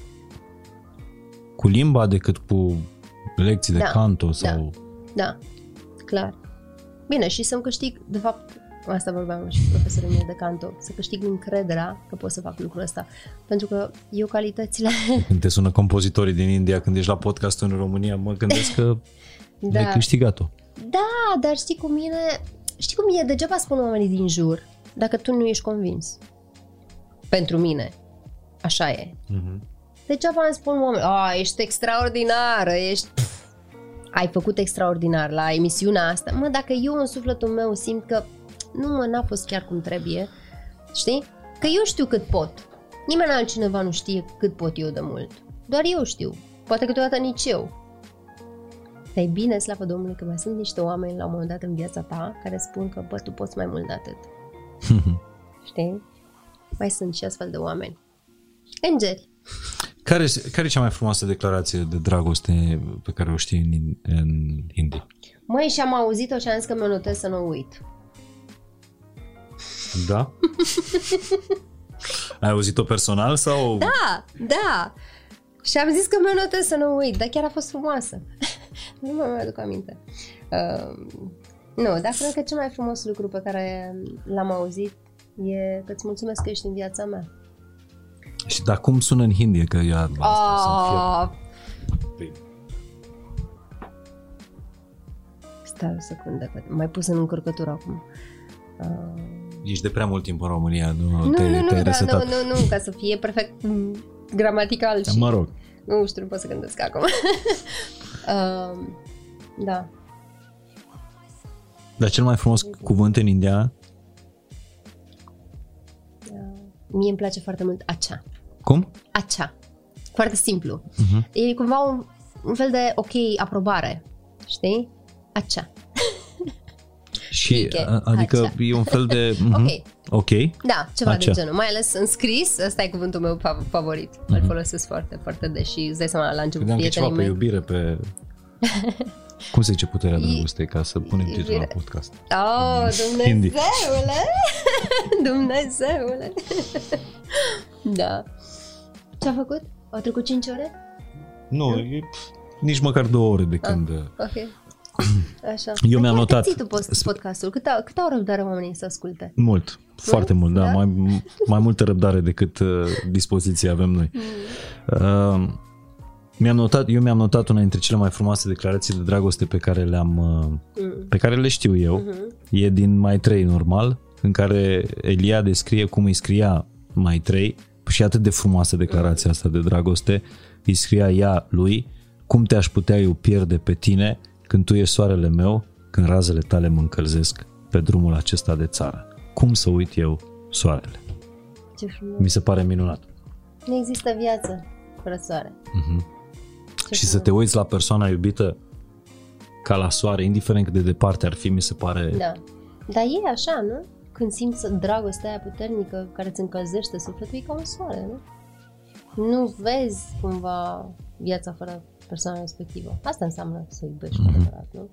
B: cu limba decât cu lecții de
A: Da,
B: canto sau...
A: Da, clar. Bine, și să-mi câștig, de fapt, asta vorbeam și cu profesorul meu de canto, să câștig încrederea că pot să fac lucrul ăsta. Pentru că eu calitățile...
B: Când te sună compozitorii din India, când ești la podcastul în România, mă gândesc că
A: Da.
B: ai câștigat-o.
A: Da, dar știi cu mine, știi cum e, degeaba spun oamenii din jur dacă tu nu ești convins. Pentru mine. Așa e.
B: Mhm.
A: Degeaba îmi spun oameni, a, ești extraordinară, ești... Pf, ai făcut extraordinar la emisiunea asta. Mă, dacă eu în sufletul meu simt că nu mă, n-a fost chiar cum trebuie, știi? Că eu știu cât pot. Nimeni altcineva nu știe cât pot eu de mult. Doar eu știu. Poate câteodată nici eu. Dar e bine, slavă Domnului, că mai sunt niște oameni la un moment dat în viața ta care spun că, bă, tu poți mai mult de atât. Știi? Mai sunt și astfel de oameni. Îngeri.
B: Care, care e cea mai frumoasă declarație de dragoste pe care o știi în, în hindi?
A: Măi, și am auzit-o și am zis că mi-o notez să nu o uit.
B: Da? Ai auzit-o personal sau?
A: Da, da. Și am zis că mi-o notez să nu o uit, dar chiar a fost frumoasă. Nu mă mai aduc aminte. Uh, nu, dar cred că cel mai frumos lucru pe care l-am auzit e că îți mulțumesc că ești în viața mea.
B: Și dar cum sună în hindi? Că ea asta să fie
A: Ah,
B: prim.
A: Stai o secundă, că mai pus în încărcătură acum. Uh,
B: Ești de prea mult timp în România, nu,
A: nu,
B: te,
A: nu, nu,
B: te-ai
A: da,
B: resetat.
A: nu, nu, nu, ca să fie perfect mm, gramatical și...
B: Mă rog,
A: Nu știu, nu pot să gândesc acum. uh, da.
B: dar cel mai frumos cuvânt în India,
A: Uh, mie îmi place foarte mult acea.
B: cum?
A: Acea. Foarte simplu.
B: Mhm.
A: E cumva un, un fel de ok, aprobare. Știi? Acea.
B: Și,
A: Miche,
B: a- adică
A: acea.
B: e un fel de... mhm.
A: Ok.
B: Ok.
A: Da, ceva
B: Acea.
A: de genul. Mai ales în scris, ăsta e cuvântul meu fav- favorit. Mm-hmm. Îl folosesc foarte, foarte des și îți dai seama la început
B: Credeam că e ceva
A: prietenii
B: pe
A: mei.
B: iubire, pe... Cum se zice puterea
A: I-
B: dragostei, ca să punem titlul la
A: iubire.
B: podcast?
A: Oh,
B: Hindi.
A: Dumnezeule! Dumnezeule! da. Ce-a făcut? Au trecut 5 ore?
B: Nu, e nici măcar două ore de când...
A: Ok. Așa.
B: Eu mi-am
A: Dar
B: notat-
A: ții tu post- podcastul. Cât au, cât au răbdare oamenii să asculte?
B: Mult, foarte mult, da,
A: Da?
B: Mai, mai multă răbdare decât uh, dispoziție avem noi. Uh, mi-am notat, eu mi-am notat una dintre cele mai frumoase declarații de dragoste pe care le-am, uh,
A: Mm.
B: pe care le știu eu. E din Mai 3 normal, în care Elia descrie cum îi scria Mai 3 și e atât de frumoasă declarația asta de dragoste. Îi scria ea lui, cum te-aș putea eu pierde pe tine când tu ești soarele meu, când razele tale mă încălzesc pe drumul acesta de țară. Cum să uit eu soarele?
A: Ce frumos.
B: Mi se pare minunat.
A: Nu există viață fără soare. Ce
B: și să
A: frumos.
B: te uiți la persoana iubită ca la soare, indiferent cât de departe ar fi, mi se pare...
A: Da. Dar e așa, nu? Când simți dragostea aia puternică care îți încălzește sufletul, e ca un soare, nu? Nu vezi cumva viața fără persoana respectivă. Asta înseamnă să iubești
B: Mhm.
A: cu adevărat, nu?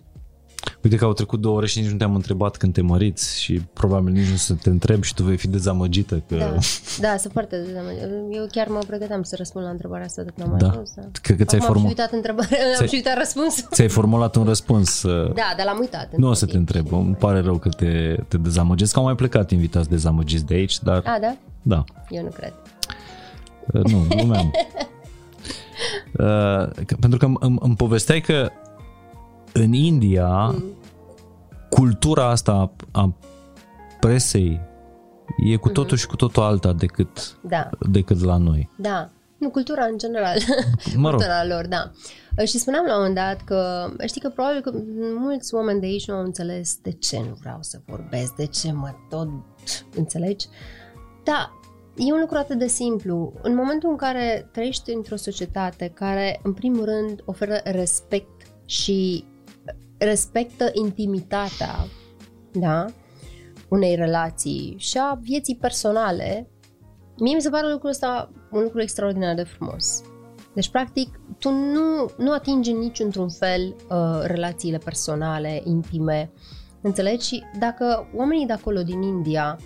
B: Uite că au trecut două ore și nici nu te-am întrebat când te măriți și probabil nici nu să te întreb și tu vei fi dezamăgită că...
A: Da, da, sunt foarte dezamăgită. Eu chiar mă pregăteam să răspund la întrebarea asta de când am
B: Da.
A: ajuns. Da.
B: Cred că ți-ai,
A: Acum am și
B: formu-
A: uitat întrebarea, am
B: Ți-ai-
A: și uitat răspunsul.
B: ți-ai formulat un răspuns. uh,
A: Da, dar l-am uitat.
B: Nu o
A: între
B: să te
A: timp.
B: întreb, îmi pare rău că te, te dezamăgesc. Au mai plecat invitați dezamăgiți de aici, dar
A: A, da?
B: da,
A: Eu nu cred.
B: Uh, nu, glumeam. Uh, că- pentru că îmi, îmi, îmi povesteai că în India
A: Mm.
B: cultura asta a, a presei e cu totul și cu totul alta decât,
A: Da,
B: decât la noi.
A: da. Nu, cultura în general.
B: Mă rog.
A: cultura lor, da. Și spuneam la un moment dat că, știi că probabil că mulți oameni de aici nu au înțeles de ce nu vreau să vorbesc, de ce mă tot înțelegi. Da, e un lucru atât de simplu. În momentul în care trăiești într-o societate care, în primul rând, oferă respect și respectă intimitatea, da, unei relații și a vieții personale, mie mi se pare lucrul ăsta un lucru extraordinar de frumos. Deci, practic, tu nu, nu atingi în niciun fel uh, relațiile personale, intime, înțelegi? Și dacă oamenii de acolo din India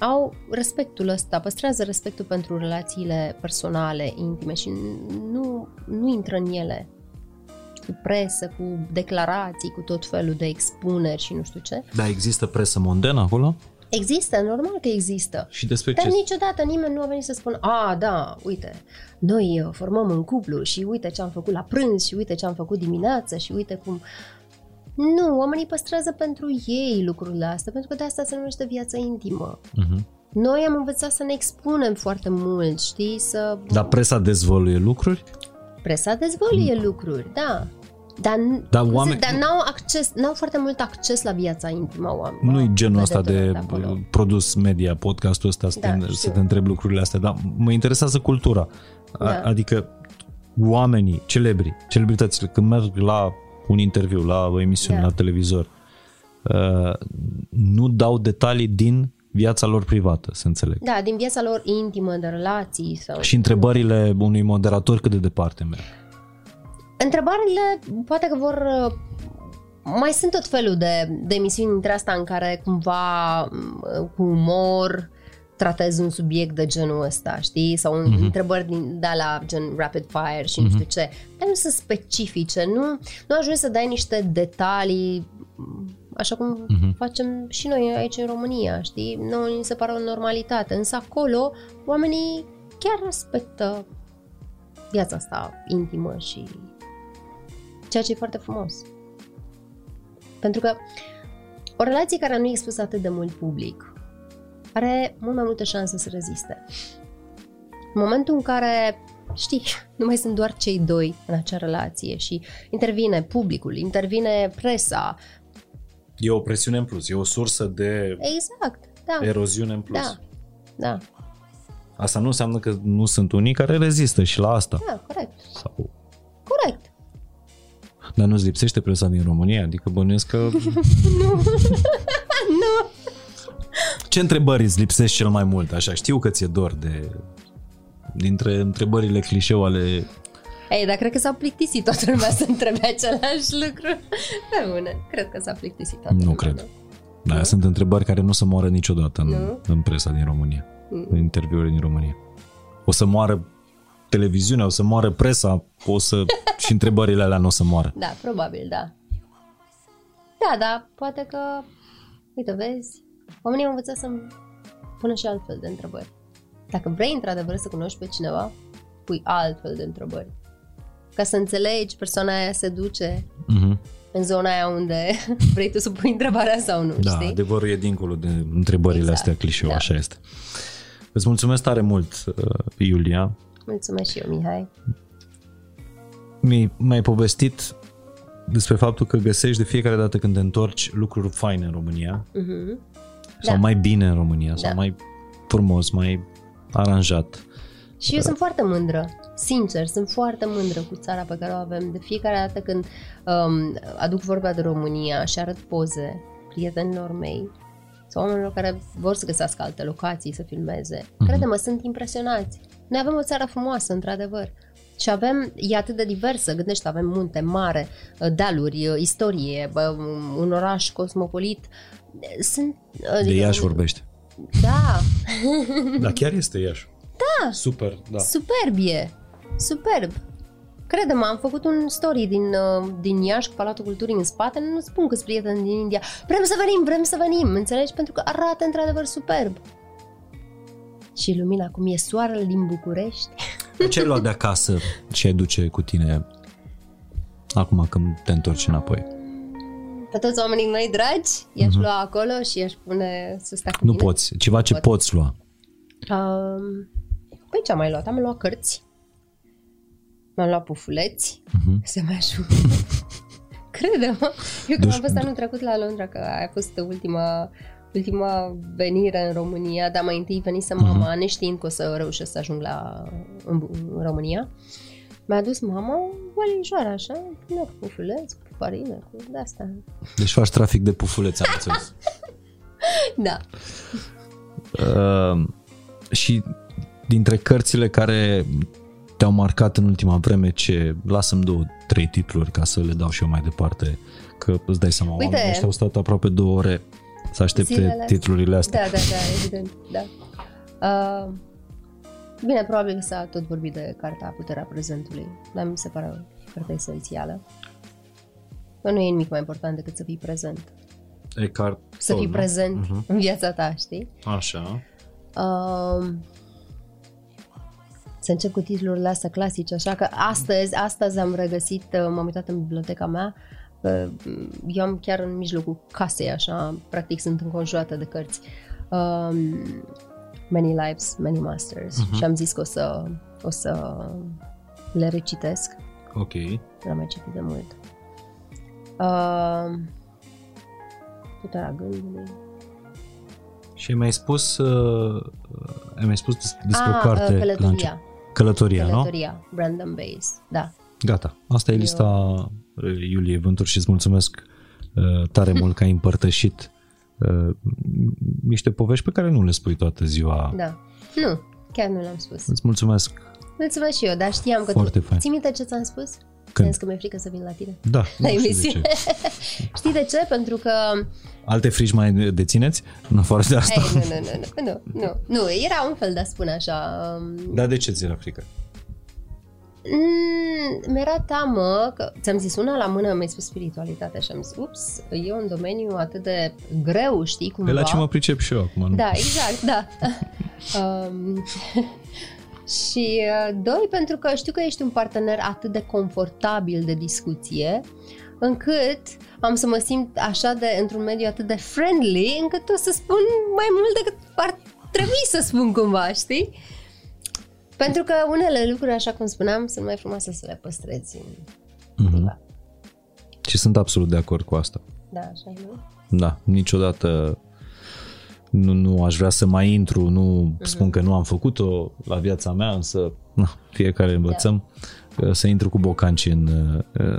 A: au respectul ăsta, păstrează respectul pentru relațiile personale, intime și nu, nu intră în ele cu presă, cu declarații, cu tot felul de expuneri și nu știu ce.
B: Dar există presă mondenă acolo?
A: Există, normal că există.
B: Și despre
A: Dar
B: ce?
A: niciodată nimeni nu a venit să spună, a, da, uite, noi uh, formăm un cuplu și uite ce am făcut la prânz și uite ce am făcut dimineața și uite cum... Nu, oamenii păstrează pentru ei lucrurile astea, pentru că de asta se numește viața intimă.
B: Uh-huh.
A: Noi am învățat să ne expunem foarte mult, știi, să...
B: Dar presa dezvăluie lucruri?
A: Presa dezvăluie lucruri, da. Dar,
B: Dar
A: cum
B: oameni-
A: se, dar n-au, acces, n-au foarte mult acces la viața intimă a oamenilor.
B: Nu-i genul ăsta de
A: vedetelor acolo.
B: produs media, podcastul ăsta, să,
A: Da,
B: te,
A: știu.
B: să te întreb lucrurile astea, dar mă interesează cultura. A,
A: Da.
B: Adică oamenii, celebri, celebritățile, când merg la un interviu, la o emisiune,
A: Da.
B: la televizor, uh, nu dau detalii din viața lor privată, să înțeleg.
A: Da, din viața lor intimă, de relații sau...
B: Și întrebările unui moderator cât de departe merg.
A: Întrebările poate că vor... uh, Mai sunt tot felul de, de emisiuni dintre asta în care cumva m, cu umor tratezi un subiect de genul ăsta, știi? Sau un,
B: Mhm.
A: întrebări din, de la gen rapid fire și nu știu ce. Dar nu sunt specifice, nu, nu ajungi să dai niște detalii m, așa cum
B: Mhm.
A: facem și noi aici în România, știi? Nu ni se pare o normalitate, însă acolo oamenii chiar respectă viața asta intimă și ceea ce e foarte frumos. Pentru că o relație care nu e expusă atât de mult public are mult mai multă șansă să reziste. În momentul în care, știi, nu mai sunt doar cei doi în acea relație și intervine publicul, intervine presa.
B: E o presiune în plus, e o sursă de
A: Exact, da.
B: eroziune în plus.
A: Da, da,
B: Asta nu înseamnă că nu sunt unii care rezistă și la asta.
A: da, corect,
B: Sau...
A: corect.
B: Dar nu-ți lipsește presa din România? Adică bănuiesc că...
A: Nu.
B: Ce întrebări îți lipsesc cel mai mult? Așa, știu că ți-e dor de... Dintre întrebările clișeu ale...
A: Ei, dar cred că s-a plictisit toată lumea să întrebe același lucru. Pe bune, cred că s-a plictisit toată
B: Nu
A: lumea.
B: cred.
A: nu?
B: Da, sunt întrebări care nu o să moară niciodată în,
A: Nu?
B: în presa din România.
A: Mm.
B: În interviurile din România. O să moară televiziunea, o să moară presa, o să... și întrebările alea nu o să moară.
A: Da, probabil, da. Da, da, poate că, uite, vezi, oamenii au învățat să-mi pună și altfel de întrebări. Dacă vrei într-adevăr să cunoști pe cineva, pui altfel de întrebări. Ca să înțelegi persoana aia se duce
B: Mhm.
A: în zona aia unde vrei tu să pui întrebarea sau nu,
B: Da,
A: știi?
B: adevărul e dincolo de întrebările
A: Exact,
B: astea clișeu,
A: da.
B: așa este. Îți mulțumesc tare mult, uh, Iulia.
A: Mulțumesc și eu, Mihai.
B: Mi- Mi-ai povestit despre faptul că găsești de fiecare dată când te întorci lucruri faine în România
A: Mhm.
B: sau
A: Da.
B: mai bine în România sau
A: Da.
B: mai frumos, mai aranjat.
A: Și eu sunt foarte mândră, sincer, sunt foarte mândră cu țara pe care o avem. De fiecare dată când um, aduc vorba de România și arăt poze prietenilor mei sau oamenilor care vor să găsească alte locații să filmeze,
B: Mhm.
A: crede-mă, sunt impresionați. Noi avem o țară frumoasă, într-adevăr. Și avem, e atât de diversă, gândește, avem munte mare, dealuri, istorie, bă, un oraș cosmopolit. Sunt...
B: De
A: adică-
B: Iași vorbește.
A: Da,
B: Da, chiar este Iași. Da. Super, da.
A: Superb e! Superb! Crede-mă, am făcut un story din, uh, din Iași cu Palatul Culturii în spate, nu spun că sunt prieteni din India. Vrem să venim, vrem să venim, înțelegi? Pentru că arată într-adevăr superb. Și lumina, cum e soarele din București.
B: Ce ai luat de acasă și ai duce cu tine acum când te întorci înapoi?
A: Pe toți oamenii noi dragi, i-aș lua acolo și i-aș pune să stea cu
B: Nu
A: mine.
B: poți. Ceva ce
A: Pot.
B: poți lua.
A: Um, păi ce am mai luat? Am luat cărți. Mi-am luat pufuleți.
B: Mhm.
A: Să mă ajut. Crede-mă. Eu când
B: Duci-
A: am fost anul trecut la Londra, că aia a fost ultima, ultima venire în România, dar mai întâi venise mama,
B: Mhm.
A: neștiind că o să reușesc să ajung la, în, în România. Mi-a adus mama o valijoară așa, plină cu pufuleți, cu farină, cu de-asta.
B: Deci faci trafic de pufulețe, am înțeles.
A: Da.
B: Uh, și dintre cărțile care te-au marcat în ultima vreme, ce lasă-mi două, trei titluri ca să le dau și eu mai departe, că îți dai seama,
A: Uite.
B: oamenii ăștia au stat aproape două ore să aștepte
A: Zilele.
B: titlurile astea.
A: Da, da, da, evident, da. Uh, bine, probabil că s-a tot vorbit de cartea Puterea Prezentului, dar mi se pare o carte esențială. Că nu e nimic mai important decât să fii prezent.
B: Eckhart
A: Să
B: Tolle,
A: fii
B: nu?
A: prezent
B: Mhm.
A: în viața ta, știi?
B: Așa.
A: Uh, să încep cu titlurile astea clasice, așa că astăzi, astăzi am regăsit, uh, m-am uitat în biblioteca mea, uh, eu am chiar în mijlocul casei, așa, practic sunt înconjurată de cărți. Um, many Lives, Many Masters
B: Mhm.
A: și am zis că o să, o să le recitesc,
B: Ok.
A: l-am mai citit de mult. Uh, puterea gândului.
B: Și mi-ai spus, uh, uh, mi-ai spus des- despre
A: Ah,
B: o carte
A: uh,
B: la început.
A: Călătoria.
B: Călătoria, nu?
A: Călătoria, Brandon Bays, da.
B: Gata. Asta e
A: Eu-
B: lista uh, Iulie Vântur și îți mulțumesc uh, tare mult că ai împărtășit uh, niște povești pe care nu le spui toată ziua.
A: Da. Nu, chiar nu l-am spus.
B: Îți mulțumesc
A: Mulțumesc și eu, dar știam că
B: Foarte
A: tu...
B: fain.
A: Ții minte ce ți-am spus?
B: Când?
A: Ți-am zis că mi-e frică să vin la tine.
B: Da,
A: La
B: nu știu de
A: emisiune.
B: ce.
A: Știi de ce? Pentru că...
B: Alte frici mai dețineți? În afară de asta?
A: Ei, nu, nu, nu, nu, nu, nu, nu, era un fel de a spune așa... Um,
B: Dar de ce ți era frică?
A: mm, mi-era teamă că, ți-am zis una la mână, mi-ai spus spiritualitate și am zis, ups, e un domeniu atât de greu, știi, cumva.
B: Pe la ce mă pricep și eu acum, nu?
A: Da, exact, da. um, și uh, doi, pentru că știu că ești un partener atât de confortabil de discuție, încât am să mă simt așa de, într-un mediu atât de friendly, încât o să spun mai mult decât ar trebui să spun cumva, știi? Pentru că unele lucruri, așa cum spuneam, sunt mai frumoase să le păstrezi în mm-hmm.
B: Și sunt absolut de acord cu asta.
A: Da, așa nu?
B: Da, niciodată nu, nu aș vrea să mai intru, nu uh-huh. spun că nu am făcut-o la viața mea, însă na, fiecare învățăm da. să intru cu bocanci în,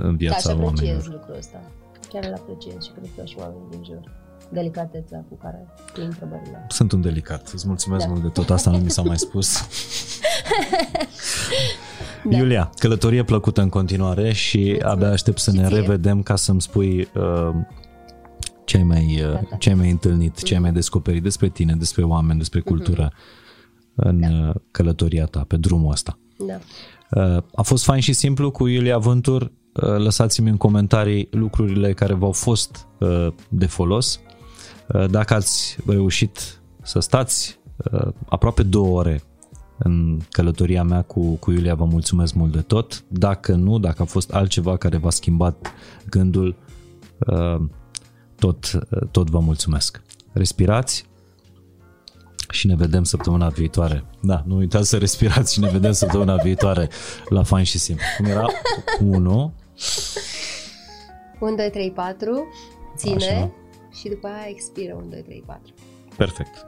B: în viața da, oamenilor.
A: Da, lucrul ăsta. Chiar îl apreciez și cred că și oamenii din jur. Delicatețea cu care te întrebările.
B: Sunt un delicat. Îți mulțumesc da. mult de tot. Asta nu mi s-a mai spus. da. Iulia, călătorie plăcută în continuare și Mulțumesc. abia aștept să și ne ție. revedem ca să-mi spui uh, ce ai mai, uh, ce ai mai întâlnit, mm-hmm. ce ai mai descoperit despre tine, despre oameni, despre cultură mm-hmm. în da. Uh, călătoria ta, pe drumul ăsta.
A: Da.
B: Uh, a fost fain și simplu cu Iulia Vântur. Lăsați-mi în comentarii lucrurile care v-au fost de folos. Dacă ați reușit să stați aproape două ore în călătoria mea cu, cu Iulia, vă mulțumesc mult de tot. Dacă nu, dacă a fost altceva care v-a schimbat gândul, tot, tot vă mulțumesc. Respirați și ne vedem săptămâna viitoare. Da, nu uitați să respirați și ne vedem săptămâna viitoare la Fain și Simplu. Cum era? 1
A: 1, 2, 3, 4 Ține Așa. și după aia expiră 1, 2, 3, 4
B: Perfect.